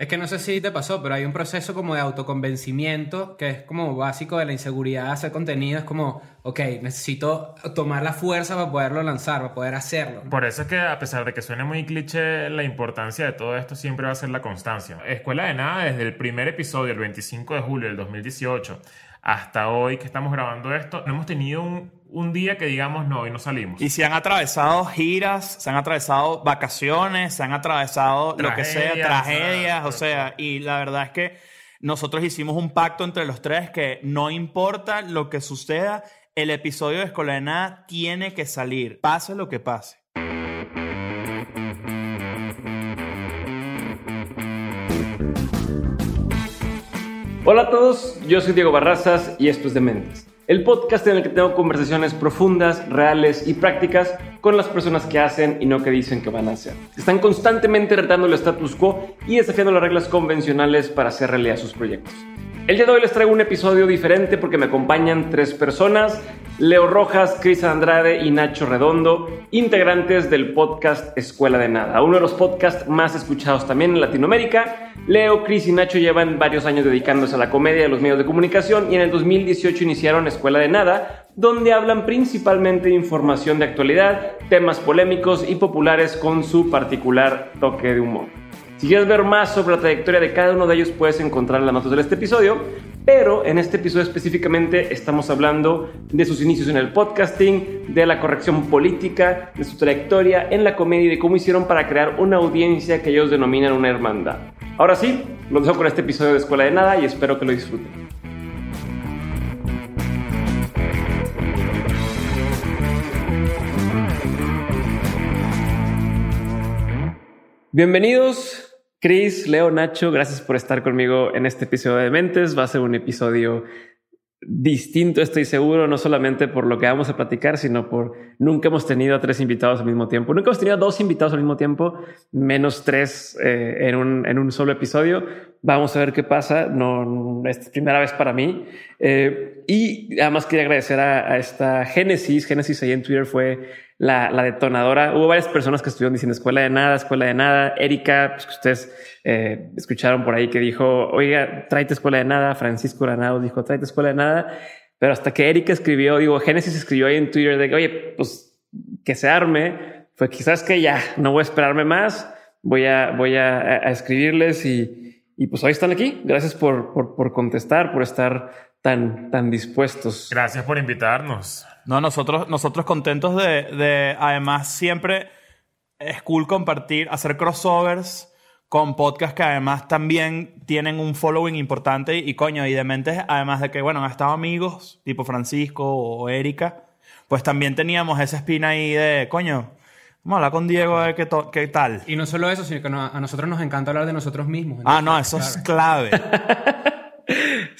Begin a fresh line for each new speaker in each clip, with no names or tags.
Es que no sé si te pasó, pero hay un proceso como de autoconvencimiento que es como básico de la inseguridad de hacer contenido. Es como, ok, necesito tomar la fuerza para poderlo lanzar, para poder hacerlo.
Por eso es que a pesar de que suene muy cliché, la importancia de todo esto siempre va a ser la constancia. Escuela de Nada, desde el primer episodio, el 25 de julio del 2018, hasta hoy que estamos grabando esto, no hemos tenido un, un día que digamos no, hoy no salimos.
Y se han atravesado giras, se han atravesado vacaciones, se han atravesado lo que sea,
Tragedias,
o sea, y la verdad es que nosotros hicimos un pacto entre los tres que no importa lo que suceda, el episodio de Escuela de Nada tiene que salir, pase lo que pase.
Hola a todos, yo soy Diego Barrazas y esto es Dementes, el podcast en el que tengo conversaciones profundas, reales y prácticas con las personas que hacen y no que dicen que van a hacer. Están constantemente retando el status quo y desafiando las reglas convencionales para hacer realidad sus proyectos. El día de hoy les traigo un episodio diferente porque me acompañan tres personas, Leo Rojas, Cris Andrade y Nacho Redondo, integrantes del podcast Escuela de Nada, uno de los podcasts más escuchados también en Latinoamérica. Leo, Cris y Nacho llevan varios años dedicándose a la comedia de los medios de comunicación y en el 2018 iniciaron Escuela de Nada, donde hablan principalmente de información de actualidad, temas polémicos y populares con su particular toque de humor. Si quieres ver más sobre la trayectoria de cada uno de ellos, puedes encontrar en las notas de este episodio. Pero en este episodio específicamente estamos hablando de sus inicios en el podcasting, de la corrección política, de su trayectoria en la comedia y de cómo hicieron para crear una audiencia que ellos denominan una hermandad. Ahora sí, los dejo con este episodio de Escuela de Nada y espero que lo disfruten. Bienvenidos, Chris, Leo, Nacho, gracias por estar conmigo en este episodio de Mentes. Va a ser un episodio distinto, estoy seguro, no solamente por lo que vamos a platicar, sino por nunca hemos tenido a tres invitados al mismo tiempo. Nunca hemos tenido dos invitados al mismo tiempo, menos tres eh, en, un, en un solo episodio. Vamos a ver qué pasa. No, es primera vez para mí. Eh, y además quería agradecer a, a esta Génesis. Génesis ahí en Twitter fue la, la, detonadora. Hubo varias personas que estuvieron diciendo escuela de nada, escuela de nada. Erika, pues que ustedes eh, escucharon por ahí que dijo, oiga, tráete escuela de nada. Francisco Granado dijo, tráete escuela de nada. Pero hasta que Erika escribió, digo, Génesis escribió ahí en Twitter de que, oye, pues que se arme, fue quizás que ya no voy a esperarme más. Voy a, voy a, a escribirles y, y pues hoy están aquí. Gracias por, por, por contestar, por estar tan, tan dispuestos.
Gracias por invitarnos.
No, nosotros, nosotros contentos de, de, además, siempre es cool compartir, hacer crossovers con podcasts que además también tienen un following importante y, coño, y de mentes, además de que, bueno, han estado amigos, tipo Francisco o Erika, pues también teníamos esa espina ahí de, coño, Vamos a hablar con Diego a ver qué, qué, tal.
Y no solo eso, sino que no, a nosotros nos encanta hablar de nosotros mismos.
ah, no, eso es clave.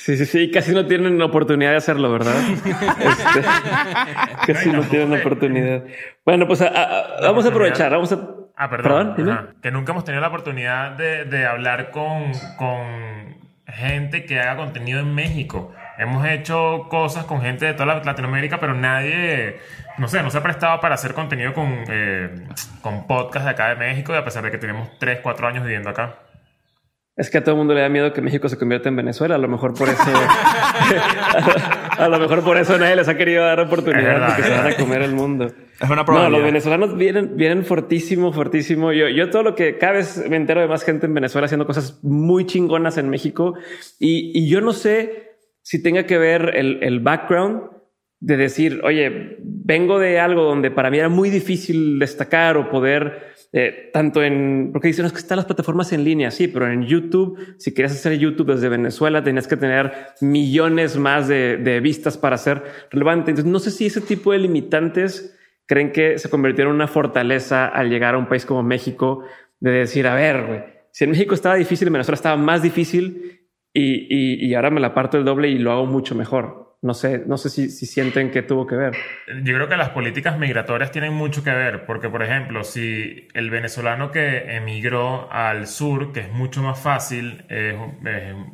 Sí, sí, sí, casi no tienen la oportunidad de hacerlo, ¿verdad? este, casi no tienen la oportunidad. Bueno, pues a, a, vamos a aprovechar, vamos a...
Ah, perdón. ¿Perdón? Que nunca hemos tenido la oportunidad de, de hablar con, con gente que haga contenido en México. Hemos hecho cosas con gente de toda Latinoamérica, pero nadie, no sé, no se ha prestado para hacer contenido con, eh, con podcast de acá de México, y a pesar de que tenemos 3, 4 años viviendo acá.
Es que a todo el mundo le da miedo que México se convierta en Venezuela. A lo mejor por eso. a, lo mejor por eso nadie les ha querido dar oportunidad de que se van a comer el mundo.
Es una probabilidad.
No, los venezolanos vienen, vienen fortísimo, fortísimo. Yo, yo todo lo que cada vez me entero de más gente en Venezuela haciendo cosas muy chingonas en México. Y, y yo no sé si tenga que ver el, el background de decir, oye, vengo de algo donde para mí era muy difícil destacar o poder eh, tanto en, porque dicen es que están las plataformas en línea, sí, pero en YouTube, si querías hacer YouTube desde Venezuela, tenías que tener millones más de, de vistas para ser relevante. Entonces, no sé si ese tipo de limitantes creen que se convirtieron en una fortaleza al llegar a un país como México, de decir, a ver, güey, si en México estaba difícil, en Venezuela estaba más difícil y, y, y ahora me la parto el doble y lo hago mucho mejor. No sé, no sé si, si, sienten que tuvo que ver.
Yo creo que las políticas migratorias tienen mucho que ver, porque por ejemplo, si el venezolano que emigró al sur, que es mucho más fácil, eh,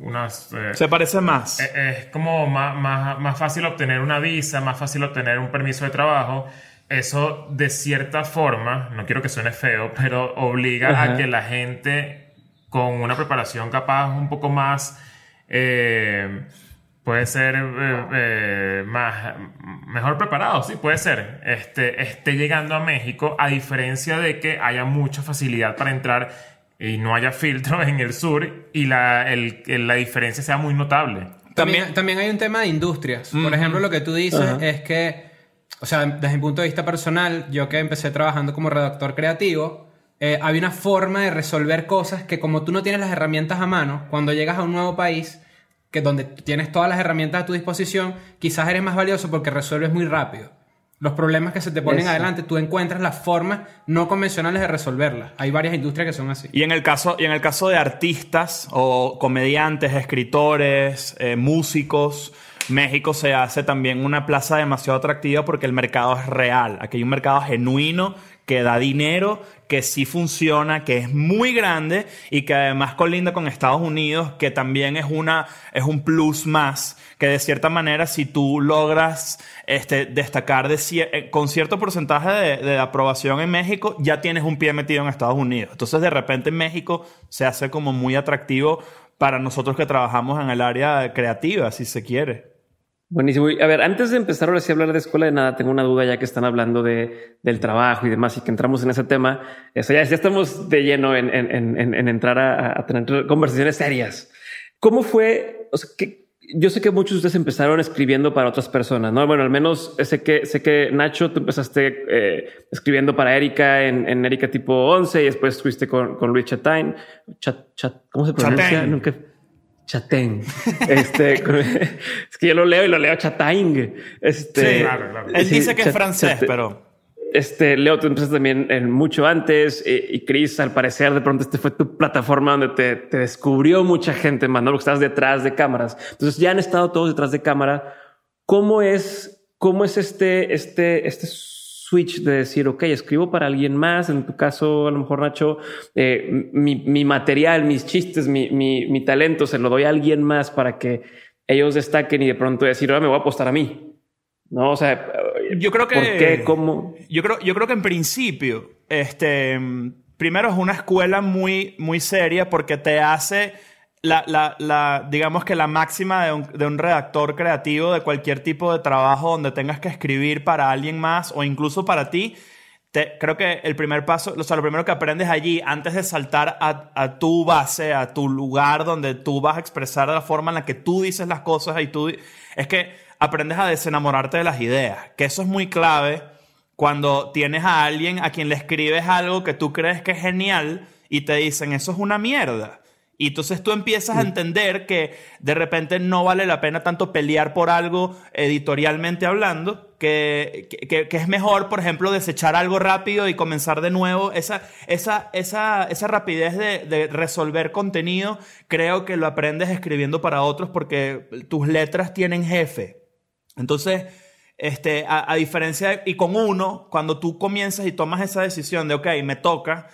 unas, eh,
se parece más.
Es, es como más, más, más, fácil obtener una visa, más fácil obtener un permiso de trabajo. Eso de cierta forma, no quiero que suene feo, pero obliga Ajá. a que la gente con una preparación capaz un poco más... eh, puede ser eh, eh, más mejor preparado, sí, puede ser, este, esté llegando a México, a diferencia de que haya mucha facilidad para entrar y no haya filtro en el sur y la, el- el- la diferencia sea muy notable.
También, también hay un tema de industrias. Por ejemplo, lo que tú dices es que, o sea, desde mi punto de vista personal, yo que empecé trabajando como redactor creativo, eh, había una forma de resolver cosas que como tú no tienes las herramientas a mano, cuando llegas a un nuevo país, que donde tienes todas las herramientas a tu disposición, quizás eres más valioso porque resuelves muy rápido. Los problemas que se te ponen
Eso.
adelante, tú encuentras las formas no convencionales de resolverlas. Hay varias industrias que son así.
Y en el caso, y en el caso de artistas o comediantes, escritores, eh, músicos, México se hace también una plaza demasiado atractiva porque el mercado es real. Aquí hay un mercado genuino que da dinero, que sí funciona, que es muy grande y que además colinda con Estados Unidos, que también es una es un plus más, que de cierta manera si tú logras este, destacar de cier- eh, con cierto porcentaje de, de aprobación en México, ya tienes un pie metido en Estados Unidos. Entonces de repente en México se hace como muy atractivo para nosotros que trabajamos en el área creativa, si se quiere.
Buenísimo. Y, A ver, antes de empezar ahora sí a hablar de escuela de nada, tengo una duda ya que están hablando de, del trabajo y demás y que entramos en ese tema. Eso ya, ya estamos de lleno en, en- en- en- en entrar a, a tener conversaciones serias. ¿Cómo fue? O sea, que yo sé que muchos de ustedes empezaron escribiendo para otras personas, ¿no? Bueno, al menos sé que, sé que Nacho, tú empezaste eh, escribiendo para Erika en, en Erika tipo 11 y después estuviste con, con Luis Chatain. Chat, chat, ¿Cómo se pronuncia?
Chatain.
Nunca. Chatén. Este, es que yo lo leo y lo leo Chataing. Este,
Sí,
claro, claro.
Él
sí,
dice que es
chat-
francés,
chat-
pero...
Este, Leo, tú empezaste también en mucho antes eh, y Chris, al parecer, de pronto este fue tu plataforma donde te, te descubrió mucha gente, más, ¿no? Porque estabas detrás de cámaras. Entonces ya han estado todos detrás de cámara. ¿Cómo es, cómo es este, este, este switch de decir, ok, escribo para alguien más? En tu caso, a lo mejor, Nacho, eh, mi, mi material, mis chistes, mi, mi, mi talento, se lo doy a alguien más para que ellos destaquen y de pronto decir, ahora me voy a apostar a mí. No, o sea,
Yo creo que...
¿por qué? ¿Cómo?
Yo creo, yo creo que en principio, este, primero es una escuela muy, muy seria porque te hace la, la, la- digamos que la máxima de un, de un redactor creativo de cualquier tipo de trabajo donde tengas que escribir para alguien más o incluso para ti. Te- creo que el primer paso, o sea, lo primero que aprendes allí, antes de saltar a, a tu base, a tu lugar donde tú vas a expresar la forma en la que tú dices las cosas y tú, es que aprendes a desenamorarte de las ideas, que eso es muy clave cuando tienes a alguien a quien le escribes algo que tú crees que es genial y te dicen, eso es una mierda. Y entonces tú empiezas a entender que de repente no vale la pena tanto pelear por algo editorialmente hablando, que, que- que es mejor, por ejemplo, desechar algo rápido y comenzar de nuevo. Esa, esa, esa, esa rapidez de, de resolver contenido creo que lo aprendes escribiendo para otros porque tus letras tienen jefe. Entonces, este, a, a diferencia, de- y con uno, cuando tú comienzas y tomas esa decisión de, ok, me toca,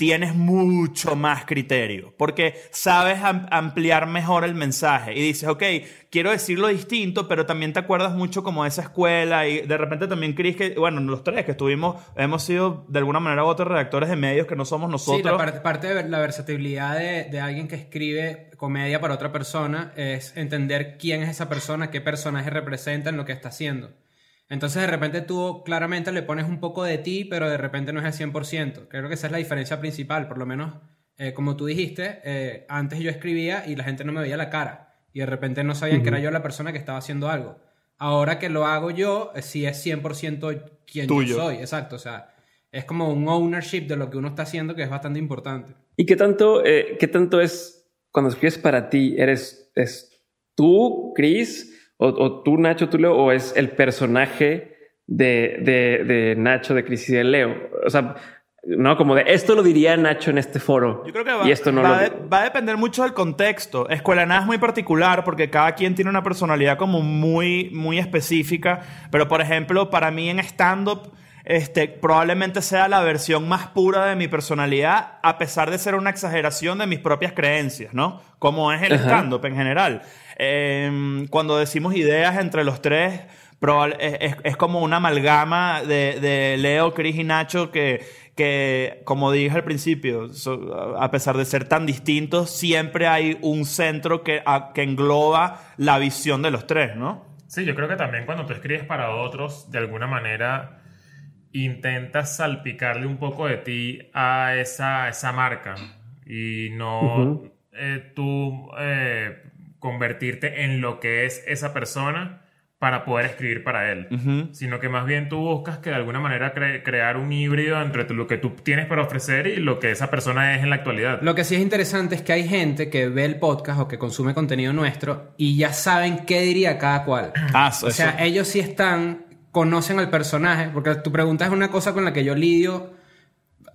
tienes mucho más criterio, porque sabes am- ampliar mejor el mensaje y dices, ok, quiero decirlo distinto, pero también te acuerdas mucho como de esa escuela y de repente también Chris, que, bueno, los tres que estuvimos, hemos sido de alguna manera u otra redactores de medios que no somos
Sí, la
nosotros.
parte, parte de la versatilidad de, de alguien que escribe comedia para otra persona es entender quién es esa persona, qué personaje representa en lo que está haciendo. Entonces de repente tú claramente le pones un poco de ti, pero de repente no es el 100%. Creo que esa es la diferencia principal, por lo menos eh, como tú dijiste, eh, antes yo escribía y la gente no me veía la cara y de repente no sabían que era yo la persona que estaba haciendo algo. Ahora que lo hago yo, eh, sí es 100% quien
Tuyo.
yo soy, exacto. O sea, es como un ownership de lo que uno está haciendo que es bastante importante.
¿Y qué tanto, qué tanto es cuando escribes para ti? ¿Eres es tú, Chris? O, o tú, Nacho, tú, Leo? ¿O es el personaje de, de, de Nacho, de Chris y de Leo? O sea, no, como de esto lo diría Nacho en este foro.
Yo creo que va,
y esto no
va
lo.
de- va a depender mucho del contexto. Escuela Nada es muy particular porque cada quien tiene una personalidad como muy, muy específica. Pero, por ejemplo, para mí en stand-up, este, probablemente sea la versión más pura de mi personalidad, a pesar de ser una exageración de mis propias creencias, ¿no? Como es el stand-up en general. Eh, cuando decimos ideas entre los tres, probable- es, como una amalgama de, de Leo, Chris y Nacho que, que, como dije al principio, so- a pesar de ser tan distintos, siempre hay un centro que, a- que engloba la visión de los tres, ¿no?
Sí, yo creo que también cuando tú escribes para otros, de alguna manera intentas salpicarle un poco de ti a esa, esa marca y no eh, tú eh, convertirte en lo que es esa persona para poder escribir para él, sino que más bien tú buscas que de alguna manera cre- crear un híbrido entre lo que tú tienes para ofrecer y lo que esa persona es en la actualidad.
Lo que sí es interesante es que hay gente que ve el podcast o que consume contenido nuestro y ya saben qué diría cada cual.
Ah, eso-
O sea, ellos sí están, conocen al personaje, porque tu pregunta es una cosa con la que yo lidio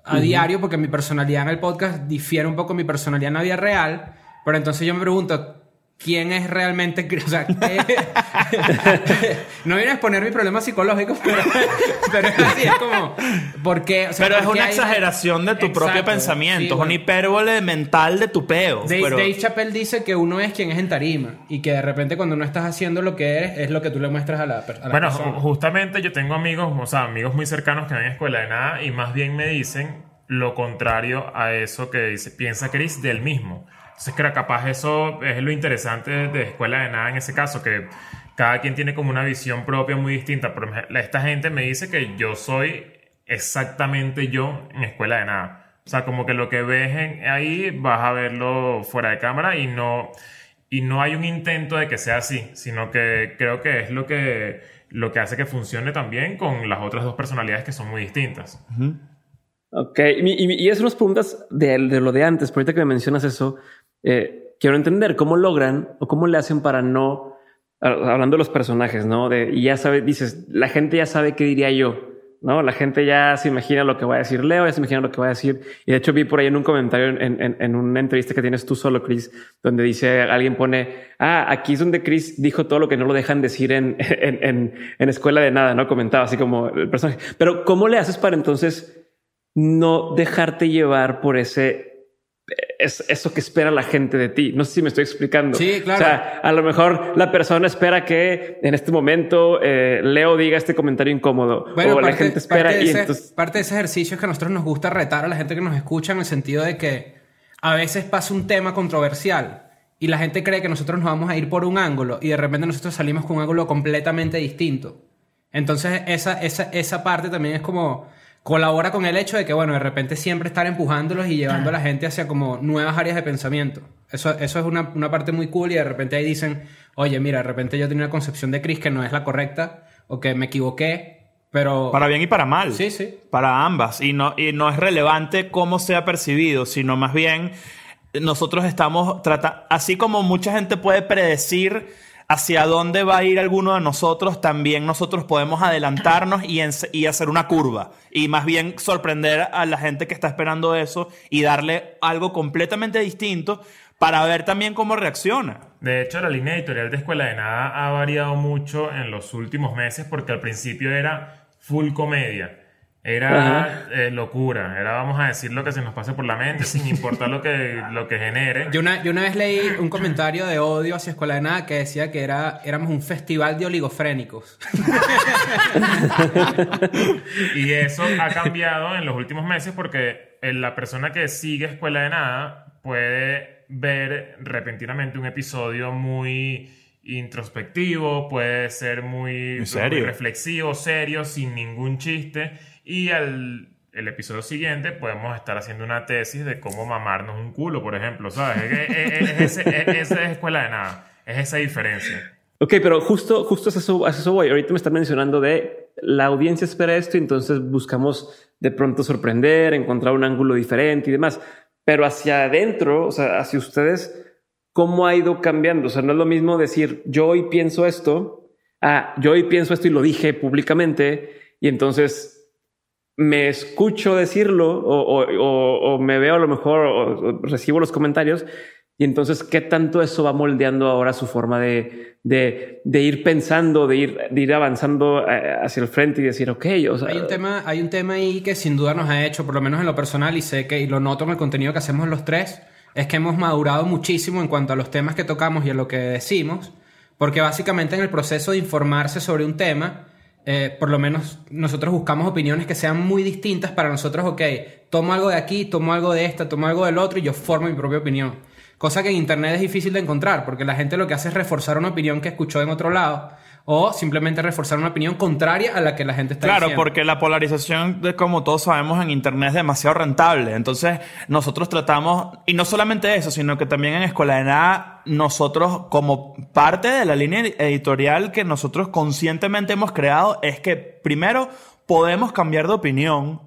a diario, porque mi personalidad en el podcast difiere un poco de mi personalidad en la vida real, pero entonces yo me pregunto, ¿quién es realmente... O sea, ¿qué- no viene a exponer mi problema psicológico, pero, pero es así, es como, ¿por qué? O sea,
pero es
¿por qué
una
hay-
exageración de tu propio pensamiento,
sí,
es una
bueno.
hipérbole mental de tu peo.
Dave,
pero-
Dave Chappelle dice que uno es quien es en tarima y que de repente cuando no estás haciendo lo que eres es lo que tú le muestras a la, per- a la
Bueno,
persona.
ju- justamente yo tengo amigos, o sea, amigos muy cercanos que van a escuela de nada y más bien me dicen lo contrario a eso que dice, piensa Chris del mismo. Entonces, que capaz eso es lo interesante de escuela de nada en ese caso, que cada quien tiene como una visión propia muy distinta. Por ejemplo, esta gente me dice que yo soy exactamente yo en escuela de nada. O sea, como que lo que ves en- ahí vas a verlo fuera de cámara y no, y no hay un intento de que sea así, sino que creo que es lo que, lo que hace que funcione también con las otras dos personalidades que son muy distintas.
Ok, y, y, y es unas preguntas de, de lo de antes, pero ahorita que me mencionas eso, eh, quiero entender cómo logran o cómo le hacen para no, hablando de los personajes, ¿no? De, y ya sabe, dices, la gente ya sabe qué diría yo, ¿no? La gente ya se imagina lo que va a decir Leo, ya se imagina lo que va a decir. Y de hecho vi por ahí en un comentario, en, en- una entrevista que tienes tú solo, Chris, donde dice, alguien pone, ah, aquí es donde Chris dijo todo lo que no lo dejan decir en, en escuela de nada, ¿no? Comentaba así como el personaje. Pero ¿cómo le haces para entonces no dejarte llevar por ese es eso que espera la gente de ti. No sé si me estoy explicando.
Sí, claro.
O sea, a lo mejor la persona espera que en este momento eh, Leo diga este comentario incómodo
Bueno,
o la
parte,
gente espera
parte de
y
ese,
entonces
parte de ese ejercicio es que a nosotros nos gusta retar a la gente que nos escucha en el sentido de que a veces pasa un tema controversial y la gente cree que nosotros nos vamos a ir por un ángulo y de repente nosotros salimos con un ángulo completamente distinto. Entonces esa, esa, esa parte también es como colabora con el hecho de que, bueno, de repente siempre estar empujándolos y llevando a la gente hacia como nuevas áreas de pensamiento. Eso, eso es una, una parte muy cool y de repente ahí dicen, oye, mira, de repente yo tenía una concepción de Chris que no es la correcta o que me equivoqué, pero...
Para bien y para mal.
Sí, sí.
Para ambas. Y no, y no es relevante cómo sea percibido, sino más bien nosotros estamos tratando, así como mucha gente puede predecir hacia dónde va a ir alguno de nosotros, también nosotros podemos adelantarnos y, y hacer una curva. Y más bien sorprender a la gente que está esperando eso y darle algo completamente distinto para ver también cómo reacciona.
De hecho, la línea editorial de Escuela de Nada ha variado mucho en los últimos meses porque al principio era full comedia. Era eh, locura, era vamos a decir lo que se nos pase por la mente sin importar lo que, lo que genere.
Yo una, yo una vez leí un comentario de odio hacia Escuela de Nada que decía que era, éramos un festival de oligofrénicos.
Y eso ha cambiado en los últimos meses porque eh, la persona que sigue Escuela de Nada puede ver repentinamente un episodio muy introspectivo, puede ser muy,
¿En serio?
muy reflexivo, serio, sin ningún chiste. Y al el episodio siguiente podemos estar haciendo una tesis de cómo mamarnos un culo, por ejemplo, ¿sabes? Es, es- es- es- es- esa es Escuela de Nada, es esa diferencia.
Ok, pero justo, justo es eso, a eso voy. Ahorita me están mencionando de la audiencia espera esto entonces buscamos de pronto sorprender, encontrar un ángulo diferente y demás. Pero hacia adentro, o sea, hacia ustedes, ¿cómo ha ido cambiando? O sea, no es lo mismo decir yo hoy pienso esto, ah, yo hoy pienso esto y lo dije públicamente y entonces me escucho decirlo o, me veo a lo mejor o, recibo los comentarios y entonces qué tanto eso va moldeando ahora su forma de, de, ir pensando, de ir, de ir avanzando eh, hacia el frente y decir, ok, o
Hay un tema, hay un tema ahí que sin duda nos ha hecho, por lo menos en lo personal, y sé que, y lo noto en el contenido que hacemos los tres, es que hemos madurado muchísimo en cuanto a los temas que tocamos y a lo que decimos, Porque básicamente en el proceso de informarse sobre un tema, eh, por lo menos nosotros buscamos opiniones que sean muy distintas para nosotros, ok, tomo algo de aquí, tomo algo de esta, tomo algo del otro y yo formo mi propia opinión. Cosa que en Internet es difícil de encontrar, porque la gente lo que hace es reforzar una opinión que escuchó en otro lado o simplemente reforzar una opinión contraria a la que la gente está
Claro,
diciendo.
porque la polarización, de, como todos sabemos, en Internet es demasiado rentable. Entonces, nosotros tratamos, y no solamente eso, sino que también en Escuela de Nada, nosotros, como parte de la línea editorial que nosotros conscientemente hemos creado, es que primero podemos cambiar de opinión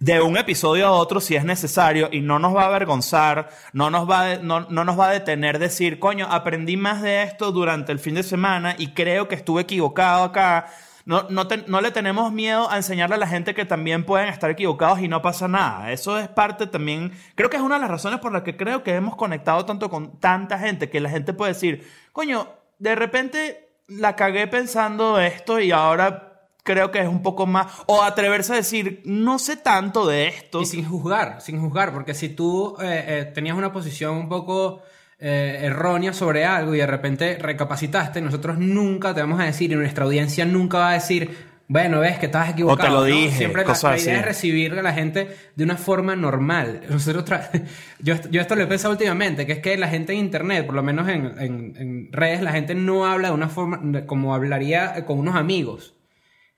de un episodio a otro si es necesario y no nos va a avergonzar, no nos va, a- no, no nos va a detener decir, coño, aprendí más de esto durante el fin de semana y creo que estuve equivocado acá. No, no, no le tenemos miedo a enseñarle a la gente que también pueden estar equivocados y no pasa nada. Eso es parte también, creo que es una de las razones por las que creo que hemos conectado tanto con tanta gente, que la gente puede decir, coño, de repente la cagué pensando esto y ahora creo que es un poco más, o atreverse a decir, no sé tanto de esto.
Y sin juzgar, sin juzgar, porque si tú eh, eh, tenías una posición un poco eh, errónea sobre algo y de repente recapacitaste, nosotros nunca te vamos a decir y nuestra audiencia nunca va a decir, bueno, ves que estabas equivocado.
te lo
¿no?
dije,
Siempre la, la idea
así.
es recibir a la gente de una forma normal. Nosotros yo, yo esto lo he pensado últimamente, que es que la gente en internet, por lo menos en, en- en redes, la gente no habla de una forma como hablaría con unos amigos.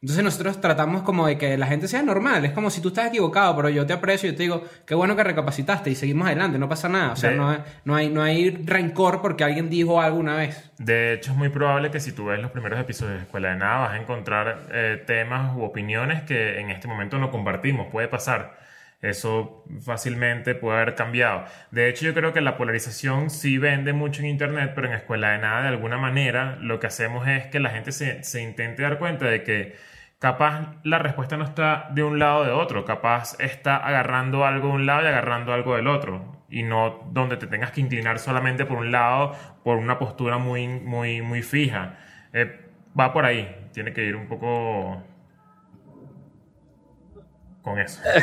Entonces nosotros tratamos como de que la gente sea normal. Es como si tú estás equivocado, pero yo te aprecio y te digo, qué bueno que recapacitaste y seguimos adelante, no pasa nada. O sea,
De-
no, hay- no, hay, no hay rencor porque alguien dijo algo una vez.
De hecho, es muy probable que si tú ves los primeros episodios de Escuela de Nada vas a encontrar eh, temas u opiniones que en este momento no compartimos. Puede pasar. Eso fácilmente puede haber cambiado. De hecho, yo creo que la polarización sí vende mucho en Internet, pero en Escuela de Nada, de alguna manera, lo que hacemos es que la gente se, se intente dar cuenta de que capaz la respuesta no está de un lado o de otro, capaz está agarrando algo de un lado y agarrando algo del otro, y no donde te tengas que inclinar solamente por un lado, por una postura muy, muy, muy fija. Eh, va por ahí, tiene que ir un poco con eso.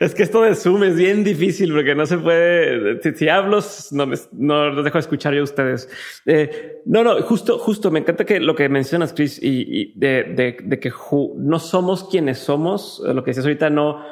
Es que esto de Zoom es bien difícil porque no se puede. Si, si hablo, no, me- no los dejo escuchar yo a ustedes. Eh, no, no, justo, justo. Me encanta que lo que mencionas, Chris, y, y de, de, de que no somos quienes somos. eh, Lo que decías ahorita, no,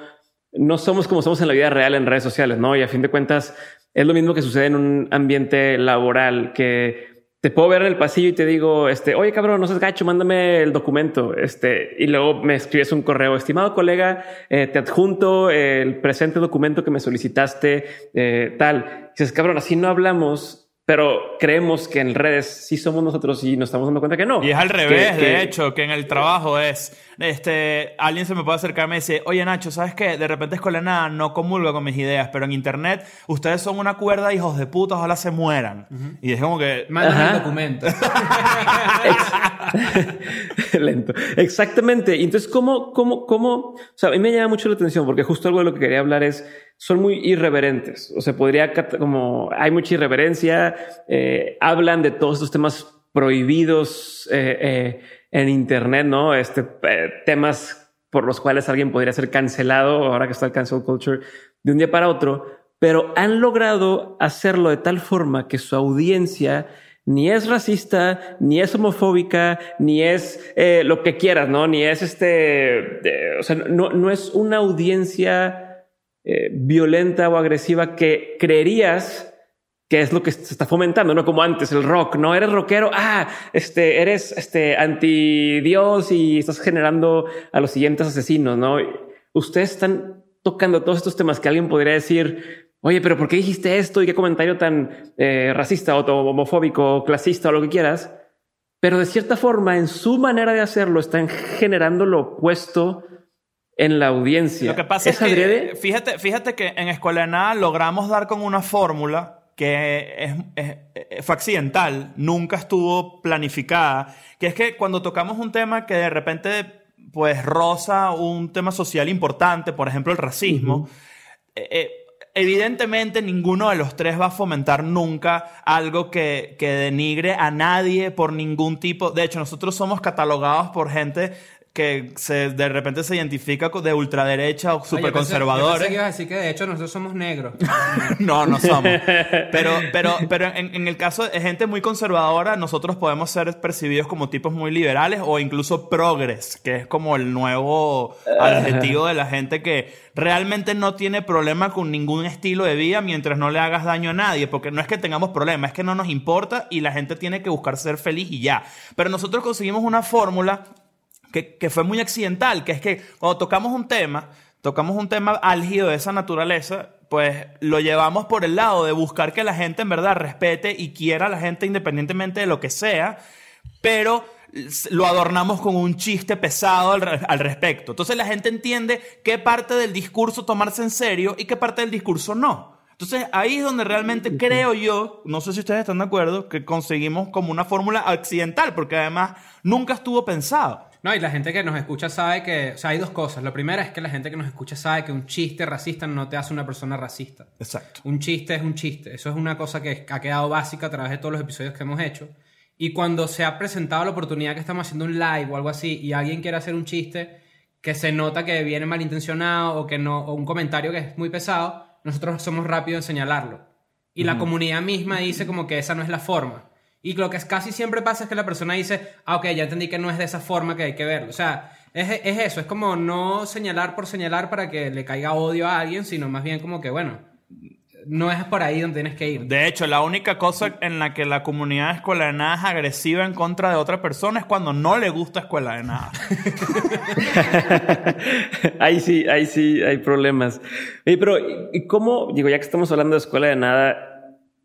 no somos como somos en la vida real en redes sociales, no? Y a fin de cuentas, es lo mismo que sucede en un ambiente laboral que te puedo ver en el pasillo y te digo, este, oye cabrón, no seas gacho, mándame el documento. Este, y luego me escribes un correo, estimado colega, eh, te adjunto el presente documento que me solicitaste, eh, tal. Y dices, cabrón, así no hablamos, pero creemos que en redes sí somos nosotros y nos estamos dando cuenta que no.
Y es al revés,
que-
de hecho, que en el trabajo es, este, alguien se me puede acercar y me dice, oye Nacho, ¿sabes qué? De repente Nada no comulga con mis ideas, pero en internet ustedes son una cuerda, hijos de puta, ojalá se mueran. Y es como que,
Ajá.
el documento.
Lento. Exactamente. Y entonces, ¿cómo, cómo, cómo? O sea, a mí me llama mucho la atención porque justo algo de lo que quería hablar es, son muy irreverentes. O sea, podría, como, hay mucha irreverencia, eh, hablan de todos estos temas prohibidos eh, eh, en Internet, ¿no? Este, eh, temas por los cuales alguien podría ser cancelado ahora que está el cancel culture de un día para otro, pero han logrado hacerlo de tal forma que su audiencia ni es racista, ni es homofóbica, ni es eh, lo que quieras, ¿no? Ni es este, eh, o sea, no, no es una audiencia eh, violenta o agresiva que creerías que es lo que se está fomentando, no como antes el rock, no eres rockero, ah, este, eres este anti Dios y estás generando a los siguientes asesinos, no? Ustedes están tocando todos estos temas que alguien podría decir, oye, pero ¿por qué dijiste esto y qué comentario tan eh, racista o homofóbico o clasista o lo que quieras? Pero de cierta forma, en su manera de hacerlo, están generando lo opuesto en la audiencia.
Lo que pasa es,
adrede?
que, fíjate, fíjate que en Escuela de Nada logramos dar con una fórmula que es, es- es- fue accidental, nunca estuvo planificada, que es que cuando tocamos un tema que de repente pues roza un tema social importante, por ejemplo el racismo, eh, eh, evidentemente ninguno de los tres va a fomentar nunca algo que, que denigre a nadie por ningún tipo. De hecho, nosotros somos catalogados por gente que se, de repente se identifica con- de ultraderecha o
Oye,
super
yo pensé- yo
conservadores.
pensé que ibas a decir que de hecho nosotros somos negros.
No, no somos. Pero, pero, pero en, en el caso de gente muy conservadora, nosotros podemos ser percibidos como tipos muy liberales o incluso progres, que es como el nuevo adjetivo de la gente que realmente no tiene problema con ningún estilo de vida mientras no le hagas daño a nadie, porque no es que tengamos problema, es que no nos importa y la gente tiene que buscar ser feliz y ya. Pero nosotros conseguimos una fórmula que, que fue muy accidental, que es que cuando tocamos un tema, tocamos un tema álgido de esa naturaleza, pues lo llevamos por el lado de buscar que la gente en verdad respete y quiera a la gente independientemente de lo que sea, pero lo adornamos con un chiste pesado al, al respecto. Entonces la gente entiende qué parte del discurso tomarse en serio y qué parte del discurso no. Entonces ahí es donde realmente creo yo, no sé si ustedes están de acuerdo, que conseguimos como una fórmula accidental, porque además nunca estuvo pensado.
No, y la gente que nos escucha sabe que... O sea, hay dos cosas. Lo primero es que la gente que nos escucha sabe que un chiste racista no te hace una persona racista.
Exacto.
Un chiste es un chiste. Eso es una cosa que ha quedado básica a través de todos los episodios que hemos hecho. Y cuando se ha presentado la oportunidad que estamos haciendo un live o algo así y alguien quiere hacer un chiste que se nota que viene malintencionado o que no o un comentario que es muy pesado, nosotros somos rápidos en señalarlo. Y la comunidad misma dice como que esa no es la forma. Y lo que casi siempre pasa es que la persona dice, ah, ok, ya entendí que no es de esa forma que hay que verlo. O sea, es, es eso, es como no señalar por señalar para que le caiga odio a alguien, sino más bien como que, bueno, no es por ahí donde tienes que ir.
De hecho, la única cosa en la que la comunidad de Escuela de Nada es agresiva en contra de otra persona es cuando no le gusta Escuela de Nada.
ahí sí, ahí sí hay problemas. Oye, pero ¿y- ¿y cómo, digo, ya que estamos hablando de escuela de nada,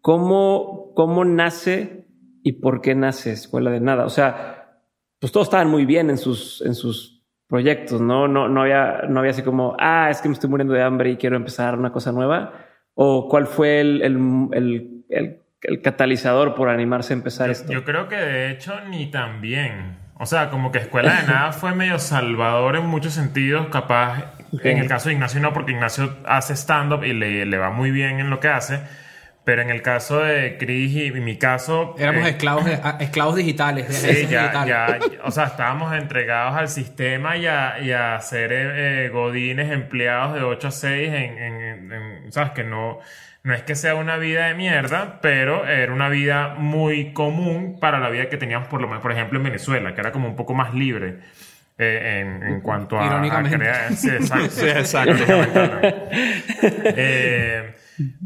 cómo, cómo nace y por qué nace escuela de nada? O sea, pues todos estaban muy bien en sus, en sus proyectos, ¿no? No, no había, no había así como, ah, es que me estoy muriendo de hambre y quiero empezar una cosa nueva. O cuál fue el, el, el, el- el catalizador por animarse a empezar esto.
Yo creo que de hecho ni tan bien. O sea, como que Escuela de Nada fue medio salvador en muchos sentidos, capaz en el caso de Ignacio no, porque Ignacio hace stand-up y le, le va muy bien en lo que hace, pero en el caso de Chris y, mi caso...
Éramos
eh,
esclavos, a- esclavos digitales.
Sí, ya,
digitales.
ya, o sea, estábamos entregados al sistema y a, y a ser eh, eh, godines empleados de 8 a 6 en, en- en- ¿sabes? Que no, no es que sea una vida de mierda, pero era una vida muy común para la vida que teníamos por lo menos, por ejemplo, en Venezuela, que era como un poco más libre. eh, en, en cuanto a, a
Irónicamente.
crear- sí, exacto.
Sí, exacto.
Eh,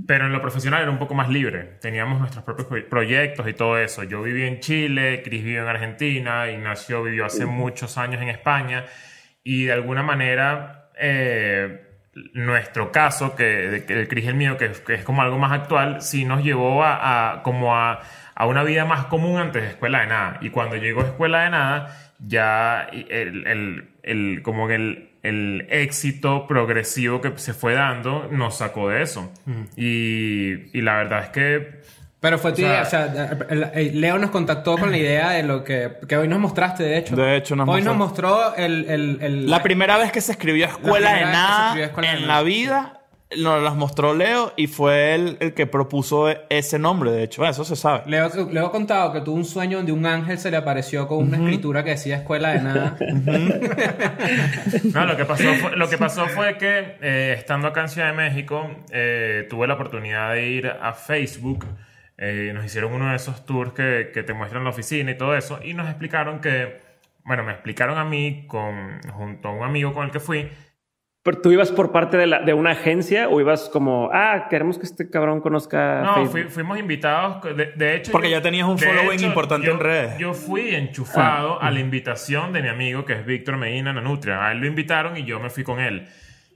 pero en lo profesional era un poco más libre. Teníamos nuestros propios pro- proyectos y todo eso. Yo viví en Chile, Cris vivió en Argentina, Ignacio vivió hace muchos años en España. Y de alguna manera, eh, nuestro caso, que, el Cris y el mío, que, que es como algo más actual, sí nos llevó a, a- como a, a una vida más común antes de Escuela de Nada. Y cuando llegó Escuela de Nada, ya el, el- el- como que el, el éxito progresivo que se fue dando nos sacó de eso. Y, y la verdad es que
Pero fue tu idea, o sea, Leo nos contactó con la idea de lo que, que hoy nos mostraste, de hecho.
De hecho, nos
Hoy
mostró.
nos mostró el... el- el-
La primera vez que se escribió Escuela de Nada
Escuela
en la vida nos las mostró Leo y fue él el que propuso ese nombre, de hecho. Eso se sabe.
Leo, Leo ha contado que tuvo un sueño donde un ángel se le apareció con una escritura que decía escuela de nada.
No, lo que pasó fue, lo que pasó fue que eh, estando acá en Ciudad de México, eh, tuve la oportunidad de ir a Facebook. eh, nos hicieron uno de esos tours que, que te muestran la oficina y todo eso. Y nos explicaron que, bueno, me explicaron a mí con, junto a un amigo con el que fui,
¿Pero tú ibas por parte de, la, de una agencia o ibas como, ah, queremos que este cabrón conozca
No, fui- fuimos invitados. De, de hecho,
Porque
yo-
ya tenías un following importante
yo-
en redes.
Yo fui enchufado a la invitación de mi amigo que es Víctor Medina Nanutria. A él lo invitaron y yo me fui con él.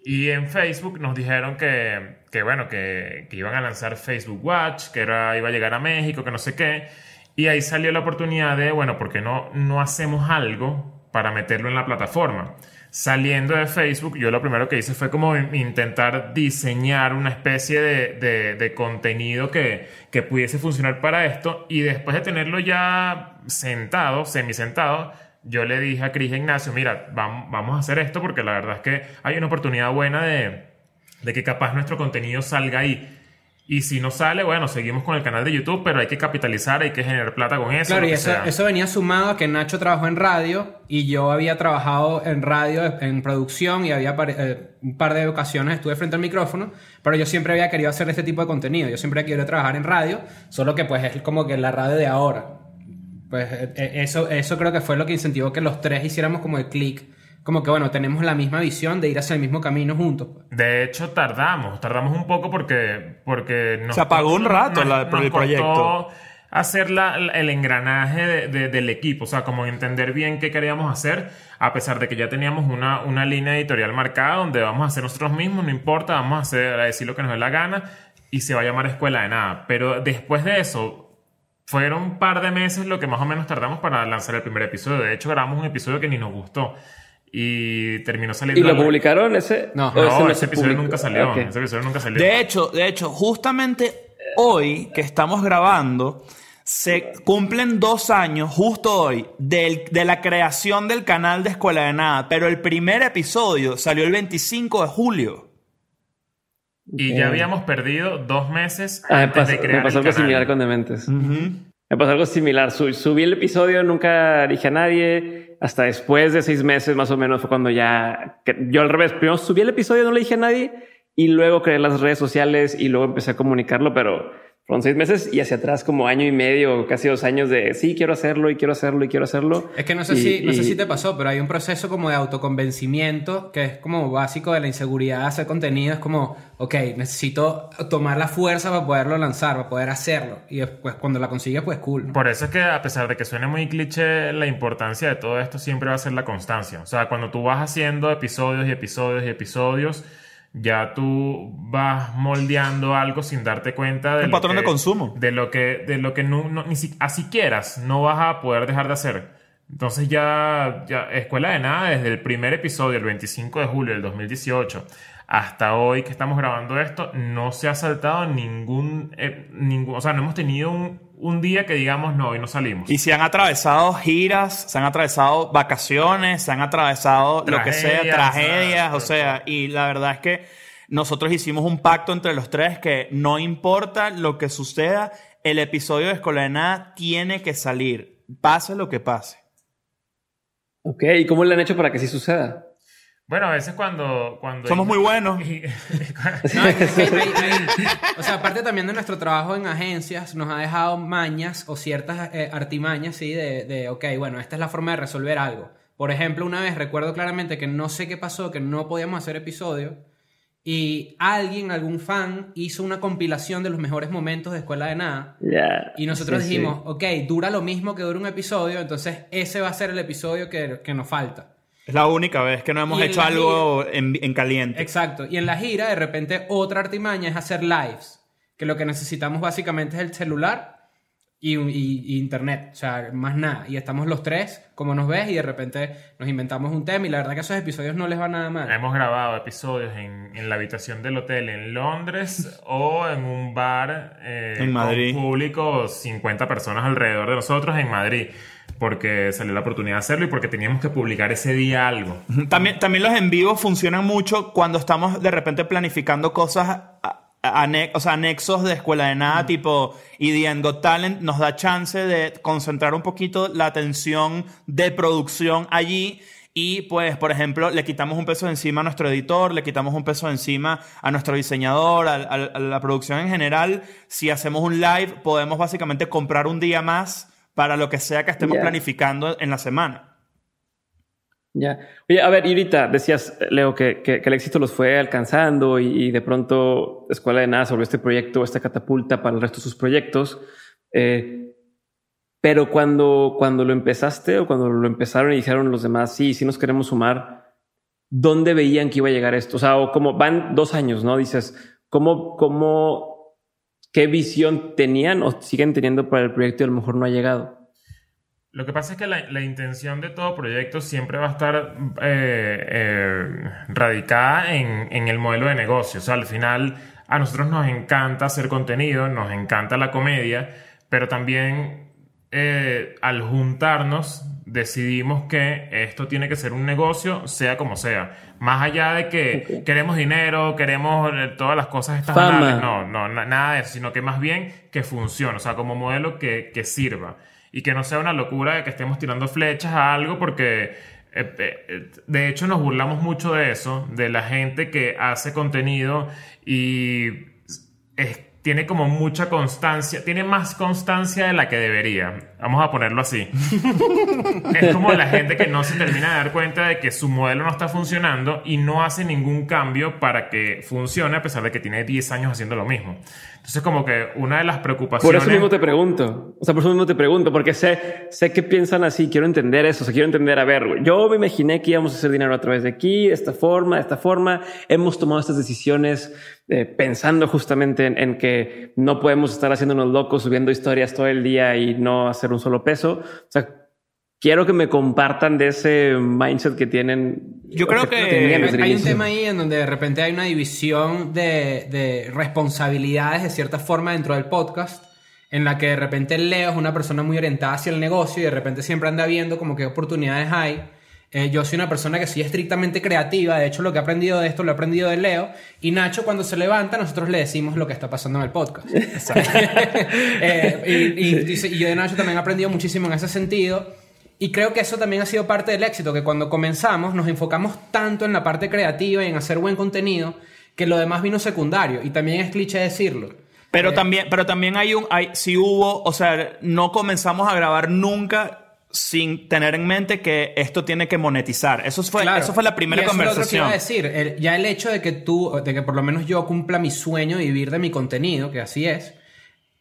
Y en Facebook nos dijeron que, que bueno, que, que iban a lanzar Facebook Watch, que era, iba a llegar a México, que no sé qué. Y ahí salió la oportunidad de, bueno, ¿por qué no, no hacemos algo para meterlo en la plataforma? Saliendo de Facebook, yo lo primero que hice fue como intentar diseñar una especie de, de- contenido que, que pudiese funcionar para esto. Y después de tenerlo ya sentado, semisentado, yo le dije a Cris Ignacio, mira, vam- vamos a hacer esto porque la verdad es que hay una oportunidad buena de, de que capaz nuestro contenido salga ahí. Y si no sale, bueno, seguimos con el canal de YouTube, pero hay que capitalizar, hay que generar plata con eso.
Claro, y eso, eso venía sumado a que Nacho trabajó en radio y yo había trabajado en radio, en producción y había eh, un par de ocasiones estuve frente al micrófono, pero yo siempre había querido hacer este tipo de contenido. Yo siempre quería trabajar en radio, solo que pues es como que la radio de ahora. Pues eh, eh, eso, eso creo que fue lo que incentivó que los tres hiciéramos como el click. Como que bueno, tenemos la misma visión de ir hacia el mismo camino juntos. pues.
De hecho, tardamos, tardamos un poco porque, porque nos
Se apagó un rato la-
nos
el
costó
proyecto.
hacer la- la- el engranaje de- de- del equipo, o sea, como entender bien qué queríamos hacer, a pesar de que ya teníamos una, una línea editorial marcada donde vamos a hacer nosotros mismos, no importa, vamos a, hacer, a decir lo que nos dé la gana y se va a llamar Escuela de Nada. Pero después de eso, fueron un par de meses lo que más o menos tardamos para lanzar el primer episodio. De hecho, grabamos un episodio que ni nos gustó. Y terminó saliendo.
¿Y lo publicaron ese?
No.
¿O
no,
ese
ese,
se
episodio
publicó?
nunca salió.
Ok.
Ese episodio nunca salió.
De hecho, de hecho, justamente hoy que estamos grabando, se cumplen dos años, justo hoy, del- de la creación del canal de Escuela de Nada, pero el primer episodio salió el 25 de julio.
y ya habíamos perdido dos meses
Ah, me
antes
pasó,
de crear
me pasó
el
algo
canal.
similar con Dementes. Me pasó algo similar. Su- subí el episodio, nunca dije a nadie. Hasta después de seis meses más o menos fue cuando ya... yo al revés, primero subí el episodio, no le dije a nadie. Y luego creé las redes sociales y luego empecé a comunicarlo, pero fueron seis meses y hacia atrás como año y medio, casi dos años de sí, quiero hacerlo y quiero hacerlo y quiero hacerlo.
Es que no sé,
Y-
si, no sé
y-
si te pasó, pero hay un proceso como de autoconvencimiento que es como básico de la inseguridad de hacer contenido. Es como, ok, necesito tomar la fuerza para poderlo lanzar, para poder hacerlo. Y después cuando la consigues, pues cool. ¿no?
Por eso es que a pesar de que suene muy cliché, la importancia de todo esto siempre va a ser la constancia. O sea, cuando tú vas haciendo episodios y episodios y episodios, ya tú vas moldeando algo sin darte cuenta de
Un patrón
que-
de consumo.
De lo que, de lo que no, no- ni si, así quieras, no vas a poder dejar de hacer. Entonces ya, ya, Escuela de Nada, desde el primer episodio, el 25 de julio del 2018, hasta hoy que estamos grabando esto, no se ha saltado ningún, eh, ningún o sea, no hemos tenido un, un día que digamos, no, hoy no salimos.
Y se han atravesado giras, se han atravesado vacaciones, se han atravesado lo que sea,
Tragedias,
o sea, y la verdad es que nosotros hicimos un pacto entre los tres que no importa lo que suceda, el episodio de Escuela de Nada tiene que salir, pase lo que pase.
Ok, ¿y cómo le han hecho para que sí suceda?
Bueno, a veces cuando... cuando
Somos muy buenos.
No, es que hay- hay- hay- o sea, aparte también de nuestro trabajo en agencias, nos ha dejado mañas o ciertas eh, artimañas, ¿sí? De, de, ok, bueno, esta es la forma de resolver algo. Por ejemplo, una vez recuerdo claramente que no sé qué pasó, que no podíamos hacer episodio, y alguien, algún fan, hizo una compilación de los mejores momentos de Escuela de Nada.
Ya.
Y nosotros
Sí, sí.
dijimos, ok, dura lo mismo que dura un episodio, entonces ese va a ser el episodio que, que nos falta.
Es la única vez que no hemos hecho algo en, en caliente.
Exacto. Y en la gira, de repente, otra artimaña es hacer lives. Que lo que necesitamos básicamente es el celular y, y- y internet. O sea, más nada. Y estamos los tres, como nos ves, y de repente nos inventamos un tema. Y la verdad que esos episodios no les va nada mal.
Hemos grabado episodios en, en la habitación del hotel en Londres o en un bar eh,
En Madrid.
con público, 50 personas alrededor de nosotros en Madrid, porque salió la oportunidad de hacerlo y porque teníamos que publicar ese día algo.
También, también los en vivo funcionan mucho cuando estamos de repente planificando cosas, a- o sea, anexos de escuela de nada, tipo, y The End Got Talent nos da chance de concentrar un poquito la atención de producción allí. Y pues, por ejemplo, le quitamos un peso encima a nuestro editor, le quitamos un peso encima a nuestro diseñador, a, a- a la producción en general. Si hacemos un live, podemos básicamente comprar un día más para lo que sea que estemos planificando en la semana.
Ya. Oye, a ver, y decías, Leo, que, que- el éxito los fue alcanzando y, y de pronto Escuela de Nada sobre este proyecto, esta catapulta para el resto de sus proyectos. Eh, pero cuando, cuando lo empezaste o cuando lo empezaron y dijeron los demás, sí, sí nos queremos sumar, ¿dónde veían que iba a llegar esto? O sea, o como van dos años, ¿no? Dices, ¿cómo, cómo, qué visión tenían o siguen teniendo para el proyecto y a lo mejor no ha llegado?
Lo que pasa es que la, la intención de todo proyecto siempre va a estar eh, eh, radicada en, en el modelo de negocio. O sea, al final a nosotros nos encanta hacer contenido, nos encanta la comedia, pero también eh, al juntarnos decidimos que esto tiene que ser un negocio, sea como sea. Más allá de que queremos dinero, queremos todas las cosas estas no, no, na- nada de eso, sino que más bien que funcione, o sea, como modelo que, que sirva. Y que no sea una locura de que estemos tirando flechas a algo porque... eh, eh, De hecho, nos burlamos mucho de eso, de la gente que hace contenido y es- tiene como mucha constancia, tiene más constancia de la que debería. Vamos a ponerlo así. es como la gente que no se termina de dar cuenta de que su modelo no está funcionando y no hace ningún cambio para que funcione a pesar de que tiene 10 años haciendo lo mismo. Entonces como que una de las
Por
preocupaciones...
eso mismo te pregunto. O sea, por eso mismo te pregunto, porque sé, sé que piensan así. Quiero entender eso. O sea, quiero entender, a ver, yo me imaginé que íbamos a hacer dinero a través de aquí, de esta forma, de esta forma. Hemos tomado estas decisiones eh, pensando justamente en, en que no podemos estar haciéndonos locos subiendo historias todo el día y no hacer un solo peso. O sea, quiero que me compartan de ese mindset que tienen.
Yo creo que-
tenían
Hay, un tema ahí en donde de repente hay una división de, de responsabilidades de cierta forma dentro del podcast, en la que de repente Leo es una persona muy orientada hacia el negocio y de repente siempre anda viendo como qué oportunidades hay. Eh, yo soy una persona que soy estrictamente creativa, de hecho lo que he aprendido de esto lo he aprendido de Leo, y Nacho cuando se levanta nosotros le decimos lo que está pasando en el podcast. Eh, y, y dice- y yo de Nacho también he aprendido muchísimo en ese sentido. Y creo que eso también ha sido parte del éxito, que cuando comenzamos nos enfocamos tanto en la parte creativa y en hacer buen contenido, que lo demás vino secundario. Y también es cliché decirlo.
Pero
Eh,
también, pero también hay un, hay, si hubo, o sea, no comenzamos a grabar nunca sin tener en mente que esto tiene que monetizar. Eso fue,
Claro.
eso fue la primera
Y eso es lo otro que
conversación.
iba a decir. El- ya el hecho de que tú, de que por lo menos yo cumpla mi sueño de vivir de mi contenido, que así es,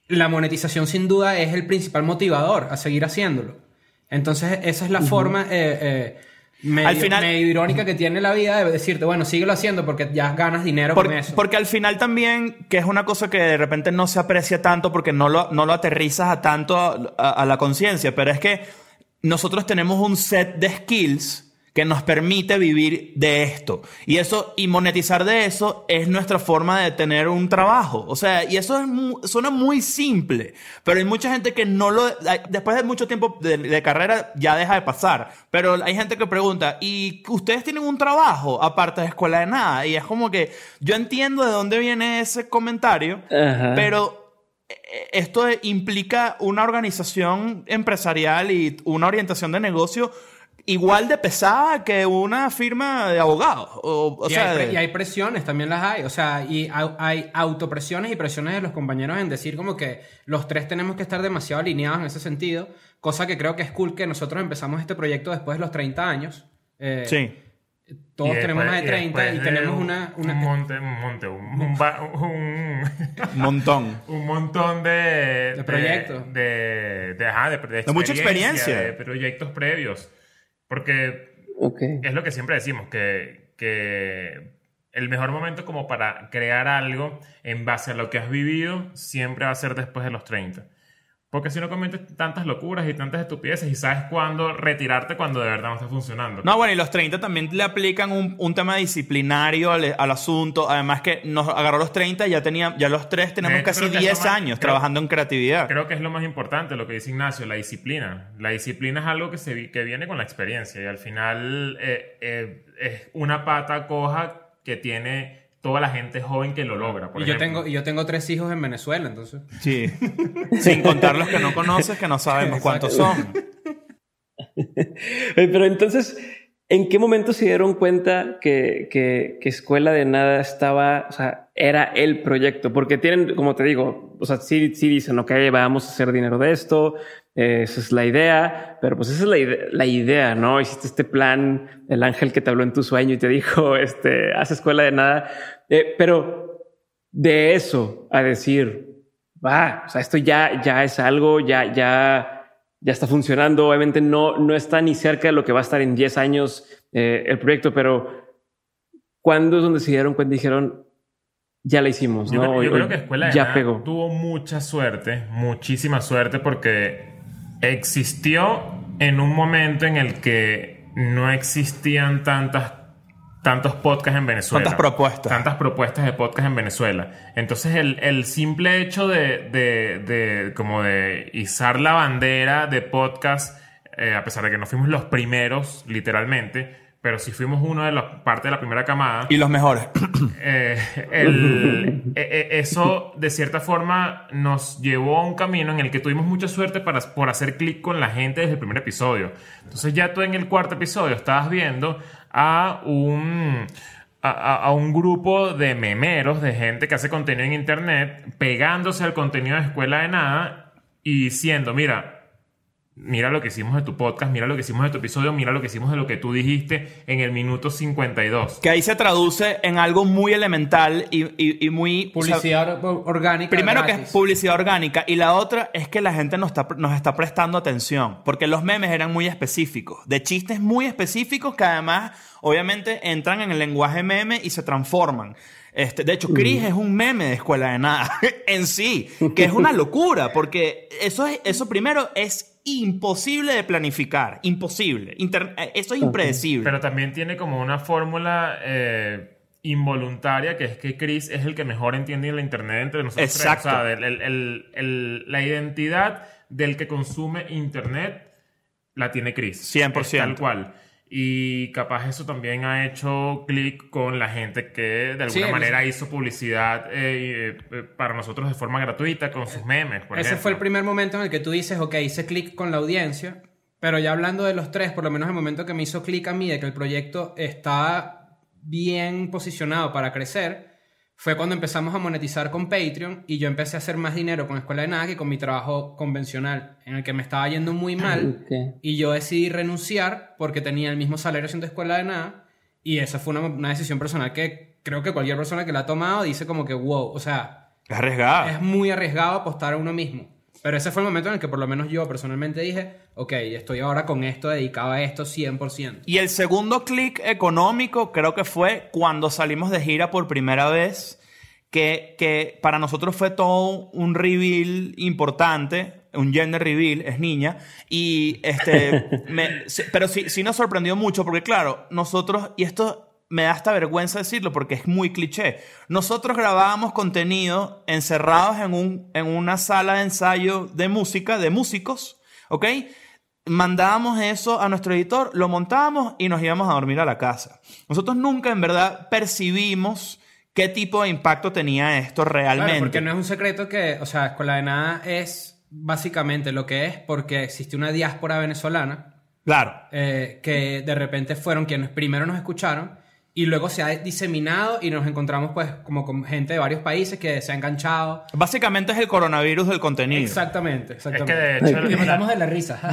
la monetización sin duda es el principal motivador a seguir haciéndolo. Entonces, esa es la forma eh, eh, medio,
Al final-
medio irónica que tiene la vida de decirte, bueno, síguelo haciendo porque ya ganas dinero
Por-
con eso.
porque al final también, que es una cosa que de repente no se aprecia tanto porque no lo, no lo aterrizas a tanto a, a- a la conciencia, pero es que nosotros tenemos un set de skills que nos permite vivir de esto. Y eso, y monetizar de eso es nuestra forma de tener un trabajo. O sea, y eso es suena muy simple, pero hay mucha gente que no lo, después de mucho tiempo de, de carrera ya deja de pasar. Pero hay gente que pregunta, ¿y ustedes tienen un trabajo aparte de escuela de nada? Y es como que yo entiendo de dónde viene ese comentario,
Ajá.
pero eh, esto implica una organización empresarial y una orientación de negocio igual de pesada que una firma de abogados. O, o
y,
sea,
hay
de-
y hay presiones, también las hay. O sea, y au- hay autopresiones y presiones de los compañeros en decir como que los tres tenemos que estar demasiado alineados en ese sentido. Cosa que creo que es cool que nosotros empezamos este proyecto después de los 30 años. Eh,
sí.
Todos
Y
tenemos
después-
más de 30 y,
después de
tenemos
un-
una... una-
Un monte, un monte, un, un ba- un-
Un montón.
un montón de...
De proyectos.
De, de, ajá, de, de
De mucha experiencia.
De proyectos previos. Porque es lo que siempre decimos, que, que el mejor momento como para crear algo en base a lo que has vivido siempre va a ser después de los 30. Porque si no cometes tantas locuras y tantas estupideces y sabes cuándo retirarte cuando de verdad no está funcionando.
No, bueno, y los 30 también le aplican un, un tema disciplinario al, al asunto. Además que nos agarró los 30, ya tenía, ya los tres tenemos
hecho,
casi
creo que es
10
lo más-
años
creo-
trabajando en creatividad.
Creo que es lo más importante, lo que dice Ignacio, la disciplina. La disciplina es algo que, se, que viene con la experiencia y al final eh, eh, es una pata coja que tiene toda la gente joven que lo logra. por
y yo tengo, y yo tengo tres hijos en Venezuela, entonces...
Sí. Sin contar los que no conoces, que no sabemos cuántos son.
Pero entonces, ¿en qué momento se dieron cuenta que, que, que Escuela de Nada estaba, o sea, era el proyecto? Porque tienen, como te digo, o sea, sí, sí dicen, ok, vamos a hacer dinero de esto, eh, esa es la idea, pero pues esa es la, ide- la idea, ¿no? Hiciste este plan, el ángel que te habló en tu sueño y te dijo, este, haz Escuela de Nada, Eh, pero de eso a decir, va, o sea, esto ya, ya es algo, ya, ya, ya está funcionando. Obviamente no, no está ni cerca de lo que va a estar en 10 años eh, el proyecto, pero ¿cuándo es donde se dieron cuenta y dijeron, ya la hicimos?
Yo,
¿no?
creo, yo creo que Escuela de
ya
Nada
pegó.
tuvo mucha suerte, muchísima suerte, porque existió en un momento en el que no existían tantas tantos podcasts en Venezuela.
Tantas propuestas.
Tantas propuestas de podcast en Venezuela. Entonces el, el simple hecho de, de, de como de izar la bandera de podcast eh, a pesar de que no fuimos los primeros, literalmente, pero sí fuimos uno de las parte de la primera camada.
Y los mejores.
Eh, el- eh, eh, eso, de cierta forma, nos llevó a un camino en el que tuvimos mucha suerte para, por hacer clic con la gente desde el primer episodio. Entonces ya tú en el cuarto episodio estabas viendo a un... A, a- un grupo de memeros, de gente que hace contenido en internet, pegándose al contenido de Escuela de Nada y diciendo, mira, mira lo que hicimos de tu podcast, mira lo que hicimos de tu episodio, mira lo que hicimos de lo que tú dijiste en el minuto 52.
Que ahí se traduce en algo muy elemental y, y- y muy... o sea,
Publicidad or- orgánica.
Primero que es publicidad orgánica y la otra es que la gente nos está, nos está prestando atención porque los memes eran muy específicos, de chistes muy específicos que además obviamente entran en el lenguaje meme y se transforman. Este, de hecho, Chris es un meme de escuela de nada en sí, que es una locura porque eso, es, eso primero es imposible de planificar, imposible, Inter- eh, eso es impredecible.
Pero también tiene como una fórmula eh, involuntaria que es que Chris es el que mejor entiende la internet entre nosotros. tres.
Exacto.
O sea, el- el- el- el- la identidad del que consume internet la tiene Chris.
100%.
Es Tal cual. Y capaz eso también ha hecho clic con la gente que de alguna
Sí,
manera hizo publicidad eh, eh, para nosotros de forma gratuita con sus memes. por
Ese
ejemplo.
fue el primer momento en el que tú dices, ok, hice clic con la audiencia, pero ya hablando de los tres, por lo menos el momento que me hizo clic a mí de que el proyecto está bien posicionado para crecer, fue cuando empezamos a monetizar con Patreon y yo empecé a hacer más dinero con Escuela de Nada que con mi trabajo convencional, en el que me estaba yendo muy mal.
Ok.
Y yo decidí renunciar porque tenía el mismo salario haciendo escuela de nada. Y esa fue una, una decisión personal que creo que cualquier persona que la ha tomado dice como que, wow, o sea,
es arriesgada.
es muy arriesgado apostar a uno mismo. Pero ese fue el momento en el que por lo menos yo personalmente dije, ok, estoy ahora con esto, dedicado a esto 100%.
Y el segundo clic económico creo que fue cuando salimos de gira por primera vez, que, que para nosotros fue todo un reveal importante, un gender reveal, es niña, y este, me- pero sí, sí nos sorprendió mucho porque claro, nosotros, y esto me da hasta vergüenza decirlo porque es muy cliché, nosotros grabábamos contenido encerrados en, un, en una sala de ensayo de música, de músicos, ¿ok? mandábamos eso a nuestro editor, lo montábamos y nos íbamos a dormir a la casa. Nosotros nunca en verdad percibimos qué tipo de impacto tenía esto realmente.
Claro, porque no es un secreto que, o sea, Escuela de Nada es básicamente lo que es porque existe una diáspora venezolana
Claro.
eh, que de repente fueron quienes primero nos escucharon y luego se ha diseminado y nos encontramos pues como con gente de varios países que se ha enganchado.
Básicamente es el coronavirus del contenido.
Exactamente,
Es que
exactamente.
de hecho,
Y nos de la risa.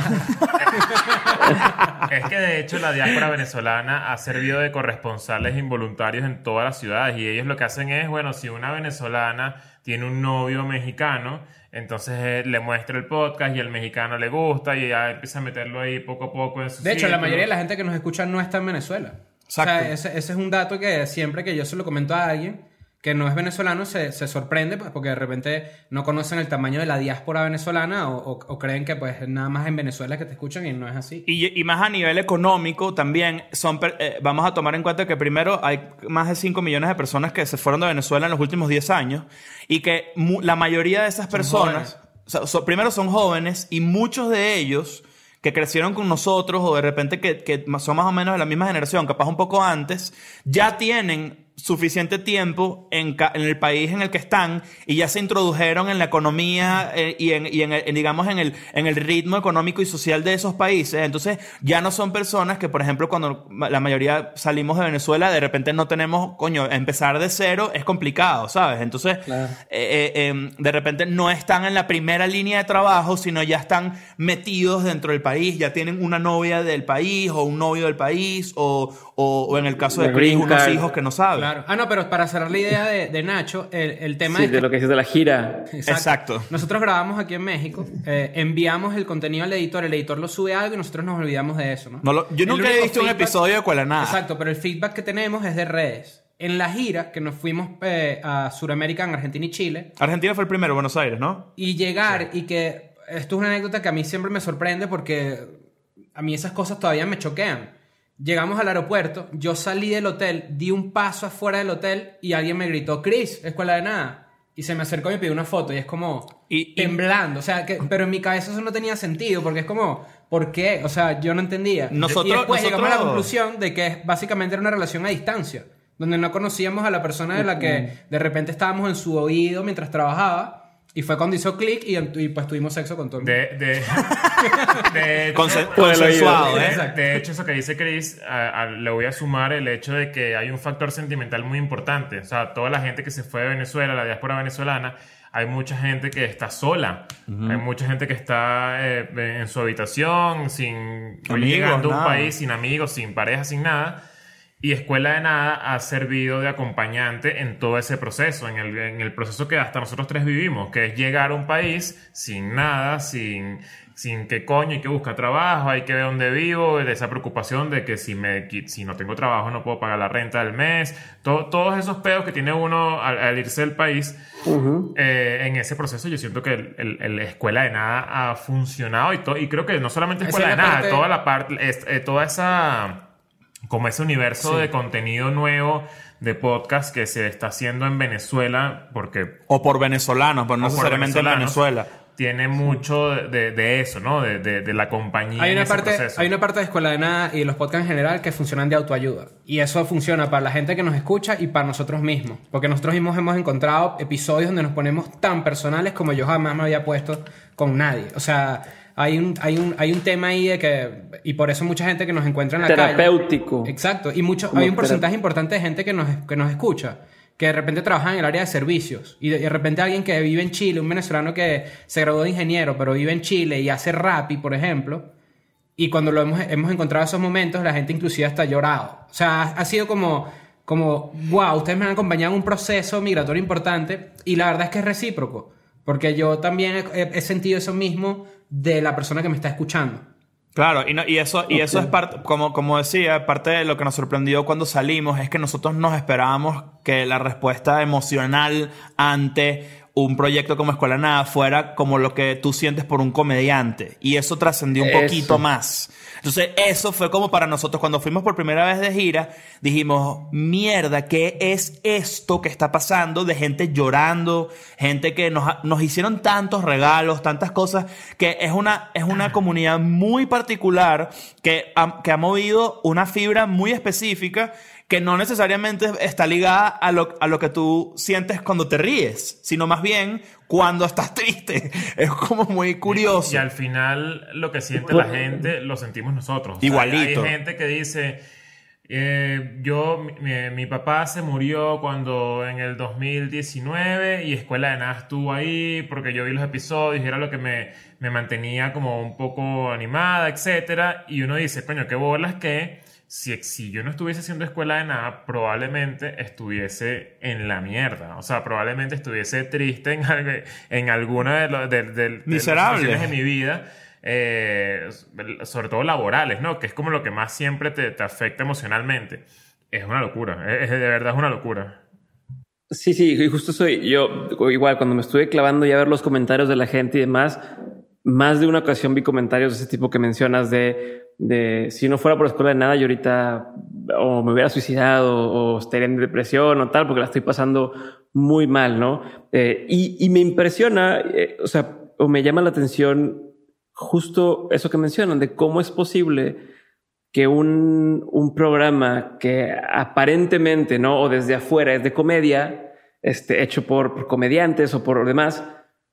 Es que de hecho la diáspora venezolana ha servido de corresponsales involuntarios en todas las ciudades y ellos lo que hacen es, bueno, si una venezolana tiene un novio mexicano, entonces eh, le muestra el podcast y el mexicano le gusta y ya empieza a meterlo ahí poco a poco en su
De hecho, la mayoría de la gente que nos escucha no está en Venezuela.
Exacto.
O sea, ese, ese es un dato que siempre que yo se lo comento a alguien que no es venezolano se, se sorprende pues, porque de repente no conocen el tamaño de la diáspora venezolana o, o- o creen que pues nada más en Venezuela que te escuchan y no es así.
Y, y más a nivel económico también son eh, vamos a tomar en cuenta que primero hay más de 5 millones de personas que se fueron de Venezuela en los últimos 10 años y que la mayoría de esas personas, o sea, so- primero son jóvenes y muchos de ellos que crecieron con nosotros o de repente que, que son más o menos de la misma generación, capaz un poco antes, ya tienen suficiente tiempo en, en el país en el que están y ya se introdujeron en la economía eh, y, en, y en el- en, digamos en el, en el ritmo económico y social de esos países. Entonces ya no son personas que, por ejemplo, cuando la mayoría salimos de Venezuela, de repente no tenemos, coño, empezar de cero es complicado, ¿sabes? Entonces,
Claro.
eh, eh, eh, de repente no están en la primera línea de trabajo, sino ya están metidos dentro del país, ya tienen una novia del país o un novio del país o, o- o en el caso de Chris, unos hijos que no saben.
Claro. Ah, no, pero para cerrar la idea de, de Nacho, el, el tema
Sí,
es
de
que-
lo que dices de la gira.
Exacto.
Nosotros grabamos aquí en México, eh, enviamos el contenido al editor, el editor lo sube a algo y nosotros nos olvidamos de eso, ¿no?
No lo- yo
El
nunca he visto un
feedback-
episodio de Cuela Nada.
Exacto, pero el feedback que tenemos es de redes. En la gira, que nos fuimos eh, a Sudamérica, en Argentina y Chile,
Argentina fue el primero, Buenos Aires, ¿no?
y llegar y que esto es una anécdota que a mí siempre me sorprende porque a mí esas cosas todavía me choquean. Llegamos al aeropuerto, yo salí del hotel, di un paso afuera del hotel y alguien me gritó, Chris, escuela de nada. y se me acercó y me pidió una foto y es como
Y- y-
temblando. O sea, que, pero en mi cabeza eso no tenía sentido porque es como, ¿por qué? O sea, yo no entendía.
Nosotros-
y después llegamos a la
nosotros-
conclusión de que básicamente era una relación a distancia, donde no conocíamos a la persona de la que de repente estábamos en su oído mientras trabajaba. Y fue cuando hizo clic y, y, pues tuvimos sexo con todo el mundo.
De, de, de hecho,
Consen- consensuado. ¿eh?
De hecho, eso que dice Chris, a- a- le voy a sumar el hecho de que hay un factor sentimental muy importante. O sea, toda la gente que se fue de Venezuela, la diáspora venezolana, hay mucha gente que está sola. Hay mucha gente que está eh, en su habitación, sin
Amigos,
llegando a un país, sin amigos, sin pareja, sin nada. Y Escuela de Nada ha servido de acompañante en todo ese proceso, en el, en el proceso que hasta nosotros tres vivimos, que es llegar a un país sin nada, sin, sin qué coño, hay que buscar trabajo, hay que ver dónde vivo, de esa preocupación de que si, me, si no tengo trabajo no puedo pagar la renta del mes, to- todos esos pedos que tiene uno al, al irse del país. eh, en ese proceso yo siento que el, el- el Escuela de Nada ha funcionado y, to- y creo que no solamente Escuela
es
de
la
Nada,
parte-
toda la parte, es- eh, toda esa como ese universo de contenido nuevo de podcast que se está haciendo en Venezuela, porque
O por venezolanos, pero no
o por
necesariamente en Venezuela.
Tiene mucho de, de eso, ¿no? De, de- de la compañía.
Hay
en
una,
ese
parte,
proceso.
hay una parte de Escuela de Nada y de los podcasts en general que funcionan de autoayuda. Y eso funciona para la gente que nos escucha y para nosotros mismos. Porque nosotros mismos hemos encontrado episodios donde nos ponemos tan personales como yo jamás me había puesto con nadie. O sea, hay un, hay un, hay un tema ahí de que... Y por eso mucha gente que nos encuentra en la calle...
Terapéutico.
Exacto. Y mucho, hay un porcentaje importante de gente que nos, que nos escucha, que de repente trabaja en el área de servicios. Y de, y de repente alguien que vive en Chile, un venezolano que se graduó de ingeniero, pero vive en Chile y hace Rappi, por ejemplo. Y cuando lo hemos, hemos encontrado esos momentos, la gente inclusive hasta ha llorado. O sea, ha, ha sido como, como, wow, ustedes me han acompañado en un proceso migratorio importante. Y la verdad es que es recíproco. Porque yo también he- he sentido eso mismo de la persona que me está escuchando.
Claro, y, no- y eso, y eso es parte, como, como decía, parte de lo que nos sorprendió cuando salimos es que nosotros nos esperábamos que la respuesta emocional ante un proyecto como Escuela Nada fuera como lo que tú sientes por un comediante. Y eso trascendió un
Eso.
poquito más. Entonces, eso fue como para nosotros, cuando fuimos por primera vez de gira, dijimos, mierda, ¿qué es esto que está pasando? De gente llorando, gente que nos, nos hicieron tantos regalos, tantas cosas, que es una, es una comunidad muy particular que ha, que ha movido una fibra muy específica que no necesariamente está ligada a lo, a lo que tú sientes cuando te ríes, sino más bien cuando estás triste. Es como muy curioso.
Y al final lo que siente la gente lo sentimos nosotros. O sea,
Igualito.
hay gente que dice, eh, yo, mi, papá se murió cuando en el 2019 y Escuela de Nada estuvo ahí porque yo vi los episodios y era lo que me, me mantenía como un poco animada, etcétera Y uno dice, coño, qué bolas que si, si yo no estuviese haciendo Escuela de Nada, probablemente estuviese en la mierda. O sea, probablemente estuviese triste en, en alguna de, lo- de- de- de las situaciones de mi vida, eh, sobre todo laborales, ¿no? Que es como lo que más siempre te, te afecta emocionalmente. Es una locura, es, es- de verdad es una locura.
Sí, sí, y justo soy yo, igual, cuando me estuve clavando ya a ver los comentarios de la gente y demás, más de una ocasión vi comentarios de ese tipo que mencionas de, de si no fuera por la escuela de nada, yo ahorita o me hubiera suicidado o estaría en depresión o tal, porque la estoy pasando muy mal, ¿no? Eh, y, y me impresiona, eh, o sea, o me llama la atención justo eso que mencionan, de cómo es posible que un, un programa que aparentemente, ¿no? O desde afuera es de comedia, este, hecho por, por comediantes o por demás,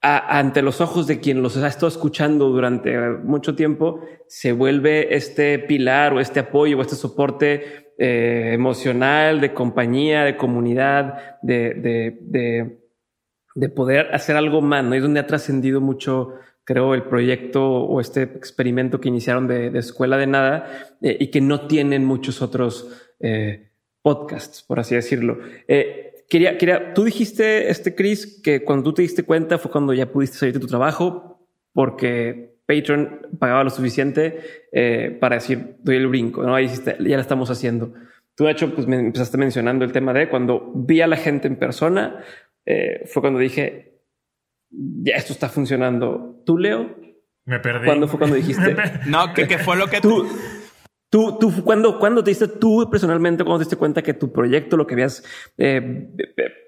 ante los ojos de quien los ha estado escuchando durante mucho tiempo, se vuelve este pilar o este apoyo o este soporte eh, emocional, de compañía, de comunidad, de, de, de, de poder hacer algo más, ¿no? Es donde ha trascendido mucho, creo, el proyecto o este experimento que iniciaron de, Escuela de Nada eh, y que no tienen muchos otros eh, podcasts, por así decirlo. Quería, quería, tú dijiste, este Chris, que cuando tú te diste cuenta fue cuando ya pudiste salir de tu trabajo porque Patreon pagaba lo suficiente eh, para decir, doy el brinco, ¿no? Ahí dijiste, ya la estamos haciendo. Tú, de hecho, pues me empezaste mencionando el tema de cuando vi a la gente en persona, eh, fue cuando dije, ya esto está funcionando. ¿Tú, Leo?
Me perdí.
¿Cuándo fue cuando dijiste?
No, que, que fue lo que
Tú, Tú, tú, ¿cuándo, ¿cuándo te diste tú personalmente, cuando te diste cuenta que tu proyecto, lo que habías eh,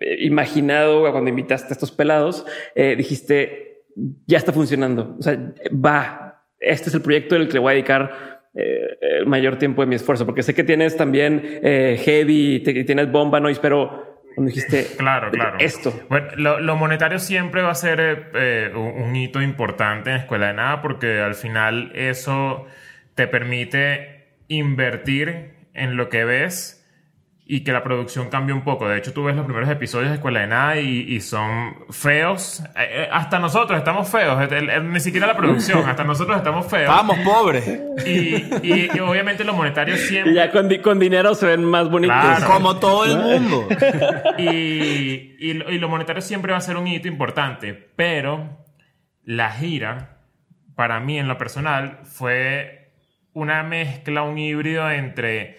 eh, imaginado cuando invitaste a estos pelados, eh, dijiste, ya está funcionando? O sea, va, este es el proyecto del que le voy a dedicar eh, el mayor tiempo de mi esfuerzo, porque sé que tienes también eh, Heavy, te- tienes Bomba Noise, pero cuando dijiste
Claro, claro.
esto.
Bueno, lo, lo monetario siempre va a ser eh, un, un hito importante en Escuela de Nada porque al final eso te permite invertir en lo que ves y que la producción cambie un poco. De hecho, tú ves los primeros episodios de Escuela de Nada y, y son feos. Eh, eh, hasta nosotros estamos feos. El- el- ni siquiera la producción, hasta nosotros estamos feos.
Estábamos pobres.
Y, y- y obviamente lo monetario siempre...
Ya con, con dinero se ven más bonitos.
Claro.
Como todo el mundo.
y, y y lo monetario siempre va a ser un hito importante, pero la gira, para mí en lo personal, fue una mezcla, un híbrido entre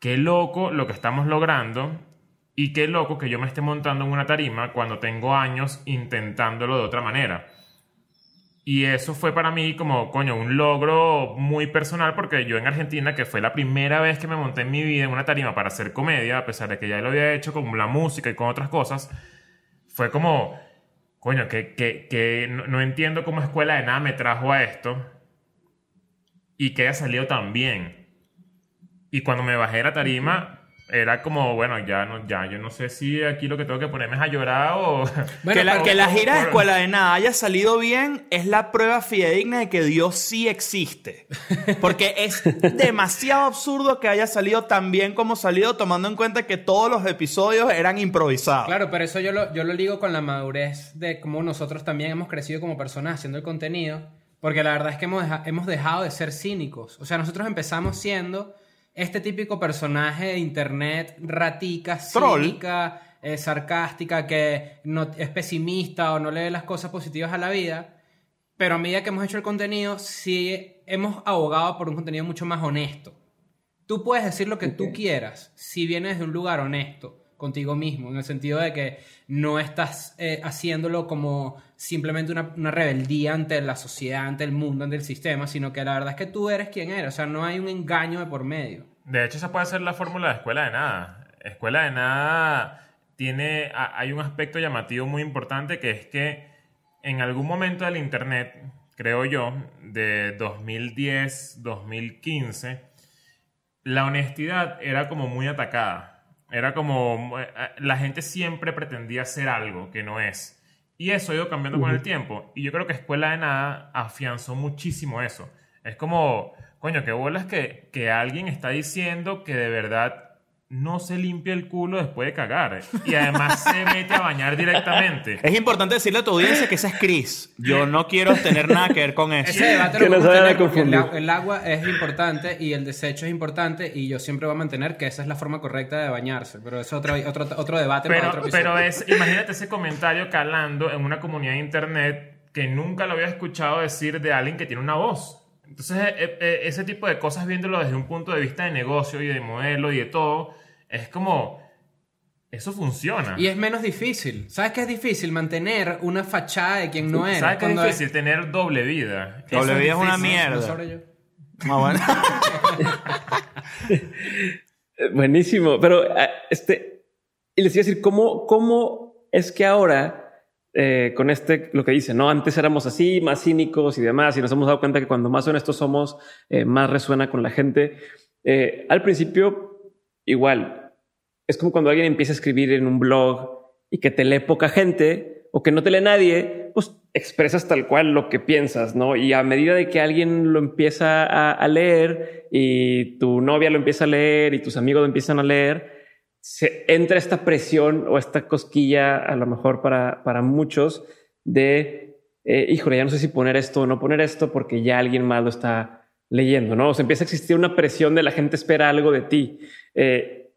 qué loco lo que estamos logrando y qué loco que yo me esté montando en una tarima cuando tengo años intentándolo de otra manera. Y eso fue para mí como, coño, un logro muy personal porque yo en Argentina, que fue la primera vez que me monté en mi vida en una tarima para hacer comedia, a pesar de que ya lo había hecho con la música y con otras cosas, fue como, coño, que, que, que no, no entiendo cómo escuela de nada me trajo a esto y que haya salido tan bien. Y cuando me bajé de la tarima, era como, bueno, ya, no, ya yo no sé si aquí lo que tengo que ponerme es a llorar o...
Bueno,
que, la, que la gira de Escuela de Nada haya salido bien es la prueba fidedigna de que Dios sí existe. Porque es demasiado absurdo que haya salido tan bien como salido, tomando en cuenta que todos los episodios eran improvisados.
Claro, pero eso yo lo, yo lo ligo con la madurez de cómo nosotros también hemos crecido como personas haciendo el contenido. Porque la verdad es que hemos, deja- hemos dejado de ser cínicos. O sea, nosotros empezamos siendo este típico personaje de internet ratica,
Troll.
cínica, eh, sarcástica, que no, es pesimista o no lee las cosas positivas a la vida. Pero a medida que hemos hecho el contenido, sí hemos abogado por un contenido mucho más honesto. Tú puedes decir lo que tú quieras si vienes de un lugar honesto contigo mismo, en el sentido de que no estás eh, haciéndolo como simplemente una, una rebeldía ante la sociedad, ante el mundo, ante el sistema, sino que la verdad es que tú eres quien eres, o sea, no hay un engaño de por medio.
De hecho, esa puede ser la fórmula de escuela de nada. Escuela de nada tiene, hay un aspecto llamativo muy importante que es que en algún momento del internet, creo yo, de 2010, 2015, la honestidad era como muy atacada. Era como eh, la gente siempre pretendía hacer algo que no es. Y eso ha ido cambiando con el tiempo. Y yo creo que Escuela de Nada afianzó muchísimo eso. Es como, coño, qué bolas que, que alguien está diciendo que de verdad no se limpia el culo después de cagar. Y además se mete a bañar directamente.
Es importante decirle a tu audiencia que esa es Chris. Yo no quiero tener nada que ver con eso.
Ese debate
Que
lo
no
podemos
se vayan a
tener porque el, el agua es importante y el desecho es importante y yo siempre voy a mantener que esa es la forma correcta de bañarse, pero eso es otro, otro, otro debate para otro
Pero,
episodio.
pero es, imagínate ese comentario calando en una comunidad de internet que nunca lo había escuchado decir de alguien que tiene una voz. Entonces, eh, eh, ese tipo de cosas viéndolo desde un punto de vista de negocio y de modelo y de todo, es como, eso funciona.
Y es menos difícil. ¿Sabes qué es difícil? Mantener una fachada de quien no eres.
¿Sabes qué es difícil? Tener doble vida.
Doble
Eso
vida es una mierda.
No yo.
Ah, bueno.
Eh, Buenísimo. Pero, ah, este, y les iba a decir, ¿cómo, cómo es que ahora, eh, con este, lo que dice, ¿no? Antes éramos así, más cínicos y demás, y nos hemos dado cuenta que cuando más honestos somos, eh, más resuena con la gente. Eh, al principio, igual, es como cuando alguien empieza a escribir en un blog y que te lee poca gente o que no te lee nadie, pues expresas tal cual lo que piensas, ¿no? Y a medida de que alguien lo empieza a, a leer y tu novia lo empieza a leer y tus amigos lo empiezan a leer, se entra esta presión o esta cosquilla, a lo mejor para, para muchos, de, eh, híjole, ya no sé si poner esto o no poner esto porque ya alguien más lo está leyendo, ¿no? O sea, empieza a existir una presión de la gente espera algo de ti. Eh,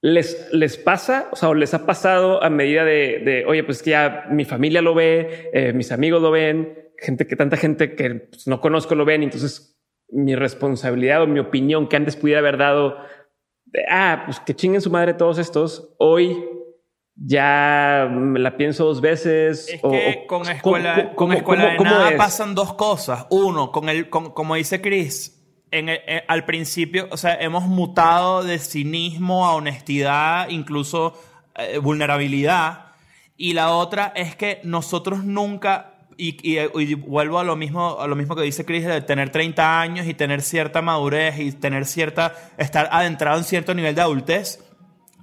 les, les pasa, o sea, les ha pasado a medida de, de, oye, pues que ya mi familia lo ve, eh, mis amigos lo ven, gente que tanta gente que pues, no conozco lo ven, entonces mi responsabilidad o mi opinión que antes pudiera haber dado, ah, pues que chinguen su madre todos estos, hoy ya me la pienso dos veces.
Es
o-
que con
¿cómo-
escuela,
cómo-
con escuela
cómo-
de
cómo
nada
es?
pasan dos cosas. Uno, con el, con- como dice Chris, en, en- al principio, o sea, hemos mutado de cinismo a honestidad, incluso eh, vulnerabilidad. Y la otra es que nosotros nunca, y, y- y vuelvo a lo, mismo, a lo mismo que dice Chris, de tener 30 años y tener cierta madurez y tener cierta, estar adentrado en cierto nivel de adultez,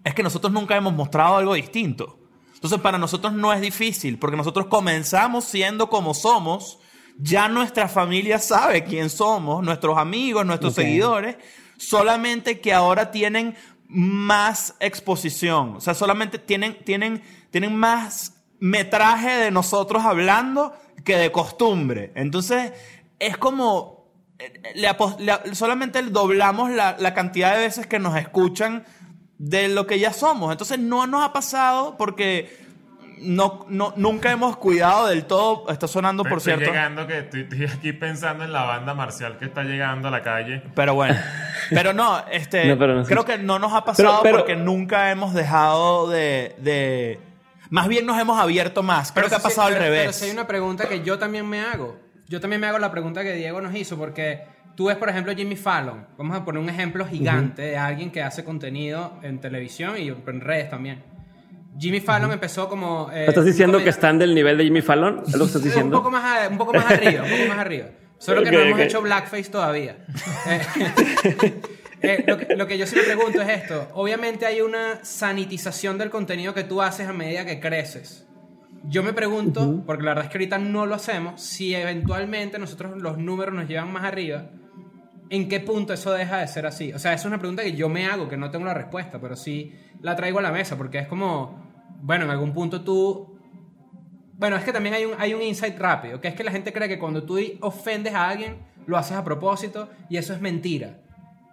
es que nosotros nunca hemos mostrado algo distinto. Entonces, para nosotros no es difícil, porque nosotros comenzamos siendo como somos, ya nuestra familia sabe quién somos, nuestros amigos, nuestros
Ok.
seguidores, solamente que ahora tienen más exposición, o sea, solamente tienen, tienen, tienen más metraje de nosotros hablando que de costumbre. Entonces, es como, eh, le apos- le- solamente doblamos la, la cantidad de veces que nos escuchan de lo que ya somos. Entonces no nos ha pasado porque no, no, nunca hemos cuidado del todo. Está sonando, por
estoy
cierto.
llegando que estoy, estoy aquí pensando en la banda marcial que está llegando a la calle.
Pero bueno. Pero no, este,
No, pero no sé.
creo que no nos ha pasado
Pero- pero-
porque nunca hemos dejado de, de- Más bien nos hemos abierto más. Creo que ha
si-
pasado al
pero-
revés.
Pero si hay una pregunta que yo también me hago. Yo también me hago la pregunta que Diego nos hizo, porque tú ves, por ejemplo, Jimmy Fallon. Vamos a poner un ejemplo gigante de alguien que hace contenido en televisión y en redes también. Jimmy Fallon empezó como... eh,
¿Estás diciendo
un
que están del nivel de Jimmy Fallon? ¿Es lo que estás
Un
diciendo?
poco, más a- un poco más arriba, un poco más arriba. Solo que no hemos hecho blackface todavía. Eh, lo, que, lo que yo sí me pregunto es esto. Obviamente hay una sanitización del contenido que tú haces a medida que creces. Yo me pregunto, porque la verdad es que ahorita no lo hacemos, si eventualmente nosotros los números nos llevan más arriba, ¿en qué punto eso deja de ser así? O sea, esa es una pregunta que yo me hago, que no tengo la respuesta, pero sí la traigo a la mesa, porque es como, bueno, en algún punto tú bueno, es que también hay un, hay un insight rápido, que es que la gente cree que cuando tú ofendes a alguien, lo haces a propósito y eso es mentira.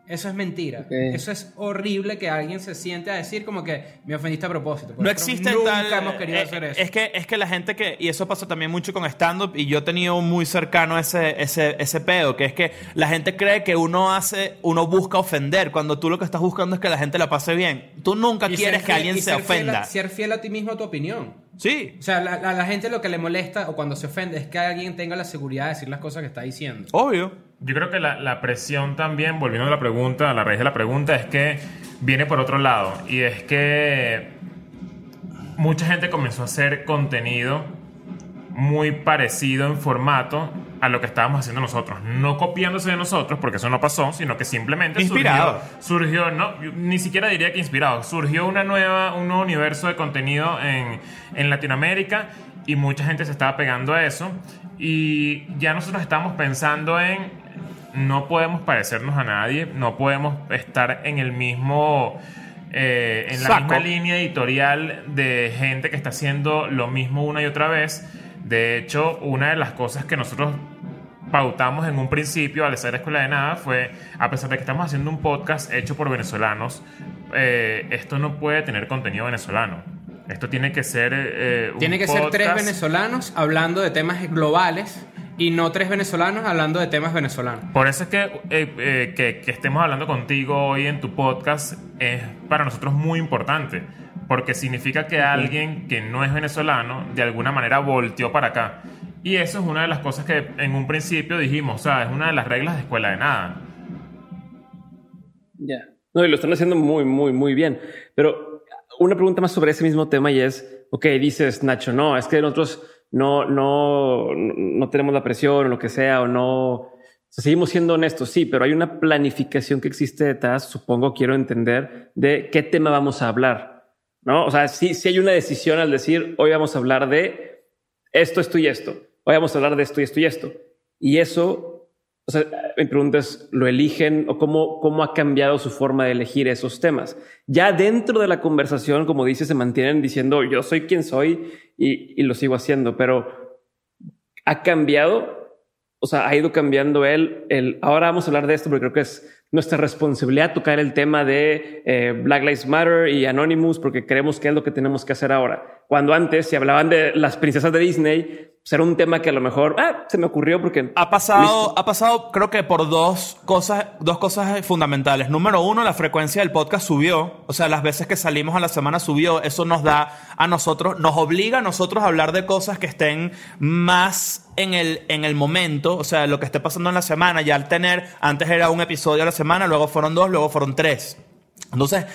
Eso es mentira. Eso es horrible que alguien se siente a decir como que me ofendiste a propósito.
No existe
nunca
tal.
hemos querido
eh,
hacer eso.
Es que, es que la gente que. Y eso pasa también mucho con stand-up. Y yo he tenido muy cercano ese, ese, ese pedo. Que es que la gente cree que uno hace. Uno busca ofender. Cuando tú lo que estás buscando es que la gente la pase bien. Tú nunca
Y
quieres que
fiel-
alguien
y
se
ser fiel a-
ofenda.
ser fiel a ti mismo a tu opinión.
Sí.
O sea, la, la- la gente lo que le molesta o cuando se ofende es que alguien tenga la seguridad de decir las cosas que está diciendo.
Obvio.
Yo creo que la, la presión también, volviendo a la pregunta, a la raíz de la pregunta, es que viene por otro lado. Y es que mucha gente comenzó a hacer contenido muy parecido en formato a lo que estábamos haciendo nosotros. No copiándose de nosotros, porque eso no pasó, sino que simplemente
Inspirado.
surgió, surgió no, ni siquiera diría que inspirado, surgió una nueva, un nuevo universo de contenido en, en Latinoamérica y mucha gente se estaba pegando a eso y ya nosotros estamos pensando en no podemos parecernos a nadie, no podemos estar en el mismo eh, en la
Saco.
misma línea editorial de gente que está haciendo lo mismo una y otra vez. De hecho, una de las cosas que nosotros pautamos en un principio al hacer Escuela de Nada fue, a pesar de que estamos haciendo un podcast hecho por venezolanos, eh, esto no puede tener contenido venezolano. Esto tiene que ser... eh, un
Tiene que ser tres venezolanos hablando de temas globales y no tres venezolanos hablando de temas venezolanos.
Por eso es que, eh, eh, que, que estemos hablando contigo hoy en tu podcast es para nosotros muy importante, porque significa que alguien que no es venezolano de alguna manera volteó para acá. Y eso es una de las cosas que en un principio dijimos, o sea, es una de las reglas de escuela de nada.
Ya. No, y lo están haciendo muy, muy, muy bien. Pero una pregunta más sobre ese mismo tema y es, ok, dices, Nacho, no, es que nosotros no, no, no tenemos la presión o lo que sea, o no, seguimos siendo honestos, sí, pero hay una planificación que existe detrás, supongo, quiero entender, de qué tema vamos a hablar, ¿no? O sea, sí, sí hay una decisión al decir, hoy vamos a hablar de esto, esto y esto, hoy vamos a hablar de esto y esto y esto. Y eso o sea, mi pregunta es, ¿lo eligen o cómo, cómo ha cambiado su forma de elegir esos temas? Ya dentro de la conversación, como dice, se mantienen diciendo, yo soy quien soy y, lo sigo haciendo, pero ¿ha cambiado? O sea, ha ido cambiando él, el, ahora vamos a hablar de esto porque creo que es nuestra responsabilidad tocar el tema de eh, Black Lives Matter y Anonymous porque creemos que es lo que tenemos que hacer ahora. Cuando antes, si hablaban de las princesas de Disney, pues era un tema que a lo mejor ah, se me ocurrió porque
ha pasado, ha pasado, creo que por dos cosas, dos cosas fundamentales. Número uno, la frecuencia del podcast subió. O sea, las veces que salimos a la semana subió. Eso nos da a nosotros, nos obliga a nosotros a hablar de cosas que estén más en el, en el momento. O sea, lo que esté pasando en la semana. Ya al tener, antes era un episodio a la semana, luego fueron dos, luego fueron tres. Entonces,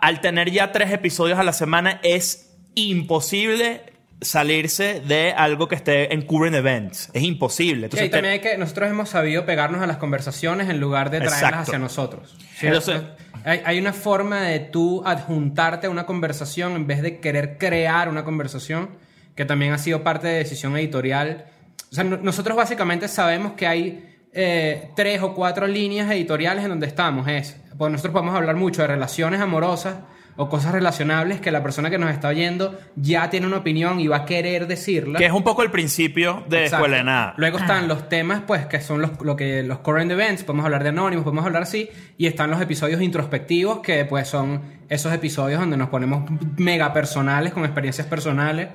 al tener ya tres episodios a la semana es imposible salirse de algo que esté en current events. Es imposible.
Entonces, y también hay que, nosotros hemos sabido pegarnos a las conversaciones en lugar de traerlas hacia nosotros. Entonces, hay, hay, una forma de tú adjuntarte a una conversación en vez de querer crear una conversación, que también ha sido parte de decisión editorial. O sea, nosotros básicamente sabemos que hay eh, tres o cuatro líneas editoriales en donde estamos. Es, pues nosotros podemos hablar mucho de relaciones amorosas, o cosas relacionables que la persona que nos está oyendo ya tiene una opinión y va a querer decirla.
Que es un poco el principio de Escuela de Nada.
Luego están los temas, pues, que son los, lo que, los current events, podemos hablar de anónimos, podemos hablar así, y están los episodios introspectivos, que pues son esos episodios donde nos ponemos mega personales, con experiencias personales.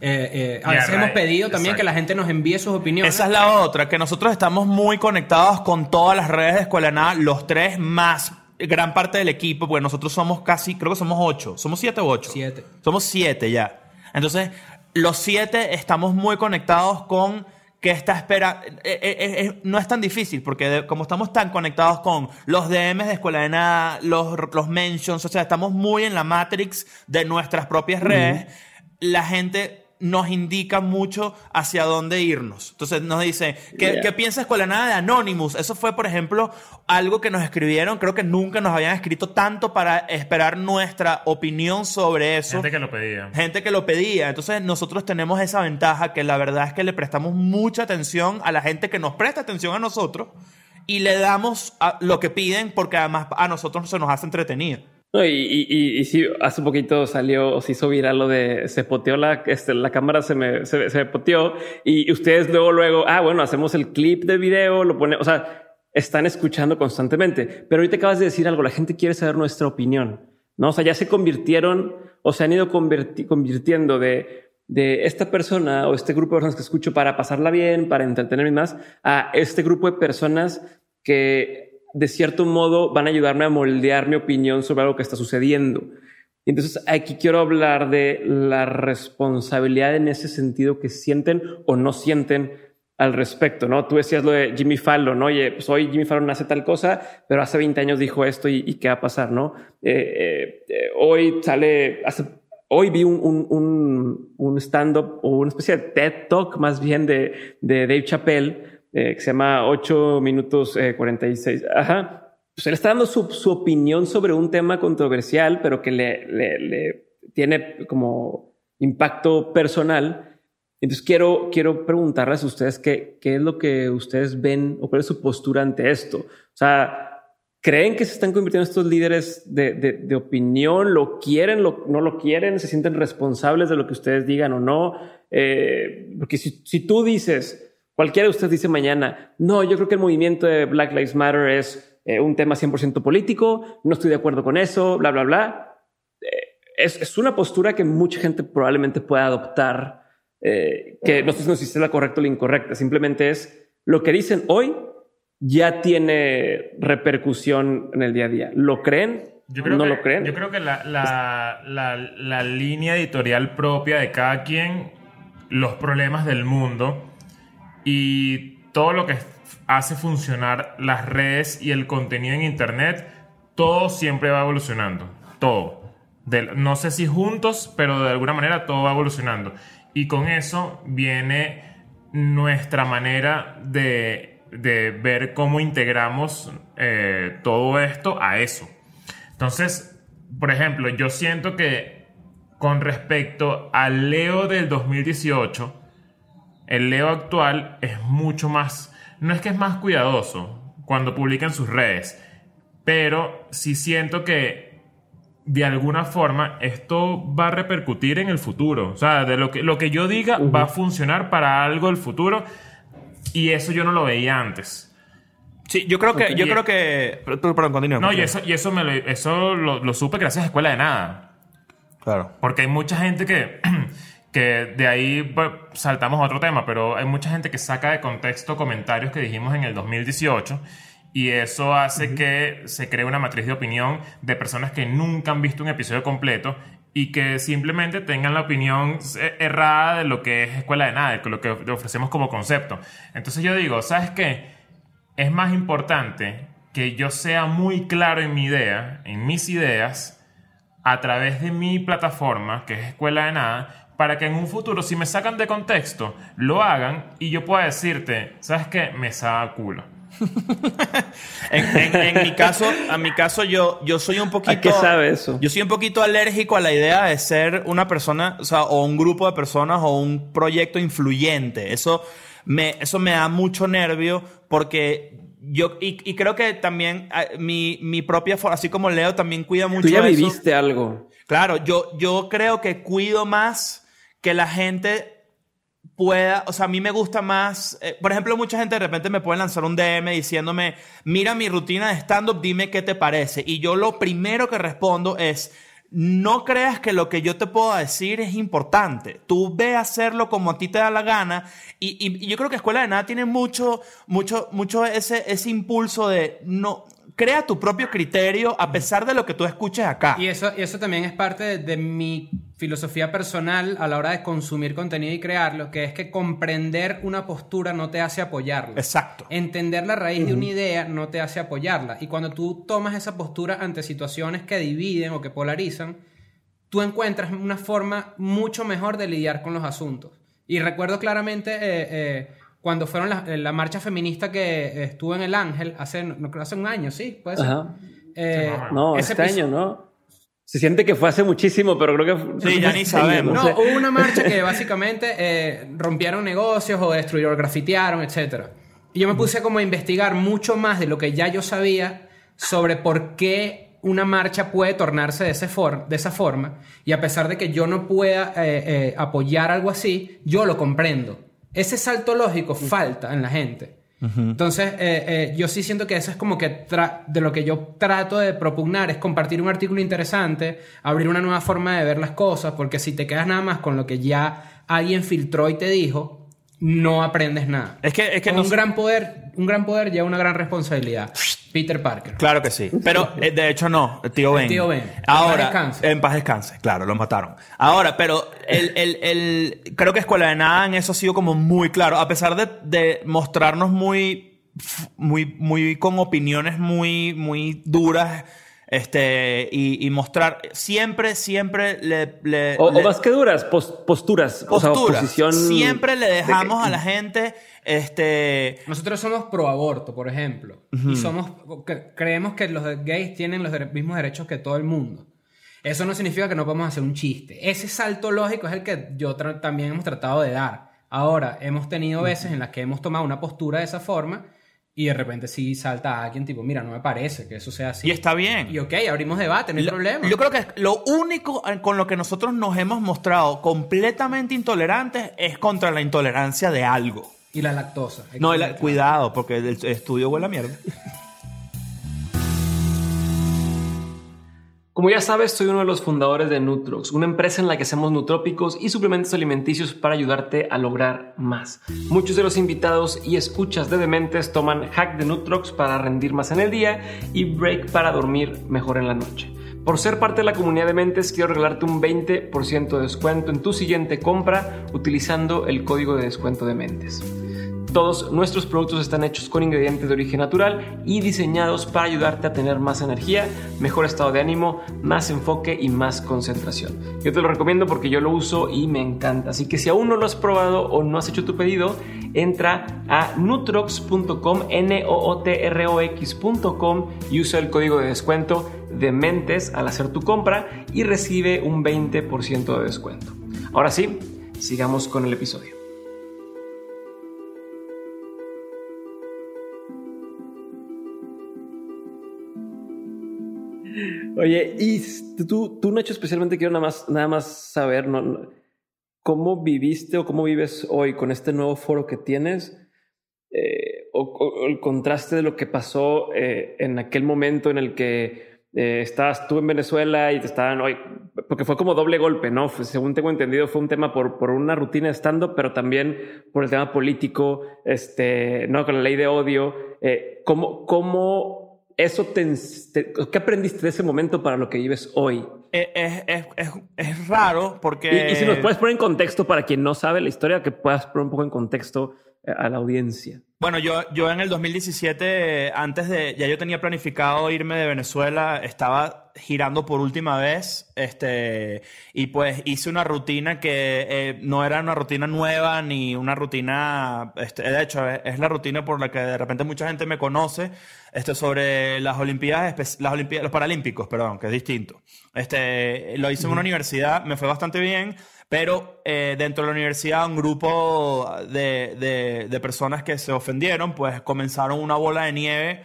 Eh, eh, a veces hemos pedido también que la gente nos envíe sus opiniones.
Esa es la otra, que nosotros estamos muy conectados con todas las redes de Escuela de Nada, los tres más gran parte del equipo, porque nosotros somos casi, creo que somos ocho. ¿Somos siete o ocho?
Siete.
Somos siete ya. Entonces, los siete estamos muy conectados con que esta espera eh, eh, eh, no es tan difícil porque como estamos tan conectados con los DMs de Escuela de Nada, los, los mentions, o sea, estamos muy en la matrix de nuestras propias redes, la gente nos indica mucho hacia dónde irnos. Entonces nos dice, ¿qué, ¿qué piensas con la nada de Anonymous? Eso fue, por ejemplo, algo que nos escribieron. Creo que nunca nos habían escrito tanto para esperar nuestra opinión sobre eso.
Gente que lo pedía.
Gente que lo pedía. Entonces nosotros tenemos esa ventaja que la verdad es que le prestamos mucha atención a la gente que nos presta atención a nosotros y le damos lo que piden porque además a nosotros se nos hace entretenido.
No, y, y, y, sí, hace poquito salió, se hizo viral lo de se poteó la, este, la cámara se me, se, se poteó y ustedes luego, luego, ah, bueno, hacemos el clip de video, lo pone, o sea, están escuchando constantemente. Pero ahorita acabas de decir algo, la gente quiere saber nuestra opinión, ¿no? O sea, ya se convirtieron o se han ido convirtiendo de, de esta persona o este grupo de personas que escucho para pasarla bien, para entretenerme más, a este grupo de personas que de cierto modo van a ayudarme a moldear mi opinión sobre algo que está sucediendo. Entonces aquí quiero hablar de la responsabilidad en ese sentido que sienten o no sienten al respecto, ¿no? Tú decías lo de Jimmy Fallon, ¿no? Oye, pues hoy Jimmy Fallon hace tal cosa, pero hace 20 años dijo esto y, qué va a pasar, ¿no? Eh, eh, eh, hoy sale, hace, hoy vi un, un, un stand-up o una especie de TED Talk más bien de, de Dave Chappelle, eh, que se llama 8 minutos 46. Eh, Ajá. Pues él está dando su, su, opinión sobre un tema controversial, pero que le, le, le, tiene como impacto personal. Entonces quiero, quiero preguntarles a ustedes qué, qué es lo que ustedes ven o cuál es su postura ante esto. O sea, ¿creen que se están convirtiendo estos líderes de, de, de opinión? ¿Lo quieren? Lo, ¿No lo quieren? ¿Se sienten responsables de lo que ustedes digan o no? Eh, porque si, si tú dices, Cualquiera de ustedes dice mañana, no, yo creo que el movimiento de Black Lives Matter es eh, un tema 100% político, no estoy de acuerdo con eso, bla, bla, bla. Eh, es, es, una postura que mucha gente probablemente pueda adoptar, eh, que no sé si es la correcta o la incorrecta, simplemente es lo que dicen hoy ya tiene repercusión en el día a día. ¿Lo creen?
Yo creo
¿No
que,
lo creen?
Yo creo que la, la, la, la línea editorial propia de cada quien, los problemas del mundo, y todo lo que hace funcionar las redes y el contenido en Internet, todo siempre va evolucionando. Todo. no sé si juntos, pero de alguna manera todo va evolucionando. Y con eso viene nuestra manera de, ver cómo integramos eh, todo esto a eso. Entonces, por ejemplo, yo siento que con respecto al Leo del 2018, el Leo actual es mucho más, no es que es más cuidadoso cuando publica en sus redes, pero sí siento que de alguna forma esto va a repercutir en el futuro. O sea, de lo que, lo que yo diga va a funcionar para algo del futuro y eso yo no lo veía antes.
Sí, yo creo que... Yo creo que... Perdón, continúa.
No, y eso, y eso, me lo, eso lo, lo supe gracias a Escuela de Nada.
Claro.
Porque hay mucha gente que, que de ahí pues, saltamos a otro tema, pero hay mucha gente que saca de contexto comentarios que dijimos en el 2018 y eso hace que se cree una matriz de opinión de personas que nunca han visto un episodio completo y que simplemente tengan la opinión eh, errada de lo que es escuela de nada, de lo que ofrecemos como concepto. Entonces yo digo, ¿sabes qué? Es más importante que yo sea muy claro en mi idea, en mis ideas, a través de mi plataforma, que es Escuela de Nada, para que en un futuro, si me sacan de contexto, lo hagan y yo pueda decirte, ¿sabes qué? Me saca culo.
En, en- en mi caso, en mi caso yo, yo soy un poquito...
¿A qué sabe eso?
Yo soy un poquito alérgico a la idea de ser una persona, o sea, o un grupo de personas o un proyecto influyente. Eso me, eso me da mucho nervio porque yo, y, y creo que también mi, mi propia forma, así como Leo, también cuida mucho
Tú ya
eso.
viviste algo.
Claro, yo, yo creo que cuido más que la gente pueda, o sea, a mí me gusta más, eh, por ejemplo, mucha gente de repente me puede lanzar un DM diciéndome, mira mi rutina de stand-up, dime qué te parece. Y yo lo primero que respondo es, no creas que lo que yo te puedo decir es importante. Tú ve hacerlo como a ti te da la gana. Y, y- y yo creo que Escuela de Nada tiene mucho, mucho, mucho ese, ese impulso de no, crea tu propio criterio a pesar de lo que tú escuches acá.
Y eso, y eso también es parte de, de mi filosofía personal a la hora de consumir contenido y crearlo, que es que comprender una postura no te hace apoyarla.
Exacto.
Entender la raíz de una idea no te hace apoyarla. Y cuando tú tomas esa postura ante situaciones que dividen o que polarizan, tú encuentras una forma mucho mejor de lidiar con los asuntos. Y recuerdo claramente eh, eh, cuando fueron la, la marcha feminista que eh, estuvo en El Ángel hace, no, creo hace un año, sí, puede ser.
Ajá.
Eh,
No,
ese
este
episodio-
año, ¿no? Se siente que fue hace muchísimo, pero creo que...
Sí, ya ni sabemos.
No, hubo una marcha que básicamente eh, rompieron negocios o destruyeron, grafitearon, etc. Y yo me puse como a investigar mucho más de lo que ya yo sabía sobre por qué una marcha puede tornarse de, ese for- de esa forma. Y a pesar de que yo no pueda eh, eh, apoyar algo así, yo lo comprendo. Ese salto lógico falta en la gente. Entonces, eh, eh, yo sí siento que eso es como que de lo que yo trato de propugnar es compartir un artículo interesante, abrir una nueva forma de ver las cosas, porque si te quedas nada más con lo que ya alguien filtró y te dijo, no aprendes nada.
Es que, es que
Con
no
un gran poder, un gran poder lleva una gran responsabilidad. Peter Parker.
Claro que sí. Pero eh, de hecho no, el tío Ben.
tío Ben. En
Ahora,
paz descanse.
en paz descanse, claro, lo mataron. Ahora, pero el, el- el- creo que Escuela de Nada en eso ha sido como muy claro. A pesar de, de mostrarnos muy, muy, muy con opiniones muy, muy duras. Este, y, y mostrar siempre, siempre le, le-
O, o
le-
más que duras, pos- posturas. O sea,
posturas.
posición...
Siempre le
de que-
dejamos a la gente, este,
Nosotros somos pro aborto, por ejemplo, y somos cre- creemos que los gays tienen los mismos derechos que todo el mundo. Eso no significa que no podemos hacer un chiste. Ese salto lógico es el que yo también hemos tratado de dar. Ahora, hemos tenido veces en las que hemos tomado una postura de esa forma y de repente sí salta a alguien tipo, mira, no me parece que eso sea así.
y está bien.
Y ok, abrimos debate, no hay
Lo-
problema.
Yo creo que lo único con lo que nosotros nos hemos mostrado completamente intolerantes es contra la intolerancia de algo.
Y la lactosa.
No,
claro.
cuidado, porque el estudio huele a mierda.
Como ya sabes, soy uno de los fundadores de Nutrox, una empresa en la que hacemos nutrópicos y suplementos alimenticios para ayudarte a lograr más. Muchos de los invitados y escuchas de Dementes toman hack de Nutrox para rendir más en el día y break para dormir mejor en la noche. Por ser parte de la comunidad de Mentes, quiero regalarte un 20% de descuento en tu siguiente compra utilizando el código de descuento de Mentes. Todos nuestros productos están hechos con ingredientes de origen natural y diseñados para ayudarte a tener más energía, mejor estado de ánimo, más enfoque y más concentración. Yo te lo recomiendo porque yo lo uso y me encanta. Así que si aún no lo has probado o no has hecho tu pedido, entra a nutrox.com, n o o t r o x.com y usa el código de descuento de mentes al hacer tu compra y recibe un 20% de descuento. Ahora sí, sigamos con el episodio. Oye, y tú, tú Nacho, especialmente quiero nada más, nada más saber no, cómo viviste o cómo vives hoy con este nuevo foro que tienes, eh, o, o- el contraste de lo que pasó eh, en aquel momento en el que eh, estabas tú en Venezuela y te estaban hoy, porque fue como doble golpe, ¿no? Fue- según tengo entendido, fue un tema por, por una rutina de stand-up, pero también por el tema político, este, no con la ley de odio. Eh, ¿Cómo, cómo eso te, te- qué aprendiste de ese momento para lo que vives hoy?
Es, es, es, es- es raro porque...
Y, y si nos puedes poner en contexto para quien no sabe la historia, que puedas poner un poco en contexto eh, a la audiencia.
Bueno, yo, yo en el 2017, eh, antes de, ya yo tenía planificado irme de Venezuela, estaba girando por última vez, este, y pues hice una rutina que eh, no era una rutina nueva ni una rutina, este, de hecho, es, es la rutina por la que de repente mucha gente me conoce, este, sobre las Olimpiadas, las Olimpiadas, los Paralímpicos, perdón, que es distinto. Este, lo hice en una universidad, me fue bastante bien, pero eh, dentro de la universidad un grupo de, de- de personas que se ofendieron, pues comenzaron una bola de nieve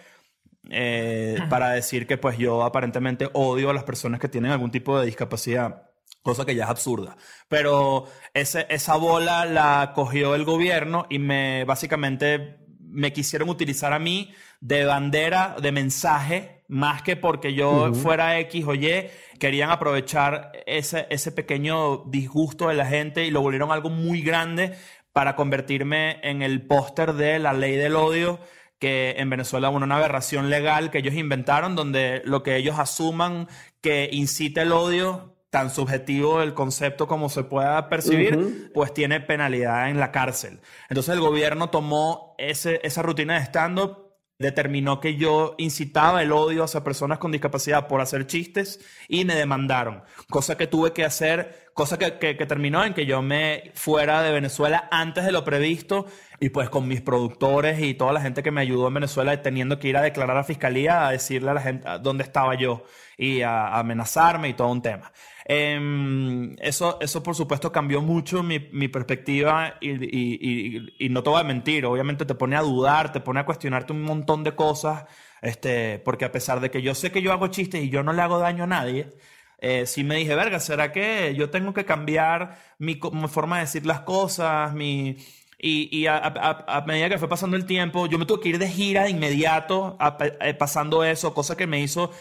eh, para decir que pues yo aparentemente odio a las personas que tienen algún tipo de discapacidad. Cosa que ya es absurda. Pero ese- esa bola la cogió el gobierno y me básicamente me quisieron utilizar a mí de bandera, de mensaje, más que porque yo fuera X o Y, querían aprovechar ese, ese pequeño disgusto de la gente y lo volvieron algo muy grande para convertirme en el póster de la ley del odio que en Venezuela hubo una aberración legal que ellos inventaron donde lo que ellos asuman que incita el odio tan subjetivo el concepto como se pueda percibir, pues tiene penalidad en la cárcel. Entonces el gobierno tomó ese, esa rutina de stand-up, determinó que yo incitaba el odio hacia personas con discapacidad por hacer chistes y me demandaron, cosa que tuve que hacer, cosa que, que- terminó en que yo me fuera de Venezuela antes de lo previsto y pues con mis productores y toda la gente que me ayudó en Venezuela teniendo que ir a declarar a la fiscalía a decirle a la gente dónde estaba yo y a, amenazarme y todo un tema. Em, eso, eso por supuesto cambió mucho mi, mi perspectiva y- y no te voy a mentir, obviamente te pone a dudar, te pone a cuestionarte un montón de cosas, este, porque a pesar de que yo sé que yo hago chistes y yo no le hago daño a nadie, eh, sí me dije, verga, ¿será que yo tengo que cambiar mi, forma de decir las cosas, mi... Y, y a medida que fue pasando el tiempo, yo me tuve que ir de gira de inmediato, a- eh, pasando eso, cosa que me hizo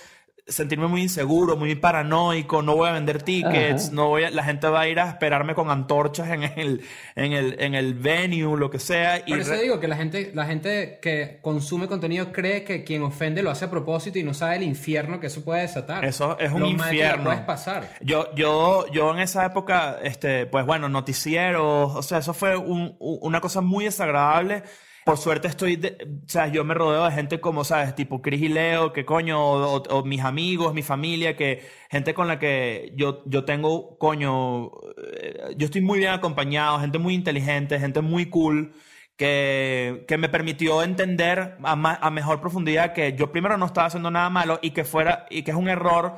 sentirme muy inseguro, muy paranoico, no voy a vender tickets,
Ajá.
no voy a- la gente va a ir a esperarme con antorchas en el, en el, en el venue, lo que sea. Y
Por eso digo que la gente, la gente que consume contenido cree que quien ofende lo hace a propósito y no sabe el infierno que eso puede desatar.
Eso es un
Lo
infierno.
puedes pasar.
Yo, yo, yo en esa época, este, pues bueno, noticieros, o sea, eso fue un- una cosa muy desagradable. Por suerte estoy, de- o sea, yo me rodeo de gente como, ¿sabes? Tipo Cris y Leo, que coño, o, mis amigos, mi familia, que gente con la que yo, yo tengo, coño, eh, yo estoy muy bien acompañado, gente muy inteligente, gente muy cool que, que me permitió entender a, ma- a mejor profundidad que yo primero no estaba haciendo nada malo y que fuera y que es un error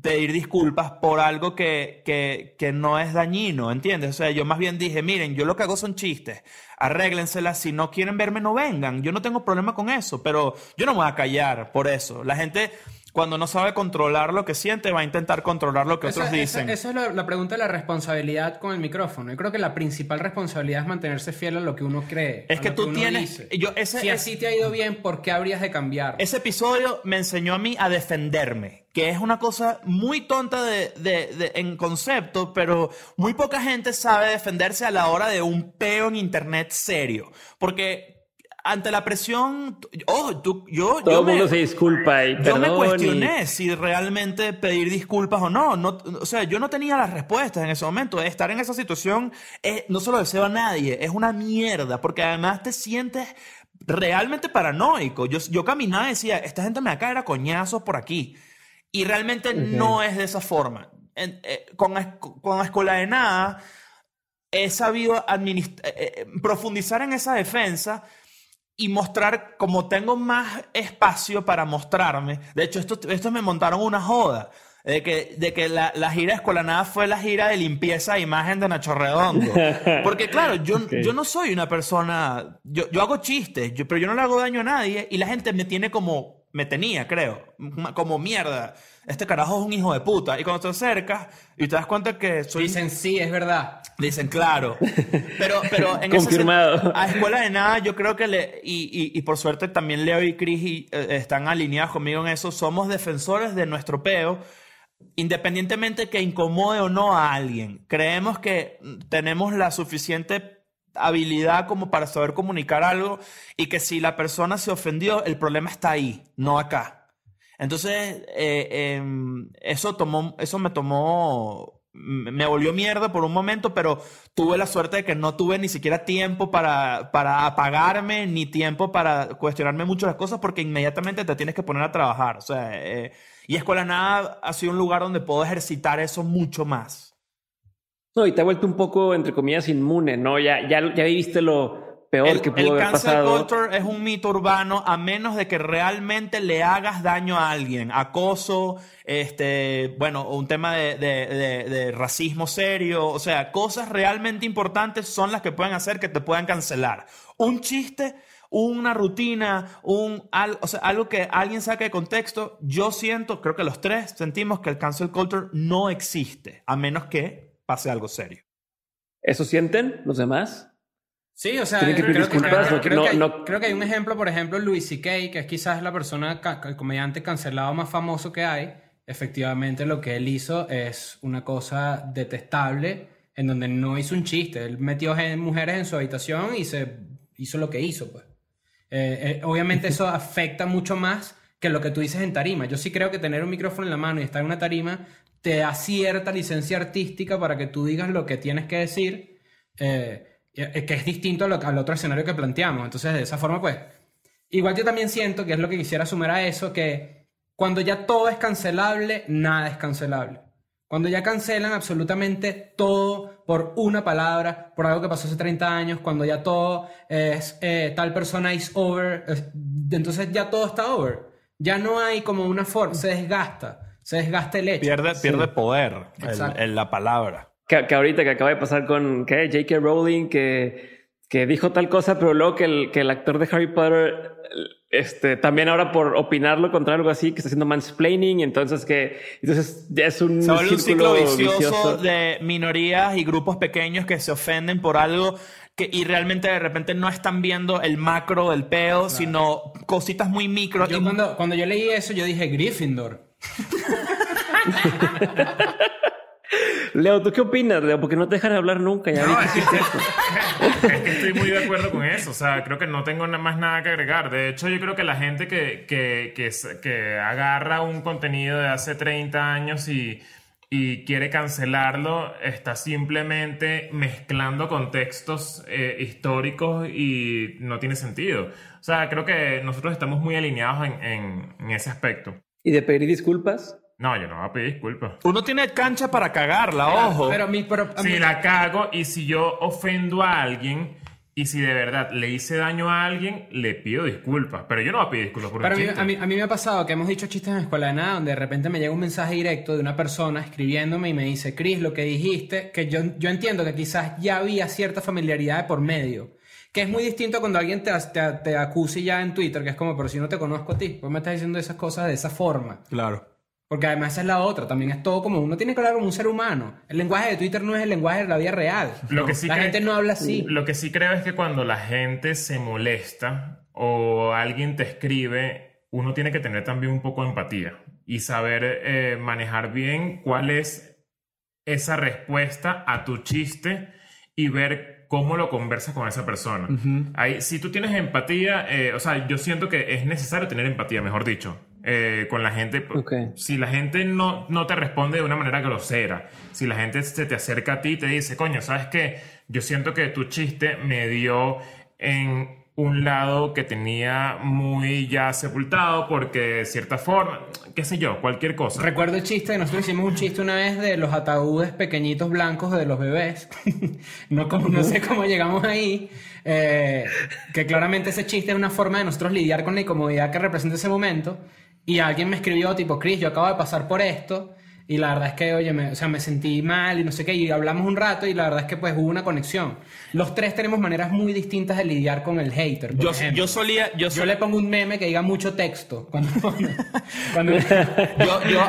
pedir disculpas por algo que, que, que no es dañino, ¿entiendes? O sea, yo más bien dije, miren, yo lo que hago son chistes, arréglenselas, si no quieren verme, no vengan, yo no tengo problema con eso, pero yo no me voy a callar por eso. La gente, cuando no sabe controlar lo que siente, va a intentar controlar lo que otros dicen.
Eso, es la, la pregunta de la responsabilidad con el micrófono. Yo creo que la principal responsabilidad es mantenerse fiel a lo que uno cree.
Es
a
que
lo
tú
uno
tienes-
dice.
yo- ese-
si así te ha ido bien, ¿por qué habrías de cambiar?
Ese episodio me enseñó a mí a defenderme, que es una cosa muy tonta de, de- de- en concepto, pero muy poca gente sabe defenderse a la hora de un peo en internet serio. Porque ante la presión, oh, tú, yo,
Todo
yo
el
me-
mundo se disculpa y
yo me
y-
cuestioné si realmente pedir disculpas o no. no. O sea, yo no tenía las respuestas en ese momento. Estar en esa situación eh, no se lo deseo a nadie. Es una mierda, porque además te sientes realmente paranoico. Yo, yo caminaba y decía, esta gente me va a caer a coñazos por aquí. Y realmente no es de esa forma. En- eh, con, con Escuela de Nada he sabido eh, eh, profundizar en esa defensa y mostrar, como tengo más espacio para mostrarme. De hecho, esto, esto me montaron una joda. De que, de que la, la gira de Escuela Nada fue la gira de limpieza de imagen de Nacho Redondo. Porque claro, yo, yo no soy una persona, yo, yo hago chistes, yo- pero yo no le hago daño a nadie y la gente me tiene como, me tenía, creo, como mierda. Este carajo es un hijo de puta. Y cuando te acercas y te das cuenta que soy...
Dicen, sí, es verdad.
Dicen, claro. Pero, pero en
Confirmado.
Ese, a escuela de nada, yo creo que le. Y, y, y por suerte también Leo y Chris y, eh, están alineados conmigo en eso. Somos defensores de nuestro peo, independientemente que incomode o no a alguien. Creemos que tenemos la suficiente habilidad como para saber comunicar algo y que si la persona se ofendió, el problema está ahí, no acá. Entonces, eh, eh, eso, tomó, eso me tomó me volvió mierda por un momento, pero tuve la suerte de que no tuve ni siquiera tiempo para, para apagarme, ni tiempo para cuestionarme mucho las cosas, porque inmediatamente te tienes que poner a trabajar. O sea, eh, y Escuela Nada ha sido un lugar donde puedo ejercitar eso mucho más.
No, y te ha vuelto un poco, entre comillas, inmune, ¿no? Ya, ya, ya viviste lo, peor
el,
que pudo
el
haber pasado.
culture es un mito urbano a menos de que realmente le hagas daño a alguien. Acoso, este, bueno, un tema de, de, de, de, racismo serio. O sea, cosas realmente importantes son las que pueden hacer que te puedan cancelar. Un chiste, una rutina, un, al, o sea, algo que alguien saque de contexto. Yo siento, creo que los tres sentimos que el cancel culture no existe, a menos que pase algo serio.
¿Eso sienten los demás?
Sí, o sea, creo que, creo, creo, no, que hay, no... creo, que hay, un ejemplo, por ejemplo, Louis C.K., que es quizás la persona, el comediante cancelado más famoso que hay. Efectivamente, lo que él hizo es una cosa detestable, en donde no hizo un chiste. Él metió mujeres en su habitación y se hizo lo que hizo, pues. Eh, eh, obviamente eso afecta mucho más que lo que tú dices en tarima. Yo sí creo que tener un micrófono en la mano y estar en una tarima te da cierta licencia artística para que tú digas lo que tienes que decir. Eh, que es distinto al, al otro escenario que planteamos. Entonces, de esa forma, pues, igual yo también siento, que es lo que quisiera sumar a eso, que cuando ya todo es cancelable, nada es cancelable. Cuando ya cancelan absolutamente todo por una palabra, por algo que pasó hace 30 años, cuando ya todo es eh, tal persona is over, es, entonces ya todo está over. Ya no hay como una forma, se desgasta, se desgasta el hecho.
Pierde, pierde sí. poder en la palabra
que, que, ahorita que acaba de pasar con ¿qué? J.K. Rowling, que, que dijo tal cosa, pero luego que el, que el actor de Harry Potter, este, también ahora por opinarlo contra algo así, que está haciendo mansplaining, entonces que, entonces ya es un,
se un ciclo vicioso, vicioso de minorías y grupos pequeños que se ofenden por algo que, y realmente de repente no están viendo el macro del peo, claro. sino cositas muy micro.
Yo
y...
cuando, cuando yo leí eso, yo dije Gryffindor.
Leo, ¿tú qué opinas, Leo? Porque no te dejan hablar nunca. Ya
no, es, que, es que estoy muy de acuerdo con eso. O sea, creo que no tengo más nada que agregar. De hecho, yo creo que la gente que, que, que, que agarra un contenido de hace 30 años y, y quiere cancelarlo está simplemente mezclando contextos eh, históricos y no tiene sentido. O sea, creo que nosotros estamos muy alineados en, en, en ese aspecto.
¿Y de pedir disculpas?
No, yo no voy a pedir disculpas.
Uno tiene cancha para cagarla, pero, ojo.
Pero, mi, pero
si la cago y si yo ofendo a alguien y si de verdad le hice daño a alguien, le pido disculpas. Pero yo no voy a pedir disculpas por
pero
un
a mí,
chiste.
A mí, a mí me ha pasado que hemos dicho chistes en la escuela de nada donde de repente me llega un mensaje directo de una persona escribiéndome y me dice, Chris, lo que dijiste, que yo, yo entiendo que quizás ya había cierta familiaridad de por medio. Que es muy distinto cuando alguien te, te, te acuse ya en Twitter, que es como, pero si no te conozco a ti, pues me estás diciendo esas cosas de esa forma.
Claro.
Porque además esa es la otra, también es todo como uno tiene que hablar como un ser humano. El lenguaje de Twitter no es el lenguaje de la vida real.
Lo que sí
la gente no habla así.
Lo que sí creo es que cuando la gente se molesta o alguien te escribe, uno tiene que tener también un poco de empatía y saber eh, manejar bien cuál es esa respuesta a tu chiste y ver cómo lo conversas con esa persona. Uh -huh. Ahí, si tú tienes empatía, eh, o sea, yo siento que es necesario tener empatía, mejor dicho. Eh, con la gente.
Okay.
Si la gente no, no te responde de una manera grosera, si la gente se te acerca a ti y te dice, coño, ¿sabes qué? Yo siento que tu chiste me dio en un lado que tenía muy ya sepultado porque de cierta forma, qué sé yo, cualquier cosa.
Recuerdo el chiste, nosotros hicimos un chiste una vez de los ataúdes pequeñitos blancos de los bebés. no, como, no sé cómo llegamos ahí. Eh, que claramente ese chiste es una forma de nosotros lidiar con la incomodidad que representa ese momento. Y alguien me escribió tipo, Chris, yo acabo de pasar por esto. Y la verdad es que, oye, me, o sea, me sentí mal y no sé qué, y hablamos un rato y la verdad es que pues hubo una conexión. Los tres tenemos maneras muy distintas de lidiar con el hater.
Yo, solía. Yo,
le pongo un meme que diga mucho texto. Cuando, cuando-
yo, yo,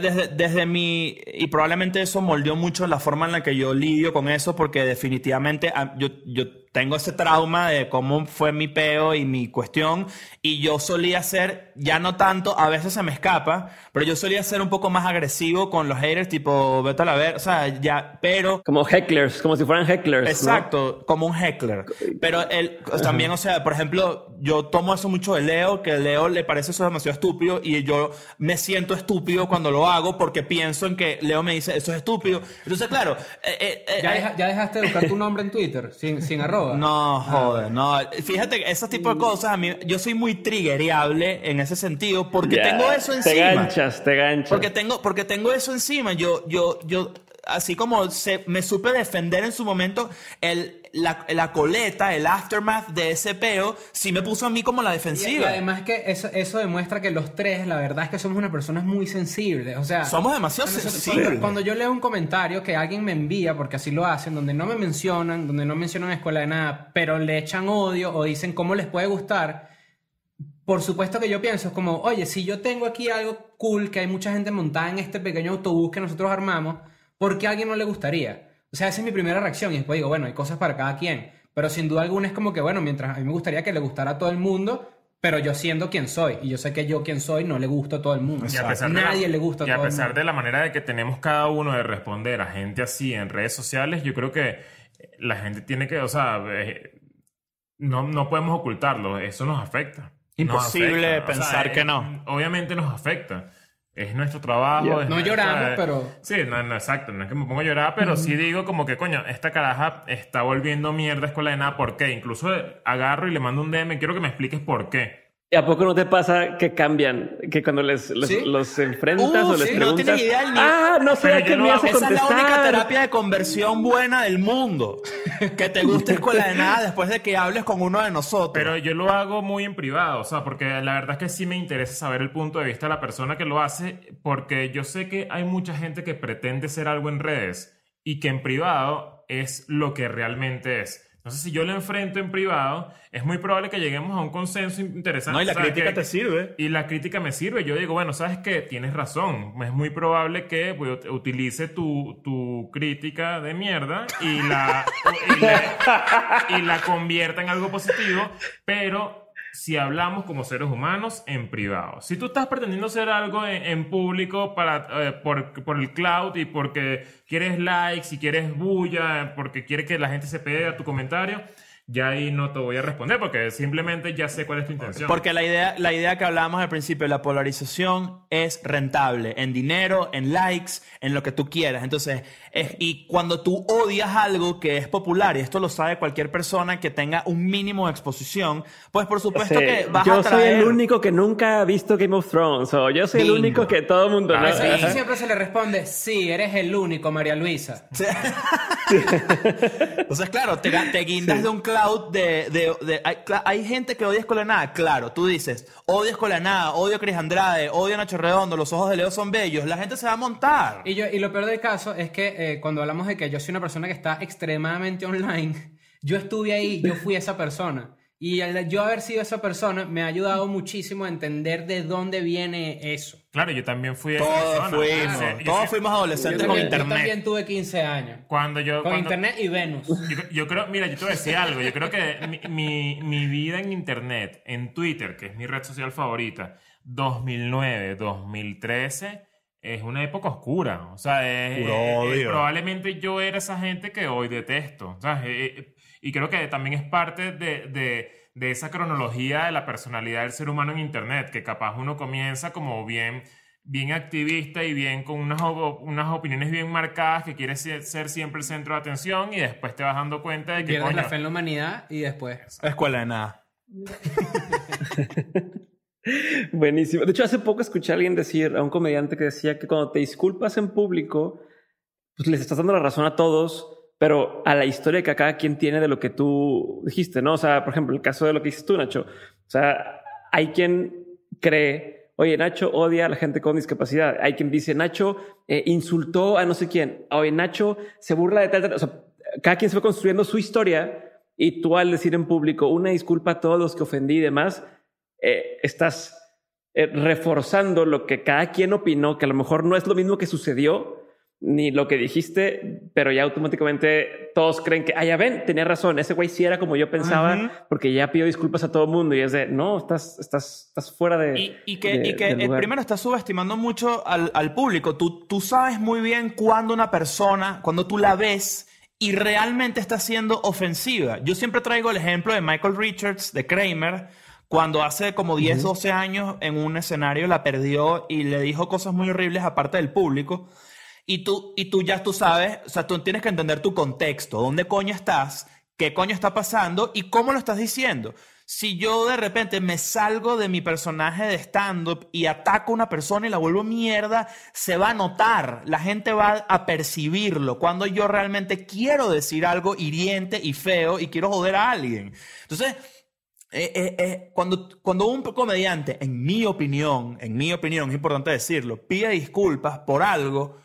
desde, desde mi. Y probablemente eso moldeó mucho la forma en la que yo lidio con eso, porque definitivamente yo tengo ese trauma de cómo fue mi peo y mi cuestión. Y yo solía ser, ya no tanto, a veces se me escapa, pero yo solía ser un poco más agresivo con los haters, tipo, vete a la ver, o sea, ya, pero.
Como hecklers, como si fueran hecklers. ¿no?
Exacto, como un heckler. Pero él también, o sea, por ejemplo, yo tomo eso mucho de Leo, que a Leo le parece eso demasiado estúpido y yo me siento estúpido cuando lo hago porque pienso en que Leo me dice eso es estúpido. Entonces, claro, eh, eh, eh,
¿Ya,
eh,
deja- ya dejaste de buscar tu nombre en Twitter sin, sin arroba?
No, joder, no. Fíjate que ese tipo de cosas, a mí, yo soy muy triggereable en ese sentido porque tengo eso
Te
encima.
ganchas, te ganchas.
Porque tengo, porque tengo eso encima. Yo, yo, yo, así como se, me supe defender en su momento, el, la, la coleta, el aftermath de ese peo, sí me puso a mí como la
Y, y
defensiva.
además que eso, eso demuestra que los tres, la verdad es que somos unas personas muy sensibles. O sea,
Somos demasiado sensibles.
Cuando, cuando yo leo un comentario que alguien me envía, porque así lo hacen, donde no me mencionan, donde no mencionan escuela de nada, pero le echan odio o dicen cómo les puede gustar, por supuesto que yo pienso, es como, oye, si yo tengo aquí algo cool, que hay mucha gente montada en este pequeño autobús que nosotros armamos, ¿por qué a alguien no le gustaría? O sea, esa es mi primera reacción y después digo, bueno, hay cosas para cada quien, pero sin duda alguna es como que, bueno, mientras a mí me gustaría que le gustara a todo el mundo, pero yo siendo quien soy, y yo sé que yo quien soy no le gusto a todo el mundo.
Y a pesar de la-
Nadie le gusta a
y a
todo el
pesar
mundo.
de la manera de que tenemos cada uno de responder a gente así en redes sociales, yo creo que la gente tiene que, o sea, eh, no, no podemos ocultarlo, eso nos afecta. Nos
Imposible
afecta. O sea,
pensar que
eh,
no.
Obviamente nos afecta. Es nuestro trabajo. Es
No
nuestra-
lloramos, pero-
Sí, no, no, exacto. No es que me pongo a llorar, pero sí digo como que, coño, esta caraja está volviendo mierda escuela de nada. ¿Por qué? Incluso agarro y le mando un DM. Quiero que me expliques por qué.
¿Y a poco no te pasa que cambian? Que cuando les, les-
¿Sí?
los enfrentas
Uh,
o les
sí, no
preguntas.
tienes idea nivel.
ah, no sé a qué
lo
me
hago.
hace
Esa es la única terapia de conversión buena del mundo. Que te guste escuela de nada después de que hables con uno de nosotros.
Pero yo lo hago muy en privado, o sea, porque la verdad es que sí me interesa saber el punto de vista de la persona que lo hace, porque yo sé que hay mucha gente que pretende ser algo en redes y que en privado es lo que realmente es. Entonces, si yo lo enfrento en privado, es muy probable que lleguemos a un consenso interesante.
no, y la crítica
que-
te sirve.
y la crítica me sirve. Yo digo, bueno, sabes que tienes razón. Es muy probable que pues, ut- utilice tu, tu crítica de mierda y la, y, la, y la convierta en algo positivo, pero si hablamos como seres humanos en privado. Si tú estás pretendiendo ser algo en, en público para, eh, por, por el cloud y porque quieres likes y quieres bulla, porque quieres que la gente se pegue a tu comentario, ya ahí no te voy a responder porque simplemente ya sé cuál es tu intención.
Porque la idea, la idea que hablábamos al principio, la polarización es rentable en dinero, en likes, en lo que tú quieras. Entonces, es- y cuando tú odias algo que es popular, y esto lo sabe cualquier persona que tenga un mínimo de exposición, pues por supuesto
Sí,
que vas
yo
a
soy
traer...
el único que nunca ha visto Game of Thrones. O yo soy el
Bingo.
único que todo el mundo.
Ah,
¿no?
sí,
Y siempre se le responde, sí, eres el único, María Luisa.
Sí. Entonces, claro, te, te guindas de un de... de- de- hay, hay gente que odia Escuela Nada, claro. Tú dices, odio Escuela Nada, odio a Cris Andrade, odio a Nacho Redondo, los ojos de Leo son bellos. La gente se va a montar.
Y, yo, y lo peor del caso es que eh, cuando hablamos de que yo soy una persona que está extremadamente online, yo estuve ahí, yo fui esa persona. Y el yo haber sido esa persona me ha ayudado muchísimo a entender de dónde viene eso.
Claro, yo también fui esa
Todos
persona.
fuimos,
Yo sé- yo
todos
sé-
fuimos adolescentes con
yo
internet.
también tuve 15 años.
Cuando yo...
Con
cuando-
internet y Venus.
Yo, yo creo, mira, yo te voy a decir algo. Yo creo que mi, mi, mi vida en internet, en Twitter, que es mi red social favorita, 2009, 2013, es una época oscura. O sea, es-
Puro
es- es-
odio.
probablemente yo era esa gente que hoy detesto. ¿sabes? Eh, eh, y creo que también es parte de, de- de esa cronología de la personalidad del ser humano en internet, que capaz uno comienza como bien bien activista y bien con unas, unas opiniones bien marcadas que quiere ser, ser siempre el centro de atención y después te vas dando cuenta de que
Pierdes
coño,
la fe en la humanidad y después.
Escuela de Nada.
Buenísimo. De hecho, hace poco escuché a alguien decir, a un comediante que decía que cuando te disculpas en público, pues les estás dando la razón a todos, pero a la historia que cada quien tiene de lo que tú dijiste, ¿no? O sea, por ejemplo, el caso de lo que dices tú, Nacho. O sea, hay quien cree oye, Nacho odia a la gente con discapacidad. Hay quien dice, Nacho eh, insultó a no sé quién. Oye, Nacho se burla de tal, tal. O sea, cada quien se va construyendo su historia y tú al decir en público una disculpa a todos los que ofendí y demás, eh, estás eh, reforzando lo que cada quien opinó, que a lo mejor no es lo mismo que sucedió, ni lo que dijiste, pero ya automáticamente todos creen que, ah, ya ven, tenía razón, ese güey sí era como yo pensaba, porque ya pidió disculpas a todo el mundo y es de, no, estás, estás, estás fuera de...
Y, y que,
de-
y que eh, primero estás subestimando mucho al, al público. Tú, tú sabes muy bien cuando una persona, cuando tú la ves y realmente está siendo ofensiva. Yo siempre traigo el ejemplo de Michael Richards, de Kramer, cuando hace como 10, 12 años en un escenario la perdió y le dijo cosas muy horribles aparte del público. Y tú, y tú ya tú sabes, o sea, tú tienes que entender tu contexto, dónde coño estás, qué coño está pasando y cómo lo estás diciendo. Si yo de repente me salgo de mi personaje de stand-up y ataco a una persona y la vuelvo mierda, se va a notar, la gente va a percibirlo cuando yo realmente quiero decir algo hiriente y feo y quiero joder a alguien. Entonces, eh, eh, eh, cuando, cuando un comediante, en mi opinión, en mi opinión, es importante decirlo, pide disculpas por algo,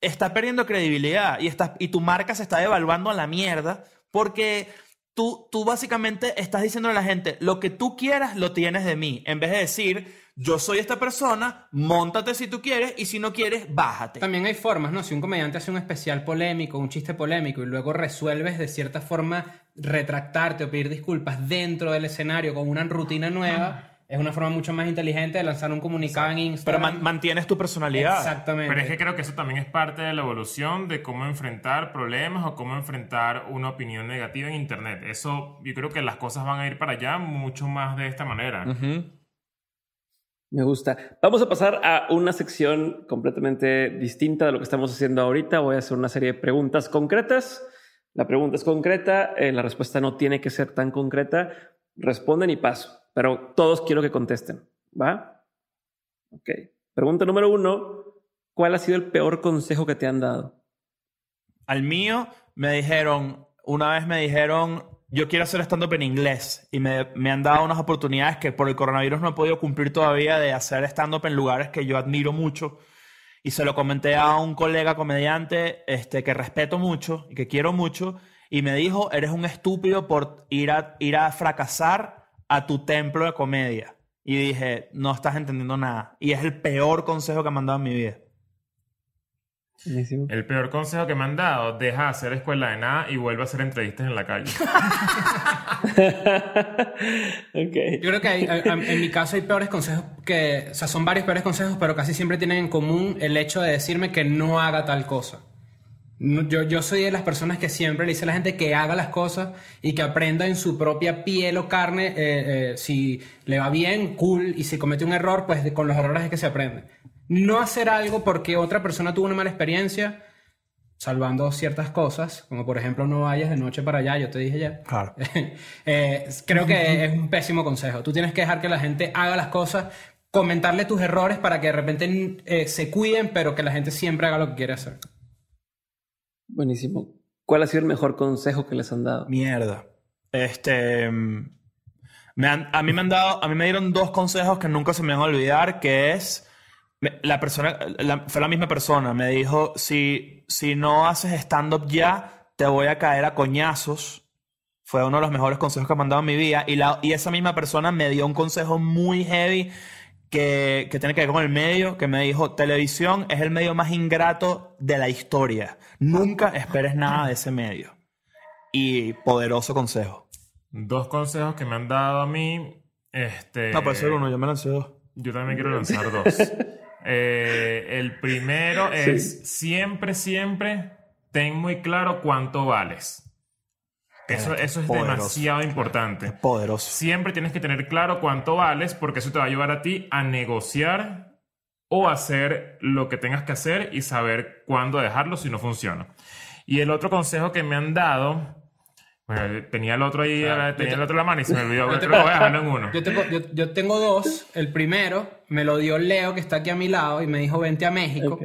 está perdiendo credibilidad y, y tu marca se está devaluando a la mierda porque tú, tú básicamente estás diciendo a la gente, lo que tú quieras lo tienes de mí, en vez de decir, yo soy esta persona, montate si tú quieres y si no quieres, bájate.
También hay formas, ¿no? Si un comediante hace un especial polémico, un chiste polémico y luego resuelves de cierta forma retractarte o pedir disculpas dentro del escenario con una rutina nueva, es una forma mucho más inteligente de lanzar un comunicado en
Pero
Instagram.
man- mantienes tu personalidad.
Exactamente.
Pero es que creo que eso también es parte de la evolución de cómo enfrentar problemas o cómo enfrentar una opinión negativa en Internet. Eso, yo creo que las cosas van a ir para allá mucho más de esta manera.
Me gusta. Vamos a pasar a una sección completamente distinta de lo que estamos haciendo ahorita. Voy a hacer una serie de preguntas concretas. La pregunta es concreta, eh, la respuesta no tiene que ser tan concreta. Responden y paso, pero todos quiero que contesten. ¿Va? Ok. Pregunta número uno. ¿Cuál ha sido el peor consejo que te han dado?
Al mío me dijeron, una vez me dijeron, yo quiero hacer stand-up en inglés y me, me han dado unas oportunidades que por el coronavirus no he podido cumplir todavía de hacer stand-up en lugares que yo admiro mucho. Y se lo comenté a un colega comediante este, que respeto mucho y que quiero mucho y me dijo, eres un estúpido por ir a, ir a fracasar a tu templo de comedia. Y dije, no estás entendiendo nada. Y es el peor consejo que me han dado en mi vida.
Buenísimo.
El peor consejo que me han dado, deja de hacer escuela de nada y vuelve a hacer entrevistas en la calle.
Yo creo que hay- hay- en mi caso hay peores consejos que, o sea, son varios peores consejos, pero casi siempre tienen en común el hecho de decirme que no haga tal cosa. Yo, yo soy de las personas que siempre le dice a la gente que haga las cosas y que aprenda en su propia piel o carne. eh, eh, si le va bien, cool. Y si comete un error, pues de- con los errores es que se aprende. No hacer algo porque otra persona tuvo una mala experiencia, salvando ciertas cosas, como por ejemplo no vayas de noche para allá, yo te dije ya.
Claro.
Eh, creo que es un pésimo consejo. Tú tienes que dejar que la gente haga las cosas, comentarle tus errores para que de repente se cuiden, pero que la gente siempre haga lo que quiere hacer.
Buenísimo. ¿Cuál ha sido el mejor consejo que les han dado?
Mierda. Este. mm, me han- a mí me han dado. A mí me dieron dos consejos que nunca se me van a olvidar. Que es. La persona. fue la misma persona. Me dijo: si, si no haces stand-up ya, te voy a caer a coñazos. Fue uno de los mejores consejos que me han dado en mi vida. Y, la, y esa misma persona me dio un consejo muy heavy que, que tiene que ver con el medio, que me dijo, televisión es el medio más ingrato de la historia. Nunca esperes nada de ese medio. Y poderoso consejo.
Dos consejos que me han dado a mí. Este,
No, puede ser uno, yo me lancé dos.
Yo también quiero lanzar dos. Eh, el primero es siempre, siempre ten muy claro cuánto vales. Eso, eso es
Poderoso.
demasiado importante.
Poderoso.
Siempre tienes que tener claro cuánto vales porque eso te va a ayudar a ti a negociar o hacer lo que tengas que hacer y saber cuándo dejarlo si no funciona. Y el otro consejo que me han dado, bueno, tenía el otro ahí,
Claro,
tenía
te-
el otro en la mano y se me olvidó,
Yo te-
lo voy a dejarlo en uno.
Yo tengo, yo, yo tengo dos. El primero me lo dio Leo, que está aquí a mi lado, y me dijo, vente a México.
Ok.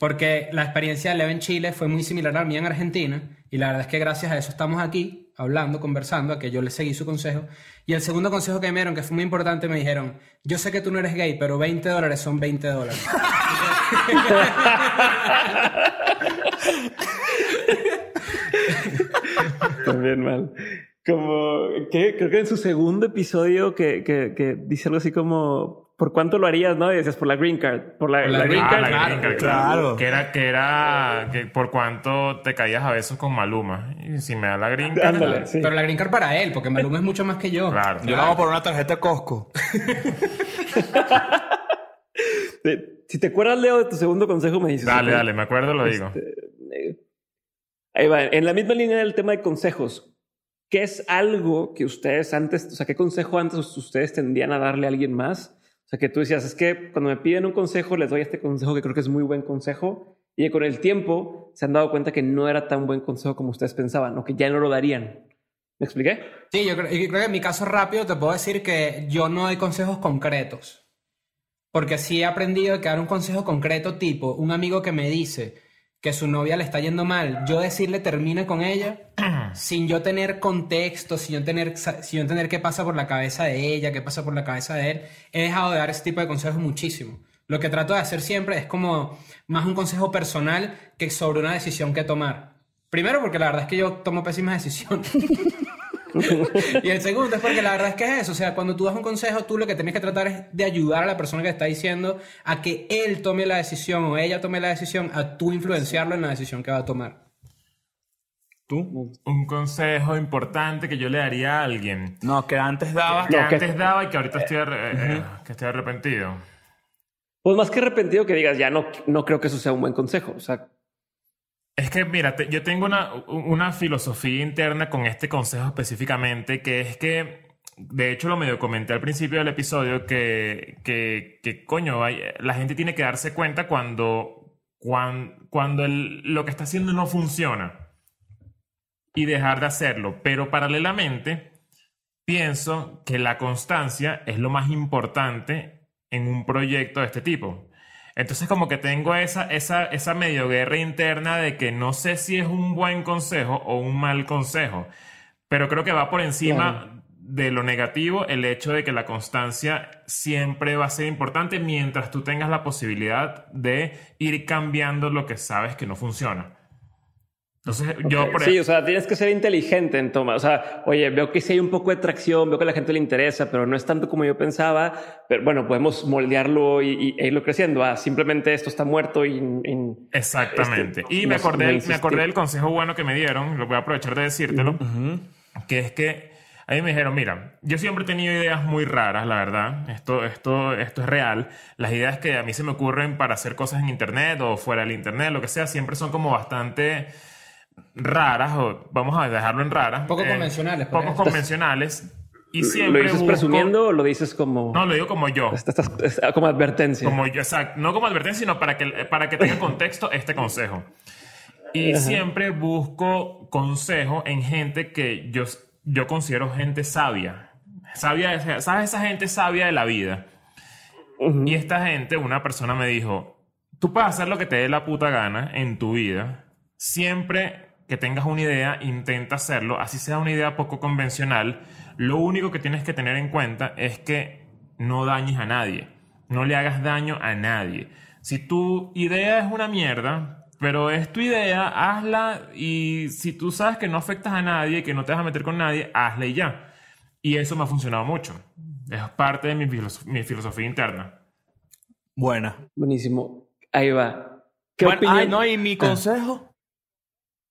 Porque la experiencia de Leo en Chile fue muy similar a la mía en Argentina. Y la verdad es que gracias a eso estamos aquí, hablando, conversando, a que yo le seguí su consejo. Y el segundo consejo que me dieron, que fue muy importante, me dijeron, yo sé que tú no eres gay, pero 20 dólares son 20 dólares.
También mal. Como creo que en su segundo episodio que, que dice algo así como ¿por cuánto lo harías? No, y decías por la green card, por la,
Por la
la green
Ah,
card.
la
claro,
green card,
claro.
Que era, que era que por cuánto te caías a besos con Maluma. Y si me da la green card.
Ándale, sí.
Pero la green card para él, porque Maluma es mucho más que yo.
Claro.
Yo lo hago por una tarjeta Costco.
Si te acuerdas, Leo, de tu segundo consejo, me dices.
Dale, dale, me acuerdo, lo digo.
Eh, Ahí va. En la misma línea del tema de consejos, ¿qué es algo que ustedes antes, o sea, qué consejo antes ustedes tendían a darle a alguien más? Sea, que tú decías, es que cuando me piden un consejo, les doy este consejo que creo que es muy buen consejo, y con el tiempo se han dado cuenta que no era tan buen consejo como ustedes pensaban, o que ya no lo darían. ¿Me expliqué?
Sí, yo creo, yo creo que en mi caso rápido te puedo decir que yo no doy consejos concretos. Porque sí he aprendido que dar un consejo concreto tipo, un amigo que me dice que su novia le está yendo mal, yo decirle termine con ella sin yo tener contexto, sin yo tener, sin yo tener qué pasa por la cabeza de ella, qué pasa por la cabeza de él, he dejado de dar ese tipo de consejos muchísimo. Lo que trato de hacer siempre es como más un consejo personal que sobre una decisión que tomar. Primero porque la verdad es que yo tomo pésimas decisiones. y el segundo es porque la verdad es que es eso. O sea, cuando tú das un consejo, tú lo que tienes que tratar es de ayudar a la persona que está diciendo a que él tome la decisión o ella tome la decisión, a tú influenciarlo en la decisión que va a tomar.
¿Tú?
Un consejo importante que yo le daría a alguien.
No, que antes daba.
Que
No, que-
antes daba y que ahorita estoy, eh, que estoy arrepentido.
Pues más que arrepentido que digas, ya no, no creo que eso sea un buen consejo. O sea,
Es que, mira, te- yo tengo una, una filosofía interna con este consejo específicamente, que es que, de hecho, lo medio comenté al principio del episodio, que, que, coño, la gente tiene que darse cuenta cuando, cuan- cuando, el- lo que está haciendo no funciona y dejar de hacerlo. Pero paralelamente, pienso que la constancia es lo más importante en un proyecto de este tipo. Entonces como que tengo esa, esa, esa medio guerra interna de que no sé si es un buen consejo o un mal consejo, pero creo que va por encima de lo negativo el hecho de que la constancia siempre va a ser importante mientras tú tengas la posibilidad de ir cambiando lo que sabes que no funciona. Entonces yo por
sí, o sea, tienes que ser inteligente en toma. O sea, oye, veo que sí hay un poco de tracción, veo que a la gente le interesa, pero no es tanto como yo pensaba. Pero bueno, podemos moldearlo y, y- e irlo creciendo. Ah, simplemente esto está muerto y, y-
Exactamente.
Este,
y me acordé,
no
me acordé del consejo bueno que me dieron, lo voy a aprovechar de decírtelo, que es que a mí me dijeron, mira, yo siempre he tenido ideas muy raras, la verdad, esto, esto, esto es real. Las ideas que a mí se me ocurren para hacer cosas en Internet o fuera del Internet, lo que sea, siempre son como bastante raras, o vamos a dejarlo en raras.
Poco convencionales, por
Poco
ejemplo.
convencionales. Y
¿Lo
siempre
dices
busco-
presumiendo o lo dices como,
No, lo digo como yo.
estás- estás- como advertencia?
Como yo, exacto. No como advertencia, sino para que, para que tenga contexto este consejo. Y siempre busco consejo en gente que yo, yo considero gente sabia. Sabia, ¿sabes? Esa gente sabia de la vida. Y esta gente, una persona me dijo, tú puedes hacer lo que te dé la puta gana en tu vida. Siempre que tengas una idea, intenta hacerlo. Así sea una idea poco convencional. Lo único que tienes que tener en cuenta es que no dañes a nadie. No le hagas daño a nadie. Si tu idea es una mierda, pero es tu idea, hazla y si tú sabes que no afectas a nadie, que no te vas a meter con nadie, hazla y ya. Y eso me ha funcionado mucho. Es parte de mi, filosof- mi filosofía interna.
Buena.
Buenísimo. Ahí va. ¿Qué
Bueno,
opinión?
ay, no, y mi consejo.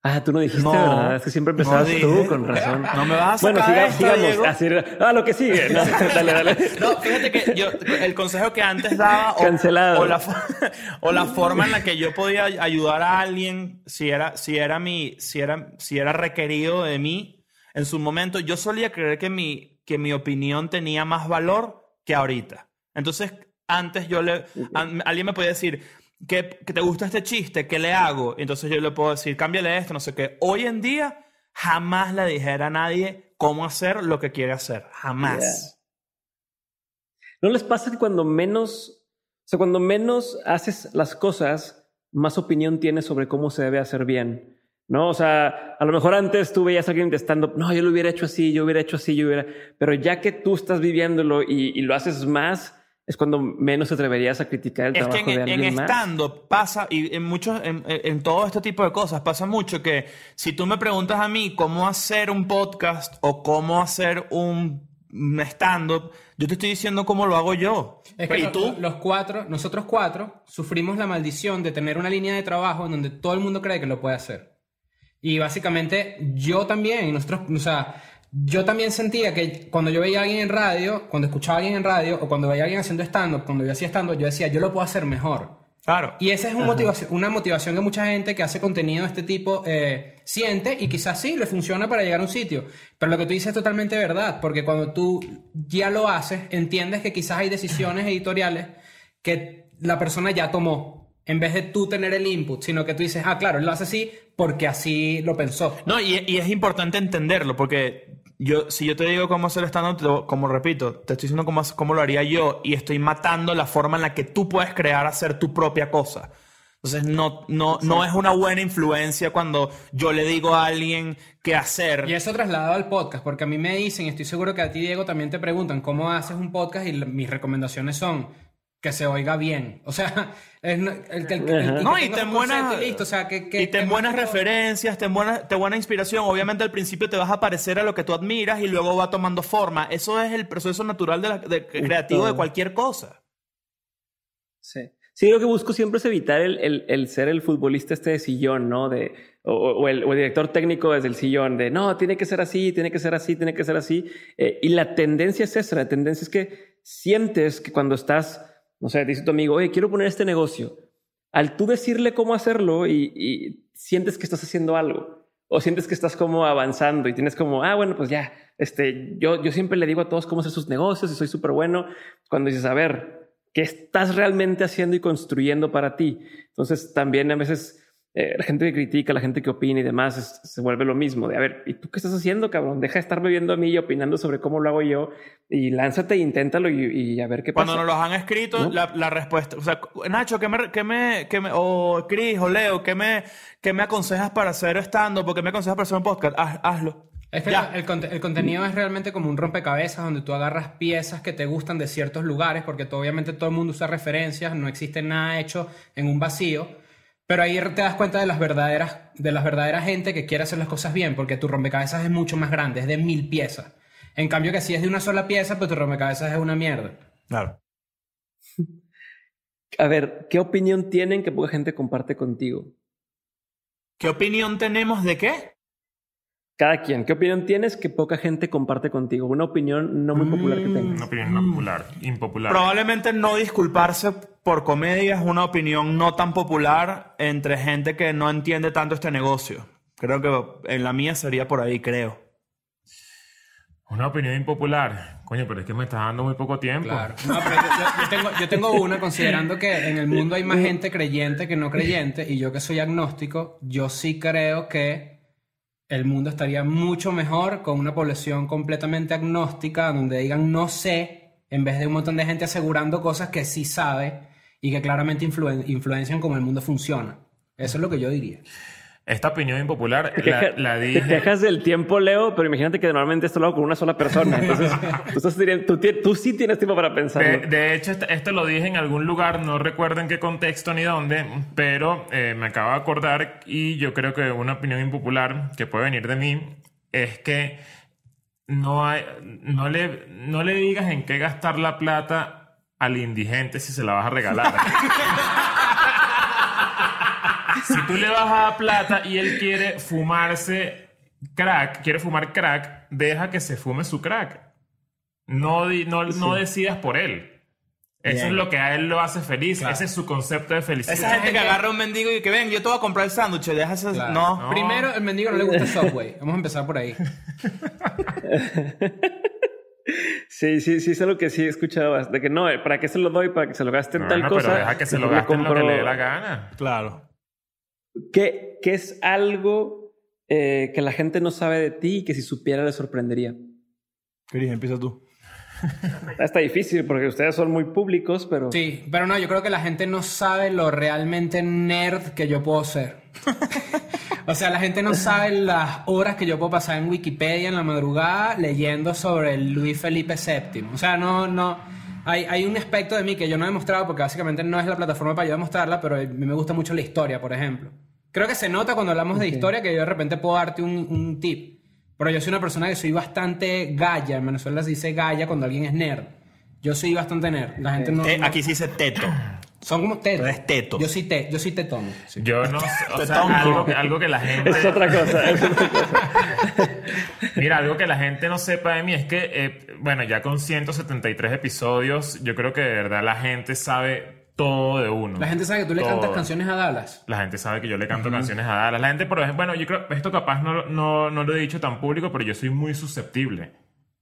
Ah, tú no dijiste,
No.
¿verdad? Es que siempre empezabas
No
tú, con razón.
No me vas a
Bueno,
sacar
siga-
esto,
sigamos. Así era. Ah, lo que sigue. No, dale, dale.
No, fíjate que yo, el consejo que antes daba o,
Cancelado.
o la, o la forma en la que yo podía ayudar a alguien si era, si era mi, si era, si era requerido de mí en su momento, yo solía creer que mi, que mi opinión tenía más valor que ahorita. Entonces, antes yo le, a- alguien me podía decir, que, que te gusta este chiste, ¿qué le hago? Entonces yo le puedo decir, cámbiale esto, no sé qué. Hoy en día, jamás le dijera a nadie cómo hacer lo que quiere hacer. Jamás.
¿No les pasa que cuando menos, o sea, cuando menos haces las cosas, más opinión tienes sobre cómo se debe hacer bien? ¿no? O sea, a lo mejor antes tú veías a alguien de stand-up, no, yo lo hubiera hecho así, yo hubiera hecho así, yo hubiera, pero ya que tú estás viviéndolo y lo haces más, es cuando menos te atreverías a criticar el
Es
trabajo
que en,
de
en
alguien más.
stand-up pasa, y en muchos, en, en todo este tipo de cosas, pasa mucho que si tú me preguntas a mí cómo hacer un podcast o cómo hacer un un stand-up, yo te estoy diciendo cómo lo hago yo.
Es que
¿Y
lo-
tú?
los cuatro, nosotros cuatro, sufrimos la maldición de tener una línea de trabajo en donde todo el mundo cree que lo puede hacer. Y básicamente yo también, nosotros, o sea, yo también sentía que cuando yo veía a alguien en radio, cuando escuchaba a alguien en radio, o cuando veía a alguien haciendo stand-up, cuando yo hacía stand-up, yo decía, yo lo puedo hacer mejor.
Claro.
Y esa es un motivación, una motivación que mucha gente que hace contenido de este tipo eh, siente y quizás sí le funciona para llegar a un sitio. Pero lo que tú dices es totalmente verdad, porque cuando tú ya lo haces, entiendes que quizás hay decisiones editoriales que la persona ya tomó, en vez de tú tener el input, sino que tú dices, ah, claro, él lo hace así porque así lo pensó.
No, y, y es importante entenderlo, porque yo, si yo te digo cómo hacer stand-up, como repito, te estoy diciendo cómo, cómo lo haría yo, y estoy matando la forma en la que tú puedes crear, hacer tu propia cosa. Entonces, no, no, no es una buena influencia cuando yo le digo a alguien qué hacer.
Y eso trasladado al podcast, porque a mí me dicen, y estoy seguro que a ti, Diego, también te preguntan cómo haces un podcast y mis recomendaciones son que se oiga bien. O sea, el, el- el-
No, y ten buenas,
y listo. O sea, que, que-
y ten
que
buenas
todo-
referencias, ten buena, ten buena inspiración. Obviamente al principio te vas a parecer a lo que tú admiras y luego va tomando forma. Eso es el proceso natural de la- de- creativo de cualquier cosa.
Sí. Sí, lo que busco siempre es evitar el, el- el ser el futbolista este de sillón, ¿no? De, o, o el, o el director técnico desde el sillón, de no, tiene que ser así, tiene que ser así, tiene que ser así. Eh, y la tendencia es esa, la tendencia es que sientes que cuando estás, no sé, dice tu amigo, oye, quiero poner este negocio, al tú decirle cómo hacerlo y, y sientes que estás haciendo algo. O sientes que estás como avanzando y tienes como, ah, bueno, pues ya, este, yo, yo siempre le digo a todos cómo hacer sus negocios y soy súper bueno. Cuando dices, a ver, ¿qué estás realmente haciendo y construyendo para ti? Entonces también a veces eh, la gente que critica, la gente que opina y demás es- se vuelve lo mismo de, a ver, ¿y tú qué estás haciendo, cabrón? Deja de estarme viendo a mí y opinando sobre cómo lo hago yo y lánzate e inténtalo y, y a ver qué
Cuando
pasa.
nos los han escrito,
¿No?
la, la respuesta, o sea, Nacho, ¿qué me, qué me, qué me- o Chris, o Leo, ¿qué me, qué me aconsejas para hacer stand-up? ¿O qué me aconsejas para hacer un podcast? Haz- hazlo.
Es que
Ya.
el, conte- el contenido es realmente como un rompecabezas donde tú agarras piezas que te gustan de ciertos lugares, porque tú, obviamente todo el mundo usa referencias, no existe nada hecho en un vacío, pero ahí te das cuenta de las verdaderas, de las verdaderas gente que quiere hacer las cosas bien, porque tu rompecabezas es mucho más grande, es de mil piezas. En cambio que si es de una sola pieza, pues tu rompecabezas es una mierda.
Claro.
A ver, ¿qué opinión tienen que poca gente comparte contigo?
¿Qué opinión tenemos de qué?
Cada quien, ¿qué opinión tienes que poca gente comparte contigo? Una opinión no muy popular que
Una
tengas.
opinión no popular, impopular.
Probablemente no disculparse por comedia es una opinión no tan popular entre gente que no entiende tanto este negocio. Creo que en la mía sería por ahí, creo.
Una opinión impopular. Coño, pero es que me estás dando muy poco tiempo.
Claro. No, pero yo, yo- yo tengo, yo tengo una, considerando que en el mundo hay más gente creyente que no creyente, y yo que soy agnóstico, yo sí creo que el mundo estaría mucho mejor con una población completamente agnóstica, donde digan no sé, en vez de un montón de gente asegurando cosas que sí sabe y que claramente influen- influencian cómo el mundo funciona. Eso es lo que yo diría.
Esta opinión impopular
Te,
la,
queja-
la
te
dije.
quejas del tiempo, Leo, pero imagínate que normalmente esto lo hago con una sola persona. Entonces, tú, tú tú sí tienes tiempo para
De,
pensarlo.
de hecho, esto lo dije en algún lugar, no recuerdo en qué contexto ni dónde, pero eh, me acabo de acordar y yo creo que una opinión impopular que puede venir de mí es que no, hay, no, le, no le digas en qué gastar la plata al indigente si se la vas a regalar. si tú le vas a dar plata y él quiere fumarse crack, quiere fumar crack, deja que se fume su crack. No, no, no decidas por él. Eso
Bien.
es lo que a él lo hace feliz.
Claro.
Ese es su concepto de felicidad.
Esa gente que agarra a un mendigo y que ven, yo te voy a comprar el sándwich.
Claro.
No.
No.
Primero, el mendigo no le gusta Subway. Vamos a empezar por ahí.
Sí, sí, sí, es algo que sí he escuchado. De que no, ¿para qué se lo doy? Para que se lo gaste en tal
Bueno,
cosa.
pero deja que se lo
Mejor
gaste en lo que le dé la gana.
Claro.
¿Qué, qué es algo eh, que la gente no sabe de ti y que si supiera le sorprendería?
Cris, empieza tú.
Está difícil porque ustedes son muy públicos, pero...
Sí, pero no, yo creo que la gente no sabe lo realmente nerd que yo puedo ser. O sea, la gente no sabe las horas que yo puedo pasar en Wikipedia en la madrugada leyendo sobre Luis Felipe VII. O sea, no, no. Hay, hay un aspecto de mí que yo no he demostrado porque básicamente no es la plataforma para yo demostrarla, pero a mí me gusta mucho la historia, por ejemplo. Creo que se nota cuando hablamos de historia que yo de repente puedo darte un, un tip. Pero yo soy una persona que soy bastante galla. En Venezuela se dice galla cuando alguien es nerd. Yo soy bastante nerd. La gente no.
Eh,
no-
aquí sí dice teto.
Son como tetos.
Eres teto.
Yo soy, te, yo soy tetón. sí.
Yo no sé, o sea, algo, algo que la gente...
Es otra cosa. es otra cosa.
Mira, algo que la gente no sepa de mí es que, eh, bueno, ya con 173 episodios, yo creo que de verdad la gente sabe todo de uno.
La gente sabe que tú le
Todo.
cantas canciones a Dallas.
La gente sabe que yo le canto canciones a Dallas. La gente, por ejemplo, bueno, yo creo, esto capaz no, no, no lo he dicho tan público, pero yo soy muy susceptible.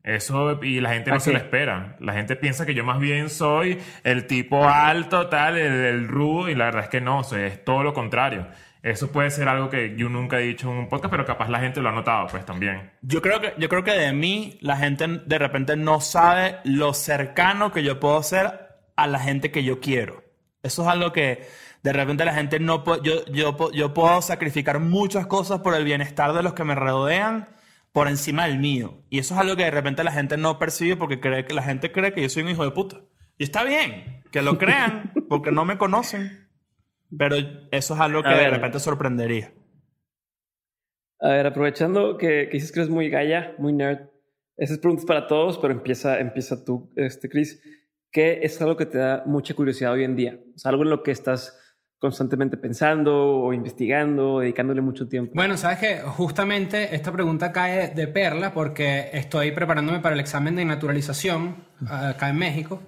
Eso, y la gente no
¿Ah,
se lo espera. La gente piensa que yo más bien soy el tipo alto, tal, el, el rudo, y la verdad es que no, soy, es todo lo contrario. Eso puede ser algo que yo nunca he dicho en un podcast, pero capaz la gente lo ha notado, pues también.
Yo creo que, yo creo que de mí la gente de repente no sabe lo cercano que yo puedo ser a la gente que yo quiero. Eso es algo que de repente la gente no puede, yo, yo, yo puedo sacrificar muchas cosas por el bienestar de los que me rodean por encima del mío. Y eso es algo que de repente la gente no percibe porque cree que la gente cree que yo soy un hijo de puta. Y está bien, que lo crean, porque no me conocen. Pero eso es algo que de repente sorprendería.
A ver, aprovechando que, que dices que eres muy galla, muy nerd, esas preguntas para todos, pero empieza, empieza tú, este, Chris. ¿Qué es algo que te da mucha curiosidad hoy en día? Sea, algo en lo que estás constantemente pensando o investigando, o dedicándole mucho tiempo.
Bueno, sabes que justamente esta pregunta cae de perla porque estoy preparándome para el examen de naturalización acá en México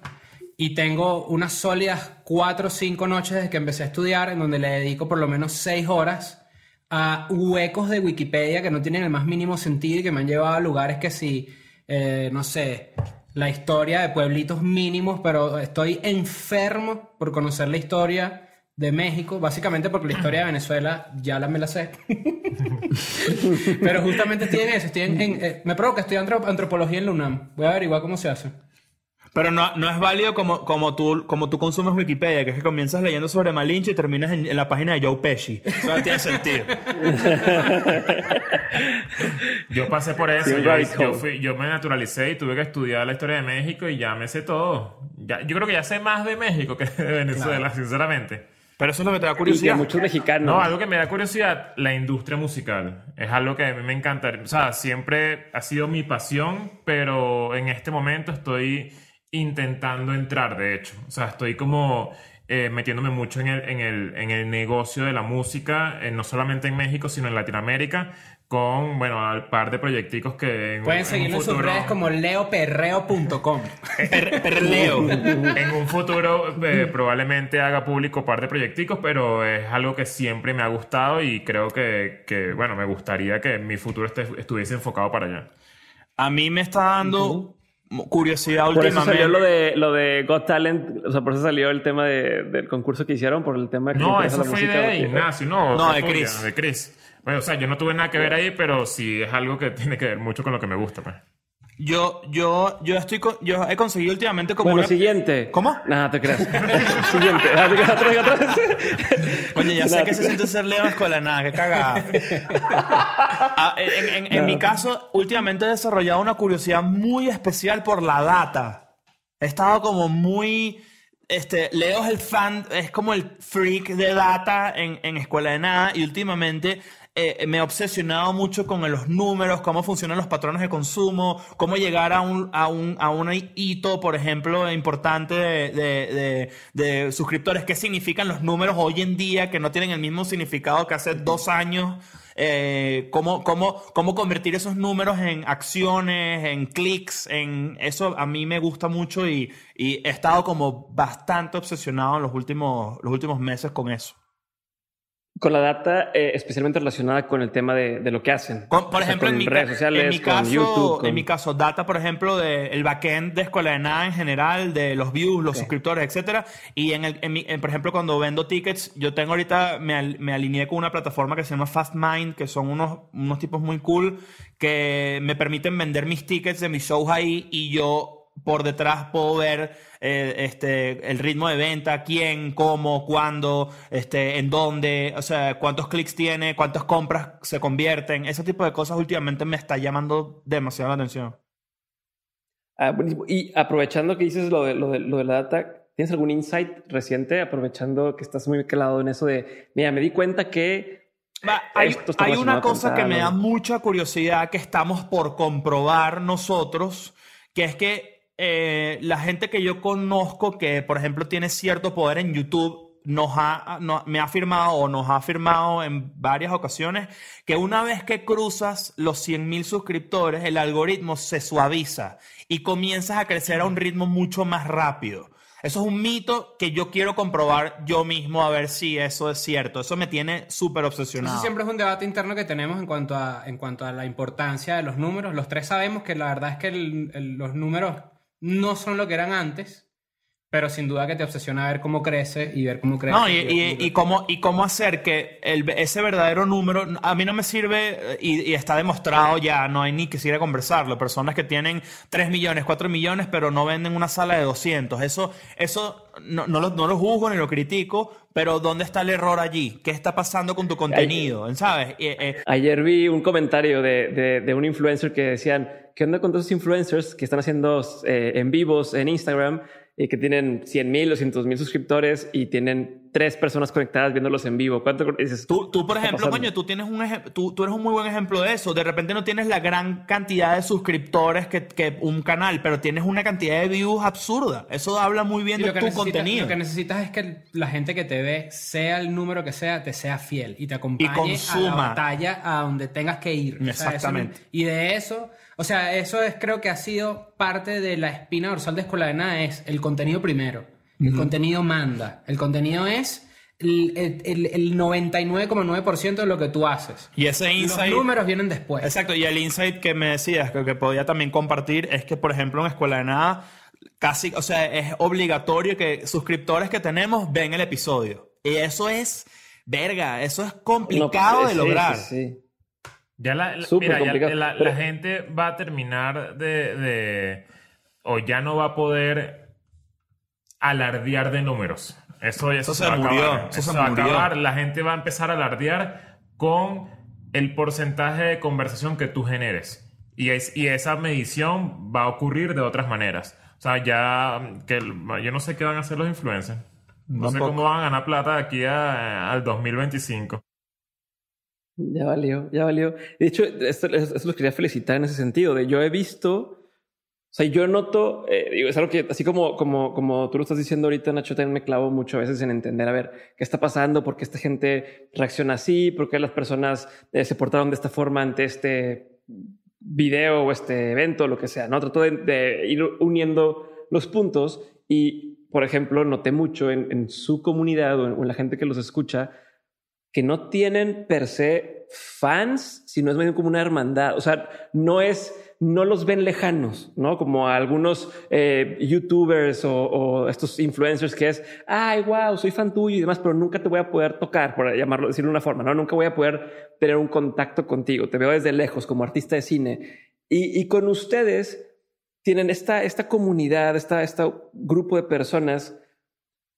y tengo unas sólidas cuatro o cinco noches desde que empecé a estudiar en donde le dedico por lo menos seis horas a huecos de Wikipedia que no tienen el más mínimo sentido y que me han llevado a lugares que si, eh, no sé, la historia de pueblitos mínimos, pero estoy enfermo por conocer la historia de México, básicamente porque la historia de Venezuela ya la me la sé. pero justamente estoy en eso, estoy en, eh, me provoca, estoy antropología en la UNAM. Voy a averiguar cómo se hace.
Pero no, no es válido como, como, tú, como tú consumes Wikipedia, que es que comienzas leyendo sobre Malinche y terminas en, en la página de Joe Pesci. Eso no tiene sentido.
Yo pasé por eso. Yo, fui- yo me naturalicé y tuve que estudiar la historia de México y ya me sé todo. Ya, yo creo que ya sé más de México que de Venezuela, sinceramente.
Pero eso es lo que te da
y
curiosidad.
muchos mexicanos.
No, algo que me da curiosidad, la industria musical. Es algo que a mí me encanta. O sea, siempre ha sido mi pasión, pero en este momento estoy intentando entrar, de hecho. O sea, estoy como eh, metiéndome mucho en el, en, el, en el negocio de la música, eh, no solamente en México, sino en Latinoamérica, con, bueno, al par de proyecticos que... En,
Pueden seguirlo en sus redes como leoperreo.com.
Per- perleo.
en un futuro eh, probablemente haga público un par de proyecticos, pero es algo que siempre me ha gustado y creo que, que, bueno, me gustaría que mi futuro este- estuviese enfocado para allá.
A mí me está dando curiosidad
por eso
últimamente.
salió lo de, lo de Got Talent, o sea, por eso salió el tema de- del concurso que hicieron, por el tema de que
No, eso fue
música,
de. Ignacio, no.
No, de Chris.
De Chris. Bueno, o sea, yo no tuve nada que ver ahí, pero sí es algo que tiene que ver mucho con lo que me gusta, pues.
Yo, yo, yo estoy con- yo he conseguido últimamente como
Bueno,
una...
siguiente.
¿Cómo?
Nada, te creas. siguiente. Ah, te creas, otra vez.
Oye, ya sé que se siente ser Leo en escuela, nada, qué cagada. Ah, en en- en mi caso, últimamente he desarrollado una curiosidad muy especial por la data. He estado como muy... Este, Leo es el fan, es como el freak de data en, en escuela de nada y últimamente eh, me he obsesionado mucho con los números, cómo funcionan los patrones de consumo, cómo llegar a un, a un, a un hito, por ejemplo, importante de, de- suscriptores. ¿Qué significan los números hoy en día que no tienen el mismo significado que hace dos años? Eh, cómo, cómo, cómo convertir esos números en acciones, en clics, en eso a mí me gusta mucho y, y he estado como bastante obsesionado en los últimos, los últimos meses con eso.
Con la data eh, especialmente relacionada con el tema de, de lo que hacen.
Con- por
O sea,
ejemplo,
con
en, mi,
redes sociales,
en mi
con
caso,
YouTube. con-
en mi caso, data, por ejemplo, del backend de Escuela de Nada en general, de los views, los
Ok.
suscriptores, etcétera. Y en el, en mi- en, por ejemplo, cuando vendo tickets, yo tengo ahorita, me, al- me alineé con una plataforma que se llama Fastmind, que son unos, unos tipos muy cool, que me permiten vender mis tickets de mis shows ahí y yo por detrás puedo ver eh, este, el ritmo de venta, quién, cómo, cuándo, este, en dónde, o sea, cuántos clics tiene, cuántas compras se convierten. Ese tipo de cosas últimamente me está llamando demasiado la atención.
Ah, buenísimo. Y aprovechando que dices lo de, lo, de, lo de la data, ¿tienes algún insight reciente? Aprovechando que estás muy calado en eso de, mira, me di cuenta que
Va, hay, hay una cosa que me da mucha curiosidad que estamos por comprobar nosotros, que es que eh, la gente que yo conozco que, por ejemplo, tiene cierto poder en YouTube, nos ha, no- me ha afirmado o nos ha afirmado en varias ocasiones que una vez que cruzas los 100.000 suscriptores, el algoritmo se suaviza y comienzas a crecer a un ritmo mucho más rápido. Eso es un mito que yo quiero comprobar yo mismo a ver si eso es cierto. Eso me tiene súper obsesionado.
Eso siempre es un debate interno que tenemos en cuanto a, en cuanto a la importancia de los números. Los tres sabemos que la verdad es que los números no son lo que eran antes, pero sin duda que te obsesiona ver cómo crece y ver cómo crece.
No, y, y-
cómo
y cómo, y cómo hacer que el- ese verdadero número, a mí no me sirve, eh, y, y está demostrado ya, no hay ni que siquiera conversarlo, personas que tienen 3 millones, 4 millones, pero no venden una sala de 200, eso, eso no, no, lo, no lo juzgo ni lo critico, pero ¿dónde está el error allí? ¿Qué está pasando con tu contenido? ¿Sabes? Eh, eh,
Ayer vi un comentario de, de- de un influencer que decían, ¿qué onda con todos esos influencers que están haciendo eh, en vivos en Instagram y que tienen 100 mil, 200 mil suscriptores y tienen tres personas conectadas viéndolos en vivo? ¿Cuánto y dices,
Tú, tú, por
¿qué está
ejemplo, coño, tú tienes un tú, tú eres un muy buen ejemplo de eso. De repente no tienes la gran cantidad de suscriptores que, que un canal, pero tienes una cantidad de views absurda. Eso habla muy bien
Y
de tu contenido.
lo que necesitas es que la gente que te ve, sea el número que sea, te sea fiel y te acompañe a la batalla a donde tengas que ir. O sea, eso
Exactamente.
y de eso, o sea, eso es creo que ha sido parte de la espina dorsal de Escuela de Nada, es el contenido primero. El contenido manda. El contenido es el, el- el- el 99,9% de lo que tú haces.
Y ese insight.
Los números vienen después.
Exacto, y el insight que me decías, que, que podía también compartir, es que, por ejemplo, en Escuela de Nada, casi, o sea, es obligatorio que suscriptores que tenemos ven el episodio. Y eso es, verga, eso es complicado
No,
de
sí,
lograr.
sí, sí.
Ya la, la-
Súper
mira, ya
complicado,
la,
pero-
la gente va a terminar de, de- o ya no va a poder alardear de números. Eso, eso,
Eso
se,
se
va a
murió,
acabar.
eso
Eso
se
va
murió.
acabar. La gente va a empezar a alardear con el porcentaje de conversación que tú generes. Y, es, y esa medición va a ocurrir de otras maneras. O sea, ya que yo no sé qué van a hacer los influencers. No sé cómo van a ganar plata de aquí a- al 2025.
Ya valió, ya valió. De hecho, esto, esto los quería felicitar en ese sentido. De yo he visto, o sea, yo noto, eh, digo, es algo que así como, como, como tú lo estás diciendo ahorita, Nacho, también me clavo mucho a veces en entender, a ver, qué está pasando, por qué esta gente reacciona así, por qué las personas eh, se portaron de esta forma ante este video o este evento, lo que sea, ¿no? Trato de, de ir uniendo los puntos y, por ejemplo, noté mucho en, en su comunidad o en, o en la gente que los escucha, que no tienen per se fans, sino es medio como una hermandad. O sea, no es, no los ven lejanos, ¿no? Como a algunos eh, youtubers o, o estos influencers que es, ay, wow, soy fan tuyo y demás, pero nunca te voy a poder tocar, por llamarlo, decirlo de una forma, ¿no? Nunca voy a poder tener un contacto contigo. Te veo desde lejos como artista de cine. Y, y con ustedes tienen esta, esta comunidad, esta, este grupo de personas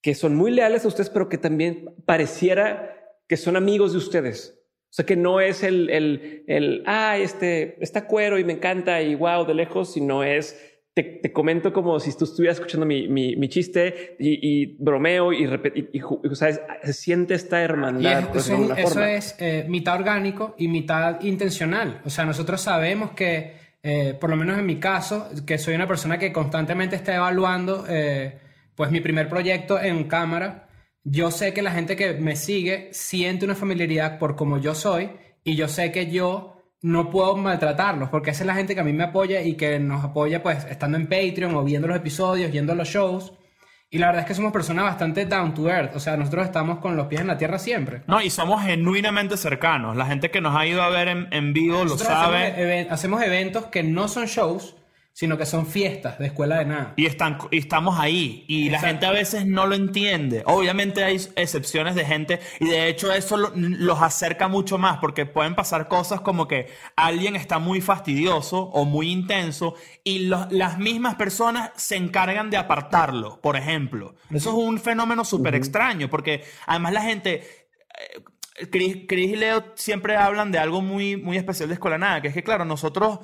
que son muy leales a ustedes, pero que también pareciera que son amigos de ustedes. O sea, que no es el, el, el ah, este, está cuero y me encanta y wow, de lejos, sino es, te, te comento como si tú estuvieras escuchando mi, mi, mi chiste y, y bromeo y, y, y o sea, es- se siente esta
Y
hermandad.
es-
por
eso, es, eso
forma.
es, eh, mitad orgánico y mitad intencional. O sea, nosotros sabemos que, eh, por lo menos en mi caso, que soy una persona que constantemente está evaluando eh, pues mi primer proyecto en cámara. Yo sé que la gente que me sigue siente una familiaridad por como yo soy y yo sé que yo no puedo maltratarlos porque esa es la gente que a mí me apoya y que nos apoya pues estando en Patreon o viendo los episodios, yendo a los shows. Y la verdad es que somos personas bastante down to earth. O sea, nosotros estamos con los pies en la tierra siempre.
No, y somos genuinamente cercanos. La gente que nos ha ido a ver en, en vivo lo
Nosotros
sabe.
Hacemos, even- hacemos eventos que no son shows, sino que son fiestas de escuela de nada.
Y, están, y estamos ahí. Y la gente a veces no lo entiende. Obviamente hay excepciones de gente. Y de hecho eso lo- los acerca mucho más. Porque pueden pasar cosas como que alguien está muy fastidioso o muy intenso. Y los- las mismas personas se encargan de apartarlo, por ejemplo. Eso es un fenómeno súper extraño. Porque además la gente... eh, Chris, Chris y Leo siempre hablan de algo muy, muy especial de Escuela Nada. Que es que, claro, nosotros...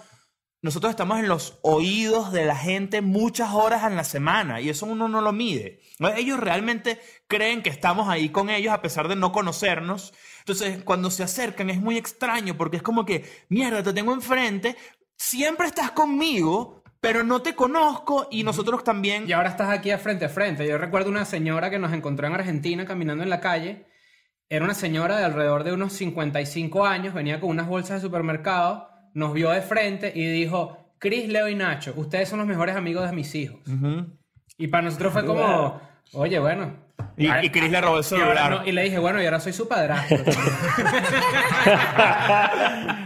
Nosotros estamos en los oídos de la gente muchas horas en la semana y eso uno no lo mide. Ellos realmente creen que estamos ahí con ellos a pesar de no conocernos. Entonces, cuando se acercan es muy extraño porque es como que, mierda, te tengo enfrente, siempre estás conmigo, pero no te conozco y nosotros también...
Y ahora estás aquí a frente a frente. Yo recuerdo una señora que nos encontró en Argentina caminando en la calle. Era una señora de alrededor de unos 55 años, venía con unas bolsas de supermercado, nos vio de frente y dijo, Chris, Leo y Nacho, ustedes son los mejores amigos de mis hijos. Y para nosotros fue como, oye, bueno.
Y, y Chris le robó el
Y, ahora
celular.
no- y le dije, bueno, y ahora soy su padrastro.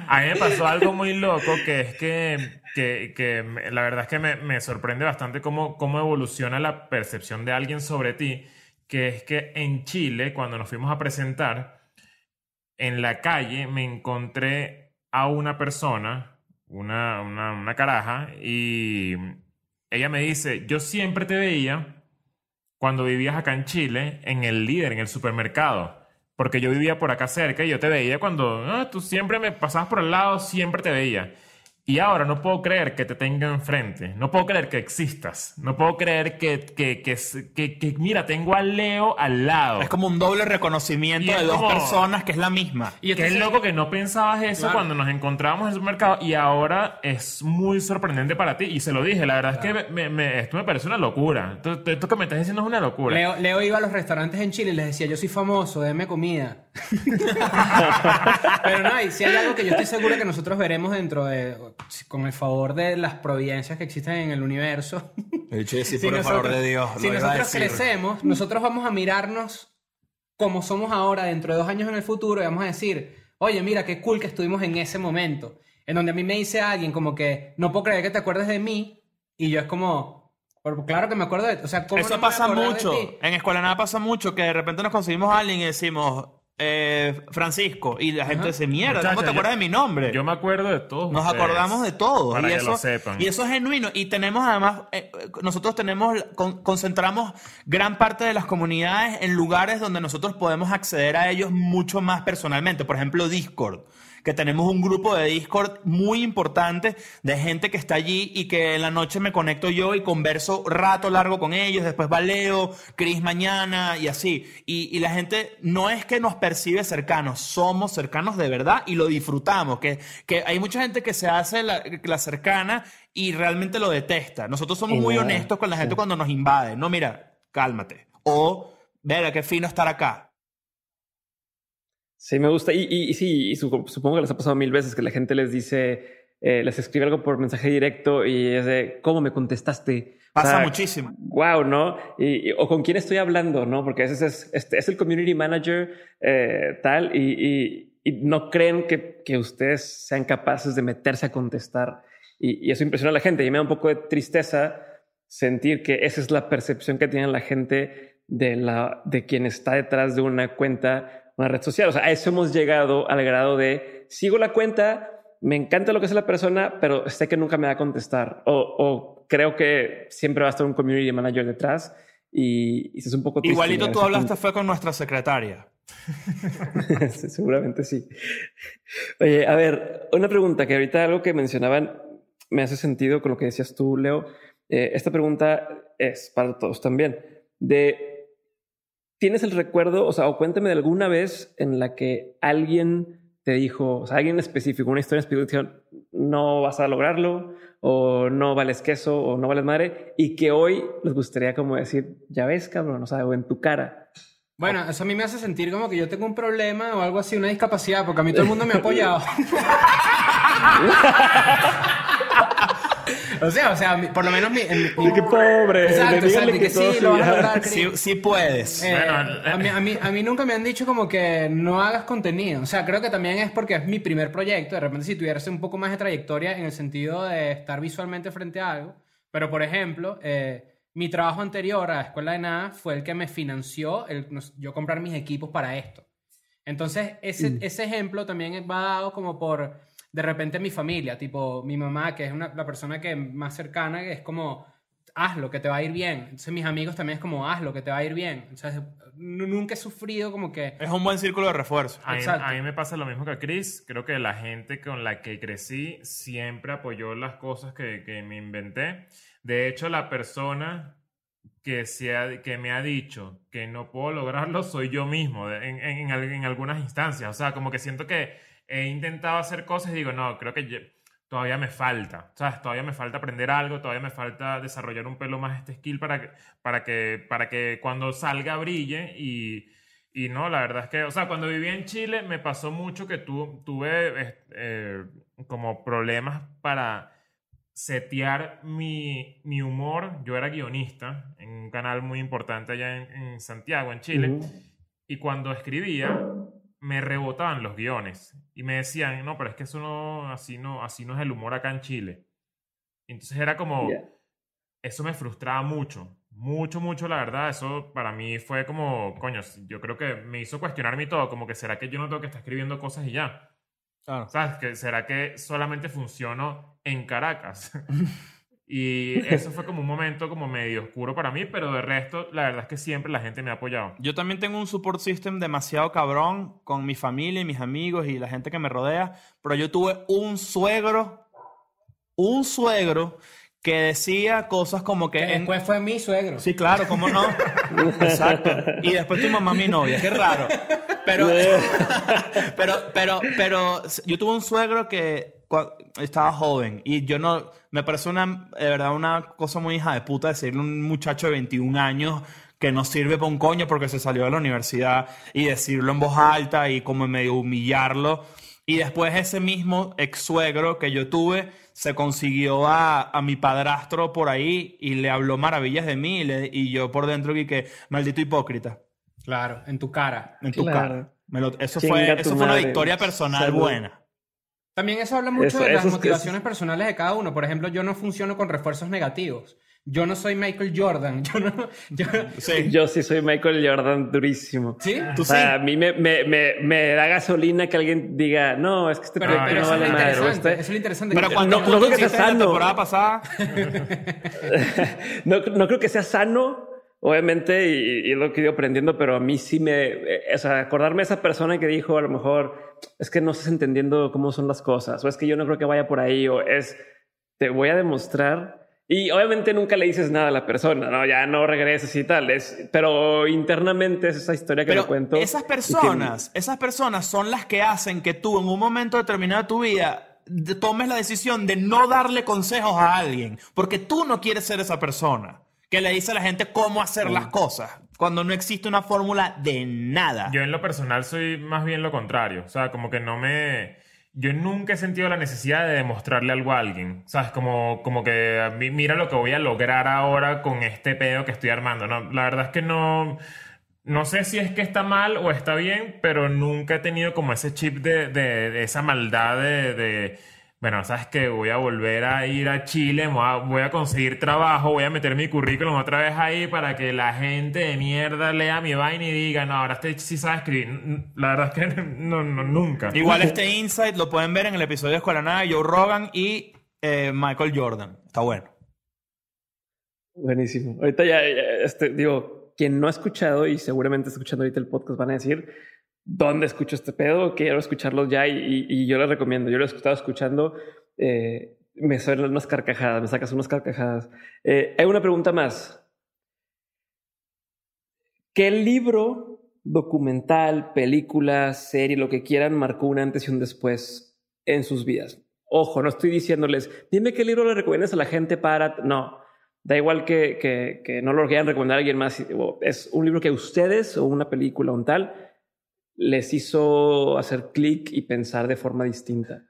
A mí me pasó algo muy loco que es que, que, que la verdad es que me, me sorprende bastante cómo, cómo evoluciona la percepción de alguien sobre ti, que es que en Chile, cuando nos fuimos a presentar, en la calle me encontré a una persona, una, una, una caraja, y ella me dice, yo siempre te veía cuando vivías acá en Chile, en el líder, en el supermercado. Porque yo vivía por acá cerca y yo te veía cuando ah, tú siempre me pasabas por el lado, siempre te veía. Y ahora no puedo creer que te tenga enfrente. No puedo creer que existas. No puedo creer que, que, que, que- que- mira, tengo a Leo al lado.
Es como un doble reconocimiento
Y es
de dos
como-
personas que es la misma.
Y
Qué
entonces-
loco que no pensabas eso
Claro.
cuando nos encontrábamos en el supermercado y ahora es muy sorprendente para ti. Y se lo dije, la verdad es que me- me- esto me parece una locura. Esto, esto que me estás diciendo es una locura.
Leo, Leo iba a los restaurantes en Chile y les decía, yo soy famoso, denme comida. Pero no, y si hay algo que yo estoy seguro que nosotros veremos dentro de, con el favor de las providencias que existen en el universo.
sí,
si nosotros, si nosotros crecemos, nosotros vamos a mirarnos como somos ahora dentro de dos años en el futuro y vamos a decir, oye, mira, qué cool que estuvimos en ese momento. En donde a mí me dice alguien como que, no puedo creer que te acuerdes de mí. Y yo es como, "Pero claro que me acuerdo de ti. O sea, ¿cómo
Eso
no me
pasa
de
mucho. En Escuela de Nada pasa mucho que de repente nos conseguimos a alguien y decimos eh, Francisco y la gente dice mierda, ¿cómo
Muchacha,
te acuerdas
yo-
de mi nombre?
Yo me acuerdo de todos.
Nos
ustedes.
acordamos de todo.
Para
y,
que
eso,
lo sepan.
y eso es genuino. Y tenemos además, eh, nosotros tenemos, con- concentramos gran parte de las comunidades en lugares donde nosotros podemos acceder a ellos mucho más personalmente. Por ejemplo, Discord. Que tenemos un grupo de Discord muy importante de gente que está allí y que en la noche me conecto yo y converso rato largo con ellos. Después va Leo, Chris mañana y así. Y, y la gente no es que nos percibe cercanos, somos cercanos de verdad y lo disfrutamos. Que, que hay mucha gente que se hace la, la cercana y realmente lo detesta. Nosotros somos muy honestos con la gente
sí.
cuando nos invade. No, mira, cálmate. O, verá, qué fino estar acá.
Sí, me gusta. Y, y- y sí, y su- supongo que les ha pasado mil veces que la gente les dice, eh, les escribe algo por mensaje directo y es de, ¿cómo me contestaste? O
Pasa
sea,
muchísimo.
Wow, ¿no? Y, y- o con quién estoy hablando, ¿no? Porque a veces es, este, es el community manager eh, tal y, no creen que, que ustedes sean capaces de meterse a contestar. Y, y eso impresiona a la gente. Y me da un poco de tristeza sentir que esa es la percepción que tiene la gente de, la, de quien está detrás de una cuenta, una red social. O sea, a eso hemos llegado al grado de sigo la cuenta, me encanta lo que hace la persona, pero sé que nunca me va a contestar. O, o creo que siempre va a estar un community manager detrás. Y, y eso es un poco triste
Igualito tú hablaste
punto.
fue con nuestra secretaria.
Sí, seguramente sí. Oye, a ver, una pregunta que ahorita algo que mencionaban me hace sentido con lo que decías tú, Leo. Eh, esta pregunta es para todos también. De, ¿tienes el recuerdo, o sea, o cuéntame de alguna vez en la que alguien te dijo, o sea, alguien específico, una historia específica, no vas a lograrlo, o no vales queso, o no vales madre, y que hoy les gustaría como decir, ya ves, cabrón, o sea, o en tu cara.
Bueno, eso a mí me hace sentir como que yo tengo un problema o algo así, una discapacidad, porque a mí todo el mundo me ha apoyado. O sea, o sea, mi- por lo menos mi... mi-
Y qué pobre.
Exacto, exacto, que
todo
sí, lo vas a lograr,
Sí, sí puedes.
Eh,
Bueno,
a, mí, a, mí, a mí nunca me han dicho como que no hagas contenido. O sea, creo que también es porque es mi primer proyecto. De repente, si tuvieras un poco más de trayectoria en el sentido de estar visualmente frente a algo. Pero, por ejemplo, eh, mi trabajo anterior a Escuela de Nada fue el que me financió el, yo comprar mis equipos para esto. Entonces, ese, ese ejemplo también va dado como por, de repente, mi familia. Tipo, mi mamá, que es una, la persona que más cercana, que es como hazlo, que te va a ir bien. Entonces mis amigos también es como, hazlo, que te va a ir bien. Entonces nu- nunca he sufrido como que...
Es un buen círculo de refuerzo.
A mí,
Exacto.
a mí me pasa lo mismo que a Chris. Creo que la gente con la que crecí siempre apoyó las cosas que, que me inventé. De hecho, la persona que, se ha- que me ha dicho que no puedo lograrlo soy yo mismo en, en- en algunas instancias. O sea, como que siento que he intentado hacer cosas y digo, no, creo que yo- todavía me falta. ¿Sabes? Todavía me falta aprender algo, todavía me falta desarrollar un pelo más este skill para que, para que, para que cuando salga brille y... Y no, la verdad es que, o sea, cuando viví en Chile me pasó mucho que tu, tuve eh, como problemas para setear mi, mi humor. Yo era guionista en un canal muy importante allá en, en Santiago, en Chile.
Ujú.
Y cuando escribía, me rebotaban los guiones. Y me decían, no, pero es que eso no, así no, así no es el humor acá en Chile. Entonces era como, eso me frustraba mucho. Mucho, mucho, la verdad. Eso para mí fue como, coño, yo creo que me hizo cuestionarme y todo. Como que, ¿será que yo no tengo que estar escribiendo cosas y ya?
Claro.
¿Sabes? Que ¿Será que solamente funciono en Caracas? y eso fue como un momento como medio oscuro para mí, pero de resto, la verdad es que siempre la gente me ha apoyado.
Yo también tengo un support system demasiado cabrón con mi familia y mis amigos y la gente que me rodea, pero yo tuve un suegro, un suegro que decía cosas como que...
que
en-
después fue mi suegro.
Sí, claro, ¿cómo no? Exacto. Y después tu mamá mi novia, qué raro. Pero, pero, pero, pero yo tuve un suegro que estaba joven y yo no, me parece una, de verdad, una cosa muy hija de puta decirle a un muchacho de 21 años que no sirve para un coño porque se salió de la universidad y decirlo en voz alta y como medio humillarlo. Y después ese mismo ex suegro que yo tuve se consiguió a, a mi padrastro por ahí y le habló maravillas de mí y, le- y yo por dentro vi que maldito hipócrita
Claro, en tu cara.
en tu
Claro.
cara. Me lo- eso
Chinga
fue, eso fue una victoria personal
Salud.
buena.
También eso habla mucho
Eso-
de las motivaciones personales de cada uno. Por ejemplo, yo no funciono con refuerzos negativos. Yo no soy Michael Jordan. Yo no... Yo,
Sí.
Yo sí soy Michael Jordan durísimo.
¿Sí?
Tú
O sea,
sí.
a mí me, me, me, me da gasolina que alguien diga, no, es que este
Pero, pero
no vale madre. este-
Eso es lo interesante.
Pero cuando
no-
tú
no creo
lo
que sea
en la
sano.
temporada pasada,
no, no creo que sea sano, obviamente, y, lo que he ido aprendiendo, pero a mí sí me, eh, o sea, acordarme de esa persona que dijo a lo mejor, es que no estás entendiendo cómo son las cosas, o es que yo no creo que vaya por ahí, o es, te voy a demostrar. Y obviamente nunca le dices nada a la persona, no, ya no regreses y tal, es, pero internamente es esa historia que
pero
cuento.
esas
que-
personas, esas personas son las que hacen que tú en un momento determinado de tu vida tomes la decisión de no darle consejos a alguien, porque tú no quieres ser esa persona que le dice a la gente cómo hacer las cosas, cuando no existe una fórmula de nada.
Yo en lo personal soy más bien lo contrario. O sea, como que no me... Yo nunca he sentido la necesidad de demostrarle algo a alguien. ¿Sabes? Como, como que mira lo que voy a lograr ahora con este pedo que estoy armando. No, la verdad es que no... No sé si es que está mal o está bien, pero nunca he tenido como ese chip de, de- de esa maldad de, de, bueno, sabes que voy a volver a ir a Chile, voy a, conseguir trabajo, voy a meter mi currículum otra vez ahí para que la gente de mierda lea mi vaina y diga, no, ahora este sí sabe escribir. La verdad es que no, no, nunca.
Igual este insight lo pueden ver en el episodio de Escuela Nada Joe Rogan y eh, Michael Jordan. Está bueno.
Buenísimo. Ahorita ya, ya, este, digo, quien no ha escuchado y seguramente está escuchando ahorita el podcast van a decir, ¿dónde escucho este pedo? Quiero escucharlo ya y, yo les recomiendo. Yo lo he estado escuchando, eh, me suenan unas carcajadas, me sacas unas carcajadas. Eh, hay una pregunta más. ¿Qué libro, documental, película, serie, lo que quieran, marcó un antes y un después en sus vidas? Ojo, no estoy diciéndoles, dime qué libro le recomiendas a la gente para... No, Da igual que, que, que no lo quieran recomendar a alguien más. Es un libro que ustedes o una película o un tal les hizo hacer clic y pensar de forma distinta.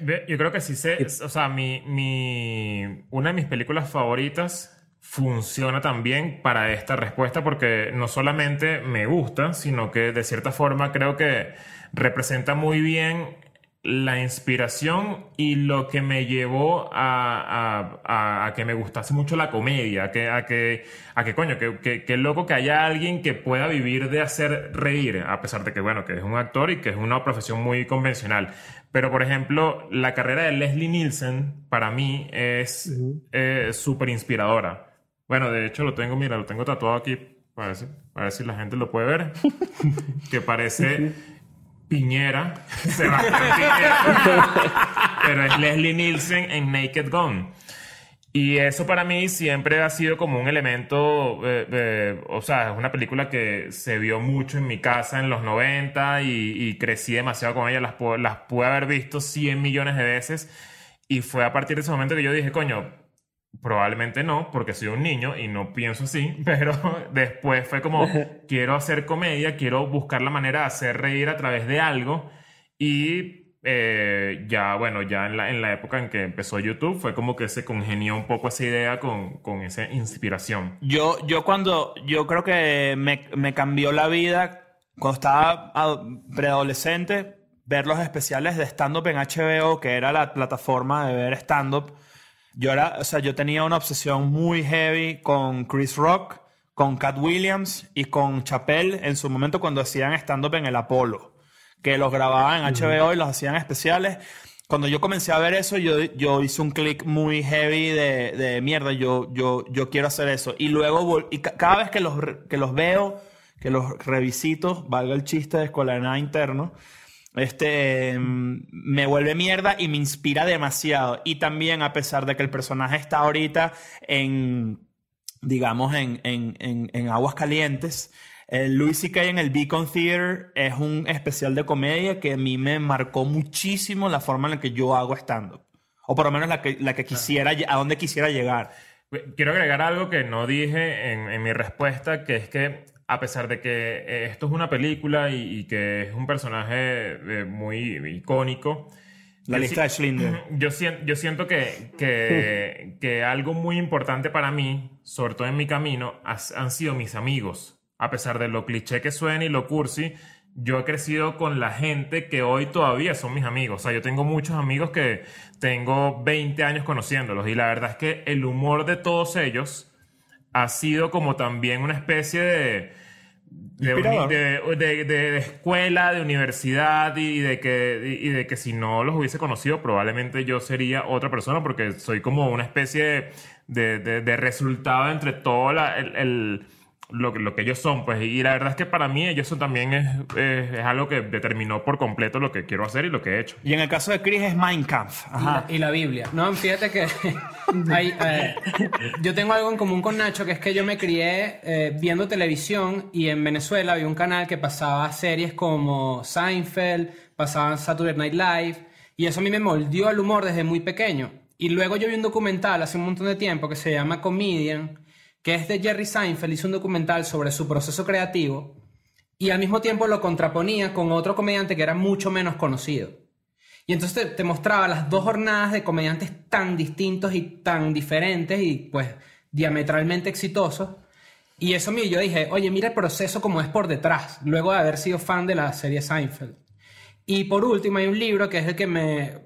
ve- Yo creo que sí sé, o sea, mi, mi, una de mis películas favoritas funciona también para esta respuesta porque no solamente me gusta, sino que de cierta forma creo que representa muy bien la inspiración y lo que me llevó a, a- a- a que me gustase mucho la comedia, a que, a que, a que coño, que, que, que loco que haya alguien que pueda vivir de hacer reír, a pesar de que, bueno, que es un actor y que es una profesión muy convencional. Pero, por ejemplo, la carrera de Leslie Nielsen para mí es eh, súper inspiradora. Bueno, de hecho lo tengo, mira, lo tengo tatuado aquí, para ver si, para ver si la gente lo puede ver, que parece Piñera, Sebastián Piñera, pero es Leslie Nielsen en Naked Gun. Y eso para mí siempre ha sido como un elemento, eh, eh, o sea, es una película que se vio mucho en mi casa en los 90 y, crecí demasiado con ella, las, las pude haber visto 100 millones de veces. Y fue a partir de ese momento que yo dije, coño, probablemente no, porque soy un niño y no pienso así, pero después fue como, quiero hacer comedia, quiero buscar la manera de hacer reír a través de algo y eh, ya, bueno, ya en la, en la época en que empezó YouTube fue como que se congenió un poco esa idea con, con esa inspiración.
Yo, yo cuando, yo creo que me, me cambió la vida cuando estaba ado- preadolescente, ver los especiales de stand-up en HBO, que era la plataforma de ver stand-up. Yo era, o sea, yo tenía una obsesión muy heavy con Chris Rock, con Cat Williams y con Chappelle en su momento cuando hacían stand-up en el Apolo, que los grababan en HBO y los hacían especiales. Cuando yo comencé a ver eso, yo, yo hice un clic muy heavy de, de mierda, yo, yo, yo quiero hacer eso. Y luego, y ca- cada vez que los, que los veo, que los revisito, valga el chiste de escuela de nada interno, este, mm, me vuelve mierda y me inspira demasiado. Y también, a pesar de que el personaje está ahorita en, digamos, en, en, en, en aguas calientes, el Louis C.K. en el Beacon Theater es un especial de comedia que a mí me marcó muchísimo la forma en la que yo hago stand-up. O por lo menos la que, la que quisiera, a donde quisiera llegar.
Quiero agregar algo que no dije en, en mi respuesta, que es que a pesar de que eh, esto es una película y, y que es un personaje eh, muy icónico,
La
yo
lista de Schindler.
Yo, sien- yo siento que, que, que algo muy importante para mí, sobre todo en mi camino, has- han sido mis amigos. A pesar de lo cliché que suena y lo cursi, yo he crecido con la gente que hoy todavía son mis amigos. O sea, yo tengo muchos amigos que tengo 20 años conociéndolos y la verdad es que el humor de todos ellos ha sido como también una especie de... De, de, de- de- de escuela, de universidad y de, que, y de que si no los hubiese conocido probablemente yo sería otra persona porque soy como una especie de, resultado entre todo la- el, el- lo, que- lo que ellos son. Pues, y la verdad es que para mí ellos son también es, es- es algo que determinó por completo lo que quiero hacer y lo que he hecho.
Y en el caso de Chris es Mein Kampf.
Y
Ajá.
la, y la Biblia. No, fíjate que hay, eh, yo tengo algo en común con Nacho, que es que yo me crié eh, viendo televisión y en Venezuela había un canal que pasaba series como Seinfeld, pasaban Saturday Night Live, y eso a mí me moldeó el humor desde muy pequeño. Y luego yo vi un documental hace un montón de tiempo que se llama Comedian, que es de Jerry Seinfeld, hizo un documental sobre su proceso creativo y al mismo tiempo lo contraponía con otro comediante que era mucho menos conocido. Y entonces te, mostraba las dos jornadas de comediantes tan distintos y tan diferentes y pues diametralmente exitosos. Y eso mío, yo dije, oye, mira el proceso como es por detrás, luego de haber sido fan de la serie Seinfeld. Y por último hay un libro que es el que me,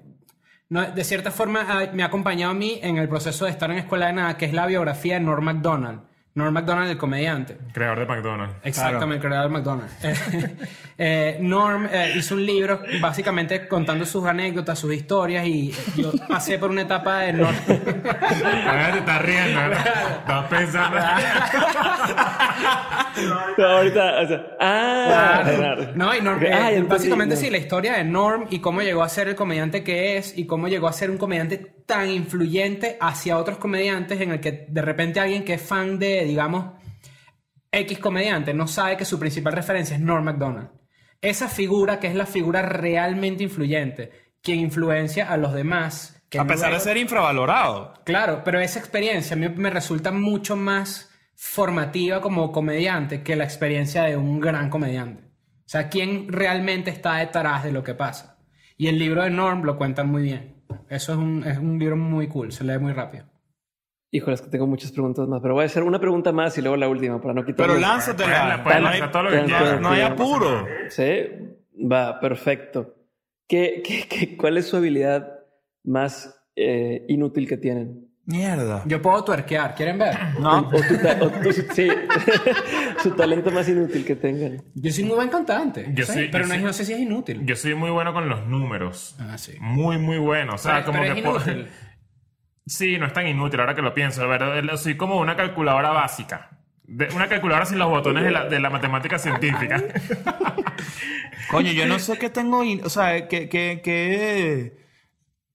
no, de cierta forma ha- me ha acompañado a mí en el proceso de estar en Escuela de Nada, que es la biografía de Norm MacDonald. Norm MacDonald, el comediante.
Creador de McDonald's.
Exactamente, el creador de McDonald's. Eh, Norm eh, hizo un libro básicamente contando sus anécdotas, sus historias y yo pasé por una etapa de Norm.
Ahora te estás riendo, ¿verdad? Estás pensando.
No, ahorita, o sea, ah,
Claro. No, y Norm, eh,
ah, entendí,
básicamente
no.
sí, la historia de Norm y cómo llegó a ser el comediante que es y cómo llegó a ser un comediante tan influyente hacia otros comediantes en el que de repente alguien que es fan de, digamos, X comediante no sabe que su principal referencia es Norm MacDonald. Esa figura que es la figura realmente influyente, quien influencia a los demás. que
A pesar de ser infravalorado.
Claro, pero esa experiencia a mí me resulta mucho más formativa como comediante que la experiencia de un gran comediante. O sea, ¿quién realmente está detrás de lo que pasa? Y el libro de Norm lo cuentan muy bien. Eso es un, es un libro muy cool, se lee muy rápido.
Híjole, es que tengo muchas preguntas más, pero voy a hacer una pregunta más y luego la última para no quitar.
Pero lánzatela.
puedes
No hay-
lanzar todo lo que
Pueden-
quieras.
pueden-
No hay apuro.
Sí, va, perfecto. ¿Qué, qué, qué- cuál es su habilidad más eh, inútil que tienen?
Mierda.
Yo puedo tuerquear, ¿quieren ver?
No.
O tu ta- o tu- sí, su talento más inútil que tengan.
Yo soy muy buen cantante.
Yo
sí, pero
yo
no, no sé si es inútil.
Yo soy muy bueno con los números.
Ah, sí.
Muy, muy bueno. O sea,
Pero-
como
pero
que
es
puedo-
inútil.
Sí, no es tan inútil ahora que lo pienso. De verdad, soy como una calculadora básica. De- una calculadora sin los botones de la, de la matemática científica.
Coño, yo no sé qué tengo. in- O sea, que. que, que-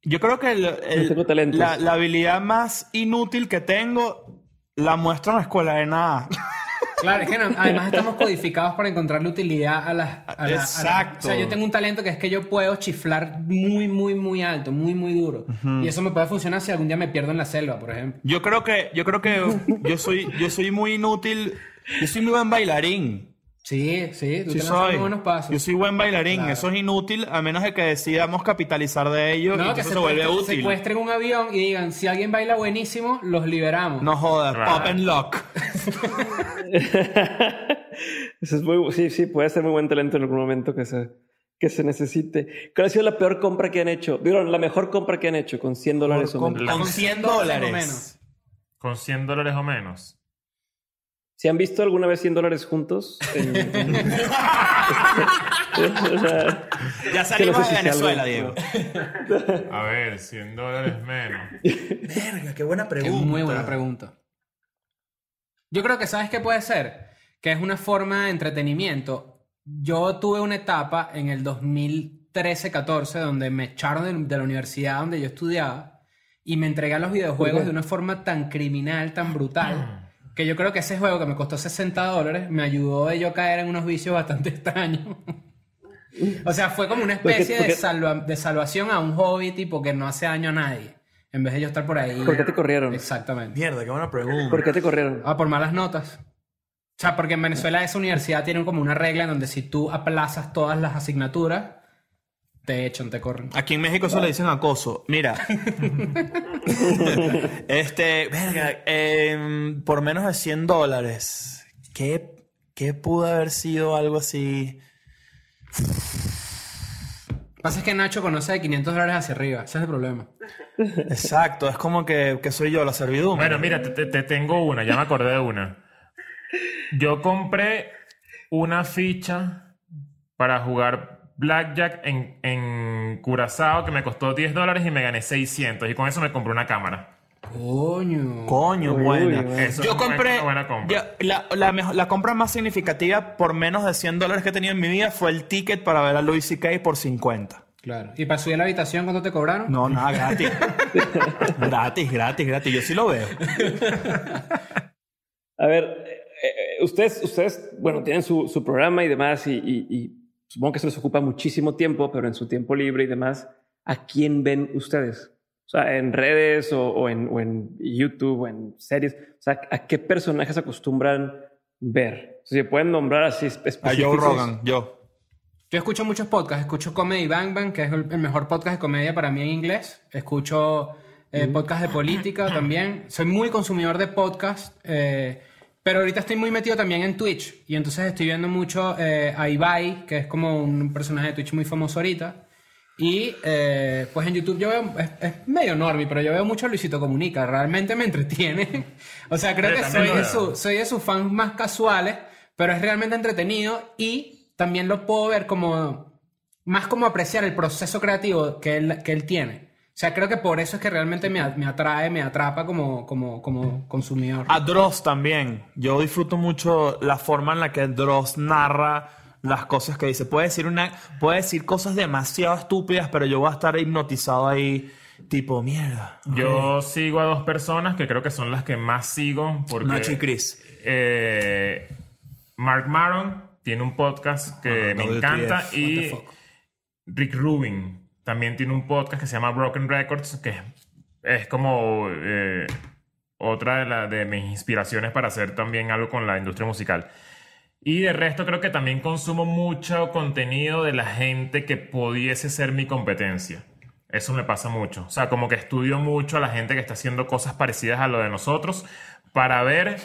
Yo creo que el- el-
No tengo talentos.
la, la habilidad más inútil que tengo la muestro en la escuela de nada.
Claro, es que no- además estamos codificados para encontrarle utilidad a las... a la- a la-
Exacto.
o sea, yo tengo un talento que es que yo puedo chiflar muy, muy, muy alto, muy, muy duro. Y eso me puede funcionar si algún día me pierdo en la selva, por ejemplo.
Yo creo que, yo creo que yo soy, yo soy muy inútil. Yo soy muy buen bailarín.
Sí, sí, tú
Sí soy.
buenos pasos.
Yo soy buen bailarín.
Claro.
Eso es inútil a menos de que decidamos capitalizar de ello y
No,
que
se
se vuelve útil.
secuestren un avión y digan, si alguien baila buenísimo, los liberamos.
No jodas,
Claro.
pop and lock.
Eso es muy, sí, sí, puede ser muy buen talento en algún momento que se, que se necesite. ¿Cuál ha sido la peor compra que han hecho? ¿Vieron? La mejor compra que han hecho con 100 dólares o menos.
con 100 dólares.
menos.
Con 100 dólares o menos.
¿Se han visto alguna vez 100 dólares juntos? En- en- O sea,
Ya salimos
no sé
de
si
Venezuela,
algo-
Diego.
A ver, 100 dólares menos.
Verga, qué buena
Es
pregunta.
muy buena pregunta. Yo creo que sabes qué puede ser, que es una forma de entretenimiento. Yo tuve una etapa en el 2013-14 donde me echaron de, la universidad donde yo estudiaba y me entregué a los videojuegos de una forma tan criminal, tan brutal, que yo creo que ese juego que me costó 60 dólares me ayudó de yo caer en unos vicios bastante extraños. o sea, fue como una
Porque-
especie de, salva- de salvación a un hobby tipo que no hace daño a nadie. En vez de yo estar por ahí.
¿Por qué te corrieron?
Exactamente.
Mierda, qué buena pregunta.
¿Por qué te corrieron?
Ah, por malas notas. O sea, porque en Venezuela esa universidad tiene como una regla en donde si tú aplazas todas las asignaturas, te echan, te corren.
Aquí en México eso le dicen acoso. Mira. este, verga, em, por menos de 100 dólares. ¿Qué, ¿Qué pudo haber sido algo así?
Pasa es que Nacho conoce de 500 dólares hacia arriba. Ese es el problema.
Exacto, es como que, que soy yo, la servidumbre.
Bueno, mira, te- te tengo una, ya me acordé de una. Yo compré una ficha para jugar Blackjack en, en Curazao que me costó 10 dólares y me gané 600. Y con eso me compré una cámara.
Coño.
Coño,
Uy,
buena.
bueno.
Eso
Yo
es una
compré.
buena compra.
yo- la, la mejo- la compra más significativa por menos de 100 dólares que he tenido en mi vida fue el ticket para ver a Louis C.K. por 50.
Claro. ¿Y para subir a la habitación cuánto te cobraron?
No, nada, gratis. gratis, gratis, gratis. Yo sí lo veo.
A ver, eh, eh, ustedes, ustedes, bueno, tienen su, su programa y demás, y, y- y supongo que se les ocupa muchísimo tiempo, pero en su tiempo libre y demás, ¿a quién ven ustedes? O sea, en redes o, o en, o en YouTube o en series. O sea, ¿a qué personajes acostumbran ver? Si se pueden nombrar así
A
específicos.
Joe Rogan, yo.
Yo escucho muchos podcasts. Escucho Comedy Bang Bang, que es el, mejor podcast de comedia para mí en inglés. Escucho eh, podcast de política también. Soy muy consumidor de podcast. eh, pero ahorita estoy muy metido también en Twitch. Y entonces estoy viendo mucho eh, a Ibai, que es como un personaje de Twitch muy famoso ahorita. Y eh, pues en YouTube yo veo, es, es medio normie, pero yo veo mucho a Luisito Comunica, realmente me entretiene. o sea, creo
Yo
que soy de, su, soy de sus fans más casuales, pero es realmente entretenido y también lo puedo ver como, más como apreciar el proceso creativo que él, que él tiene. O sea, creo que por eso es que realmente me, me atrae, me atrapa como, como, como consumidor.
A Dross también. Yo disfruto mucho la forma en la que Dross narra las cosas que dice. Puede decir, una, puede decir cosas demasiado estúpidas, pero yo voy a estar hipnotizado ahí, tipo, mierda.
Yo sigo a dos personas que creo que son las que más sigo. Porque,
Nacho y Chris.
eh, Mark Maron tiene un podcast que
Ah,
me
WTF.
encanta y. Rick Rubin también tiene un podcast que se llama Broken Records que es como eh, otra de, la- de mis inspiraciones para hacer también algo con la industria musical. Y de resto creo que también consumo mucho contenido de la gente que pudiese ser mi competencia. Eso me pasa mucho. O sea, como que estudio mucho a la gente que está haciendo cosas parecidas a lo de nosotros para ver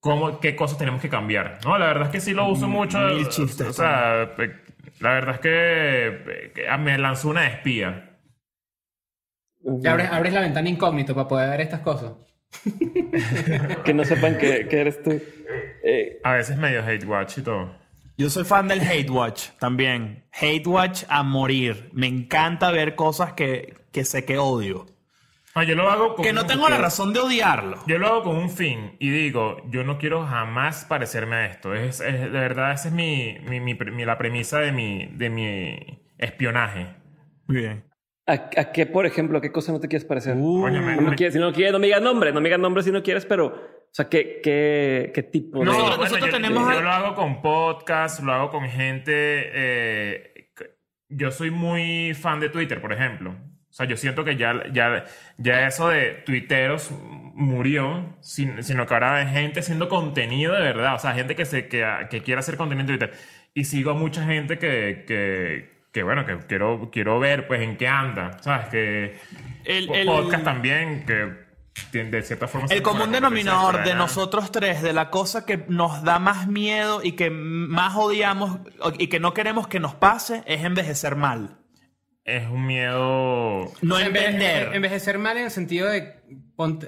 cómo, qué cosas tenemos que cambiar. No, la verdad es que sí lo uso mucho.
Mil chistes.
O sea, pe- la verdad es que, que me lanzó una espía.
Ya abres, abres la ventana incógnito para poder ver estas cosas.
Que no sepan que, que eres tú. Eh,
A veces medio hate watch y todo.
Yo soy fan del hate watch también. Hate watch a morir. Me encanta ver cosas que, que sé que odio.
Ah, yo lo hago con
Que no tengo la razón de odiarlo.
Yo lo hago con un fin y digo, yo no quiero jamás parecerme a esto. Es, es- de verdad, esa es mi, mi- mi mi- la premisa de mi, de mi espionaje.
Muy bien.
¿a, a qué, por ejemplo, qué cosa no te quieres parecer?
Coño, me-
No
me-
quieres, si no quieres, no me digas nombre, no me digas nombre si no quieres, pero, o sea, ¿qué, qué, qué tipo de...?
No,
Nosotros-
bueno,
nosotros
yo,
tenemos-
yo lo hago con podcast, lo hago con gente. eh, yo soy muy fan de Twitter, por ejemplo. O sea, yo siento que ya, ya, ya eso de tuiteros murió, sin- sino que ahora hay gente haciendo contenido de verdad. O sea, gente que, se, que, que quiere hacer contenido en Twitter. Y sigo a mucha gente que, que, que, bueno, que quiero, quiero ver, pues, en qué anda. ¿Sabes? Que
El- el-
podcast también, que de cierta forma...
El común denominador de nosotros tres, de la cosa que nos da más miedo y que más odiamos y que no queremos que nos pase, es envejecer mal.
Es un miedo...
No
Enve-
entender.
envejecer mal en el sentido de,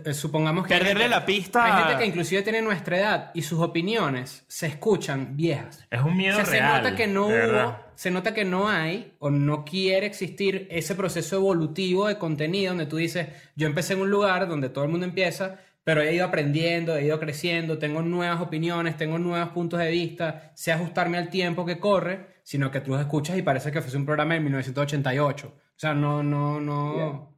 eh, supongamos que...
Perderle la pista
Hay gente que inclusive tiene nuestra edad y sus opiniones se escuchan viejas.
Es un miedo
O sea, se
real.
nota que no hubo, se nota que no hay o no quiere existir ese proceso evolutivo de contenido donde tú dices, yo empecé en un lugar donde todo el mundo empieza, pero he ido aprendiendo, he ido creciendo, tengo nuevas opiniones, tengo nuevos puntos de vista, sé ajustarme al tiempo que corre, sino que tú los escuchas y parece que fuese un programa en 1988. O sea, no, no, no.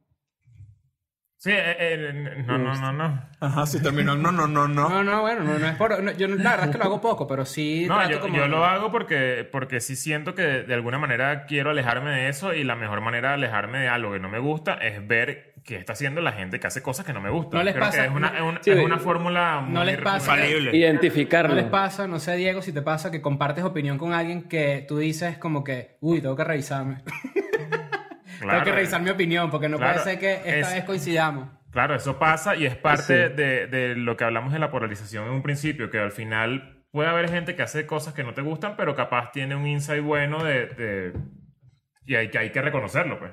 Sí, eh, eh, no, no, no, no.
Ajá, sí terminó. No, no, no, no.
No, no, bueno, no, no es por. no, yo la verdad es que lo hago poco, pero sí.
No,
trato
yo,
como-
yo lo hago porque, porque sí siento que de alguna manera quiero alejarme de eso y la mejor manera de alejarme de algo que no me gusta es ver qué está haciendo la gente que hace cosuna que no me gustan.
No les
Creo
pasa-
que es una, es una,
Sí,
es una fórmula muy
no les pasa-
Infalible.
Identificarlo.
No les pasa, no sé, Diego, si te pasa que compartes opinión con alguien que tú dices como que, uy, tengo que revisarme. tengo
Claro,
que revisar mi opinión porque no
Claro,
puede ser que esta
es-
vez coincidamos.
Claro, eso pasa y es parte
Sí.
de, de lo que hablamos de la polarización en un principio, que al final puede haber gente que hace cosas que no te gustan, pero capaz tiene un insight bueno de... de- y hay que, hay que reconocerlo, pues.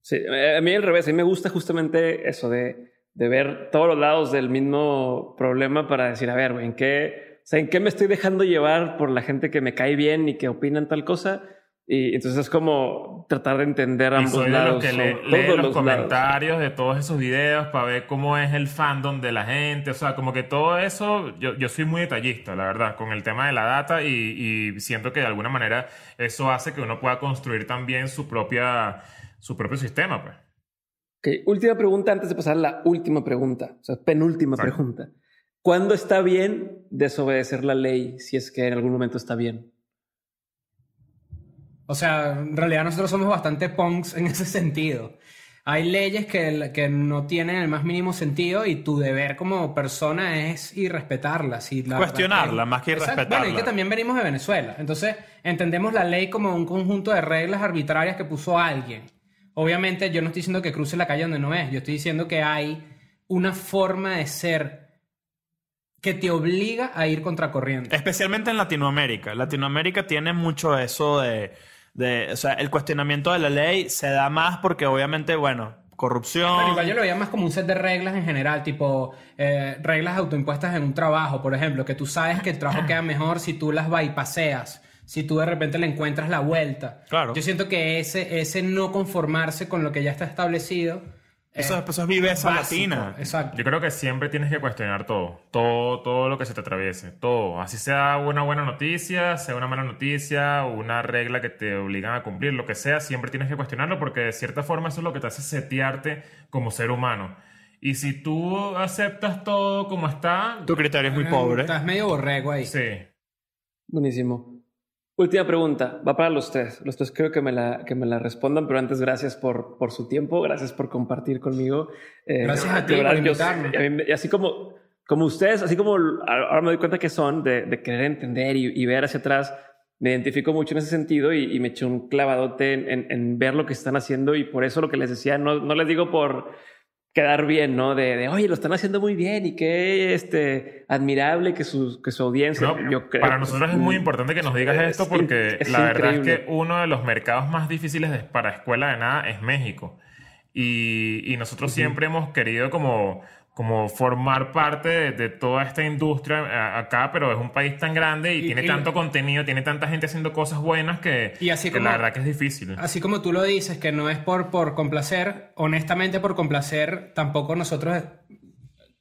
Sí, a mí al revés, a mí me gusta justamente eso de, de ver todos los lados del mismo problema para decir, a ver, güey, ¿en qué, o sea, ¿en qué me estoy dejando llevar por la gente que me cae bien y que opinan tal cosa? Y entonces es como tratar de entender
Y
ambos
soy de los
lados.
que
o
lee, los
lados.
comentarios de todos esos videos para ver cómo es el fandom de la gente. O sea, como que todo eso, yo, yo soy muy detallista, la verdad, con el tema de la data y, y siento que de alguna manera eso hace que uno pueda construir también su propia su propio sistema, pues.
Ok, última pregunta antes de pasar a la última pregunta, o sea, penúltima
Exacto.
pregunta. ¿Cuándo está bien desobedecer la ley si es que en algún momento está bien?
O sea, en realidad nosotros somos bastante punks en ese sentido. Hay leyes que, que no tienen el más mínimo sentido y tu deber como persona es irrespetarlas. Y la-
Cuestionarla, más que irrespetarla.
Bueno, y que también venimos de Venezuela. Entonces, entendemos la ley como un conjunto de reglas arbitrarias que puso alguien. Obviamente, yo no estoy diciendo que cruce la calle donde no es. Yo estoy diciendo que hay una forma de ser que te obliga a ir contracorriente.
Especialmente en Latinoamérica. Latinoamérica tiene mucho eso de, de- O sea, el cuestionamiento de la ley se da más porque obviamente, bueno, corrupción.
Pero igual yo lo veía más como un set de reglas en general, tipo eh, reglas autoimpuestas en un trabajo, por ejemplo, que tú sabes que el trabajo queda mejor si tú las bypaseas, si tú de repente le encuentras la vuelta.
Claro.
Yo siento que ese, ese no conformarse con lo que ya está establecido.
Eso,
eh,
eso es viveza latina.
Exacto.
Yo creo que siempre tienes que cuestionar todo, todo, todo lo que se te atraviese, todo. Así sea una buena noticia, sea una mala noticia, una regla que te obligan a cumplir, lo que sea, siempre tienes que cuestionarlo porque de cierta forma eso es lo que te hace setearte como ser humano. Y si tú aceptas todo como está,
Tu criterio es muy
Eh,
pobre.
Estás medio borrego ahí.
sí.
Buenísimo. Última pregunta, va para los tres. Los tres creo que me la, que me la respondan, pero antes gracias por, por su tiempo, gracias por compartir conmigo. Eh,
Gracias a ti por
verdad, yo-
invitarme.
a mí así como, como ustedes, así como ahora me doy cuenta que son de, de querer entender y, y, ver hacia atrás, me identifico mucho en ese sentido y, y me eché un clavadote en, en, en, ver lo que están haciendo y por eso lo que les decía, no, no les digo por quedar bien, ¿no? De, de, oye, lo están haciendo muy bien y qué este, admirable que su, que su audiencia.
No, yo creo para nosotros es muy importante que nos digas es, esto porque es la verdad es que uno de los mercados más difíciles de, para escuela de nada es México. Y, y nosotros uh -huh. siempre hemos querido como como formar parte de, de, toda esta industria acá, pero es un país tan grande y, y tiene y tanto contenido, tiene tanta gente haciendo cosas buenas que,
y así
que
como,
la verdad que es difícil.
Así como tú lo dices, que no es por, por complacer, honestamente por complacer, tampoco nosotros,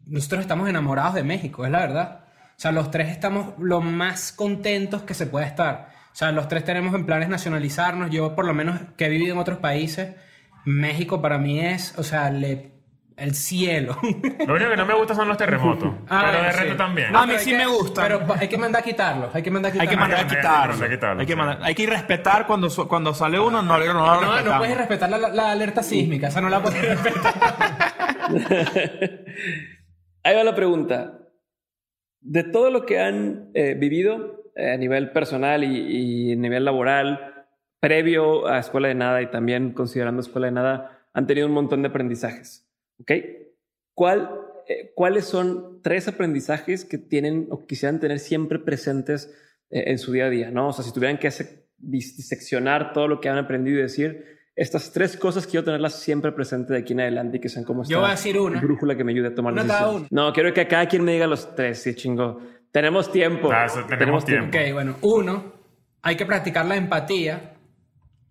nosotros estamos enamorados de México, es la verdad. O sea, los tres estamos lo más contentos que se puede estar. O sea, los tres tenemos en planes nacionalizarnos. Yo, por lo menos, que he vivido en otros países, México para mí es, o sea, le el cielo.
Lo único que no me gusta son los terremotos. Ah, pero de resto sí. también.
No, a mí sí
que,
me gusta.
Pero hay que mandar a quitarlos. Hay que mandar a quitarlos.
Hay que mandar a quitarlos.
Hay que, quitarlo,
hay, que mandar, hay que respetar cuando, cuando sale uno, no, no, no,
no, no puedes respetar la, la, alerta sísmica. Esa no la puedes respetar.
Ahí va la pregunta. De todo lo que han eh, vivido eh, a nivel personal y, y a nivel laboral, previo a Escuela de Nada y también considerando Escuela de Nada, han tenido un montón de aprendizajes. ¿Ok? ¿Cuál, eh, ¿Cuáles son tres aprendizajes que tienen o quisieran tener siempre presentes eh, en su día a día? ¿no? O sea, si tuvieran que diseccionar todo lo que han aprendido y decir, estas tres cosas quiero tenerlas siempre presentes de aquí en adelante y que sean como esta
Yo voy a decir una.
brújula que me ayude a tomar
una
decisiones. No, quiero que cada quien me diga los tres, sí, chingo. Tenemos tiempo.
Ah, eso, tenemos, tenemos tiempo.
tiempo. Ok, bueno. Uno, hay que practicar la empatía.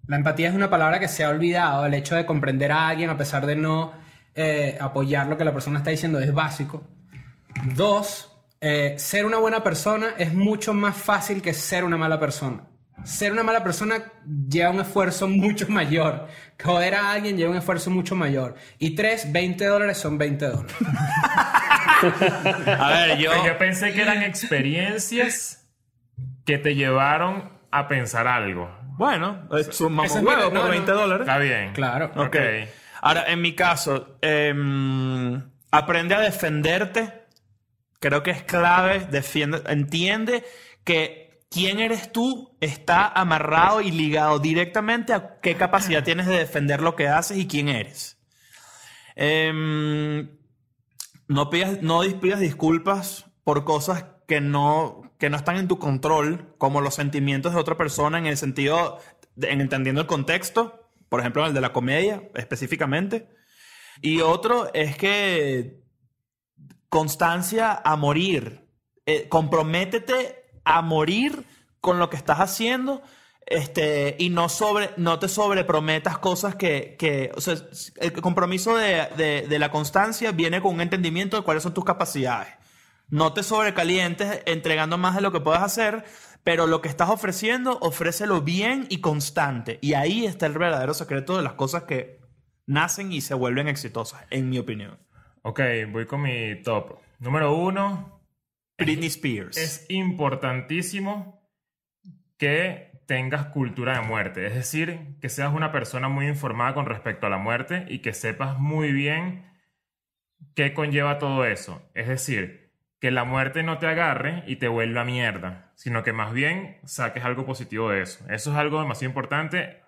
La empatía es una palabra que se ha olvidado. El hecho de comprender a alguien a pesar de no eh, apoyar lo que la persona está diciendo es básico. Dos, eh, ser una buena persona es mucho más fácil que ser una mala persona. Ser una mala persona lleva un esfuerzo mucho mayor. Joder a alguien lleva un esfuerzo mucho mayor. Y tres, 20 dólares son 20 dólares.
a ver, yo...
yo pensé que eran experiencias que te llevaron a pensar algo.
Bueno, sumamos huevo por no, 20 dólares.
Está bien.
Claro.
Ok. okay. Ahora, en mi caso, eh, aprende a defenderte. Creo que es clave. Defiende, entiende que quién eres tú está amarrado y ligado directamente a qué capacidad tienes de defender lo que haces y quién eres. Eh, no, pidas, no pidas disculpas por cosas que no, que no están en tu control, como los sentimientos de otra persona en el sentido, de, en entendiendo el contexto por ejemplo, el de la comedia específicamente. Y otro es que constancia a morir. Eh, comprométete a morir con lo que estás haciendo este, y no, sobre, no te sobreprometas cosas que... que o sea, el compromiso de, de, de la constancia viene con un entendimiento de cuáles son tus capacidades. No te sobrecalientes entregando más de lo que puedas hacer, pero lo que estás ofreciendo, ofrécelo bien y constante. Y ahí está el verdadero secreto de las cosas que nacen y se vuelven exitosas, en mi opinión.
Ok, voy con mi top. Número uno.
Britney Spears.
Es importantísimo que tengas cultura de muerte. Es decir, que seas una persona muy informada con respecto a la muerte y que sepas muy bien qué conlleva todo eso. Es decir, que la muerte no te agarre y te vuelva mierda, sino que más bien saques algo positivo de eso. Eso es algo demasiado importante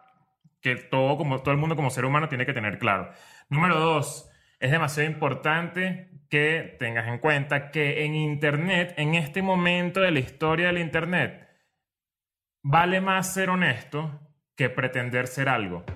que todo, como, todo el mundo como ser humano tiene que tener claro. Número dos, es demasiado importante que tengas en cuenta que en Internet, en este momento de la historia del Internet, vale más ser honesto que pretender ser algo.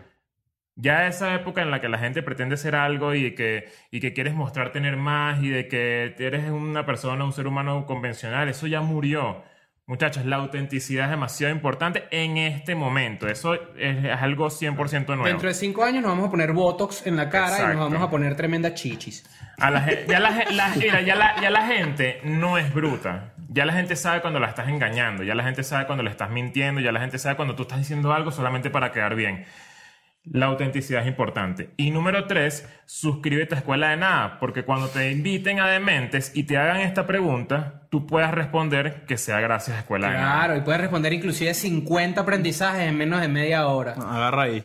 Ya esa época en la que la gente pretende ser algo y que, y que quieres mostrar tener más y de que eres una persona, un ser humano convencional, eso ya murió. Muchachos, la autenticidad es demasiado importante en este momento. Eso es, es algo 100% nuevo.
Dentro de cinco años nos vamos a poner botox en la cara Exacto. y nos vamos a poner tremendas chichis.
A la, ya, la, la, mira, ya, la, ya la gente no es bruta. Ya la gente sabe cuando la estás engañando. Ya la gente sabe cuando le estás mintiendo. Ya la gente sabe cuando tú estás diciendo algo solamente para quedar bien. La autenticidad es importante. Y número tres, suscríbete a Escuela de Nada, porque cuando te inviten a Dementes y te hagan esta pregunta, tú puedas responder que sea gracias a Escuela
claro,
de Nada.
Claro, y puedes responder inclusive 50 aprendizajes en menos de media hora.
Agarra ahí.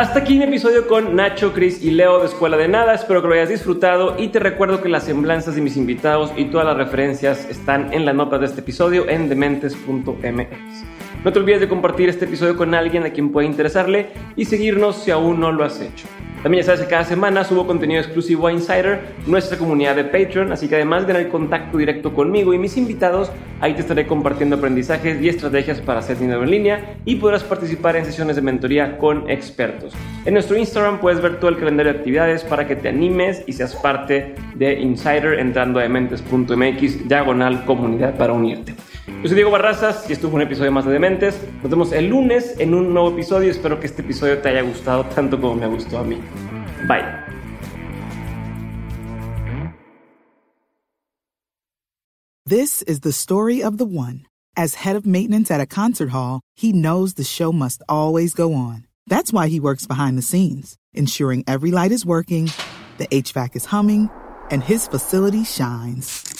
Hasta aquí mi episodio con Nacho, Chris y Leo de Escuela de Nada. Espero que lo hayas disfrutado y te recuerdo que las semblanzas de mis invitados y todas las referencias están en la nota de este episodio en dementes.mx. No te olvides de compartir este episodio con alguien a quien pueda interesarle y seguirnos si aún no lo has hecho. También ya sabes que cada semana subo contenido exclusivo a Insider, nuestra comunidad de Patreon, así que además de tener contacto directo conmigo y mis invitados, ahí te estaré compartiendo aprendizajes y estrategias para hacer dinero en línea y podrás participar en sesiones de mentoría con expertos. En nuestro Instagram puedes ver todo el calendario de actividades para que te animes y seas parte de Insider entrando a dementes.mx diagonal comunidad para unirte. Yo soy Diego Barrazas y fue un episodio más de Dementes. Nos vemos el lunes en un nuevo episodio. Espero que este episodio te haya gustado tanto como me gustó a mí. Bye.
This is the story of the one. As head of maintenance at a concert hall, he knows the show must always go on. That's why he works behind the scenes, ensuring every light is working, the HVAC is humming, and his facility shines.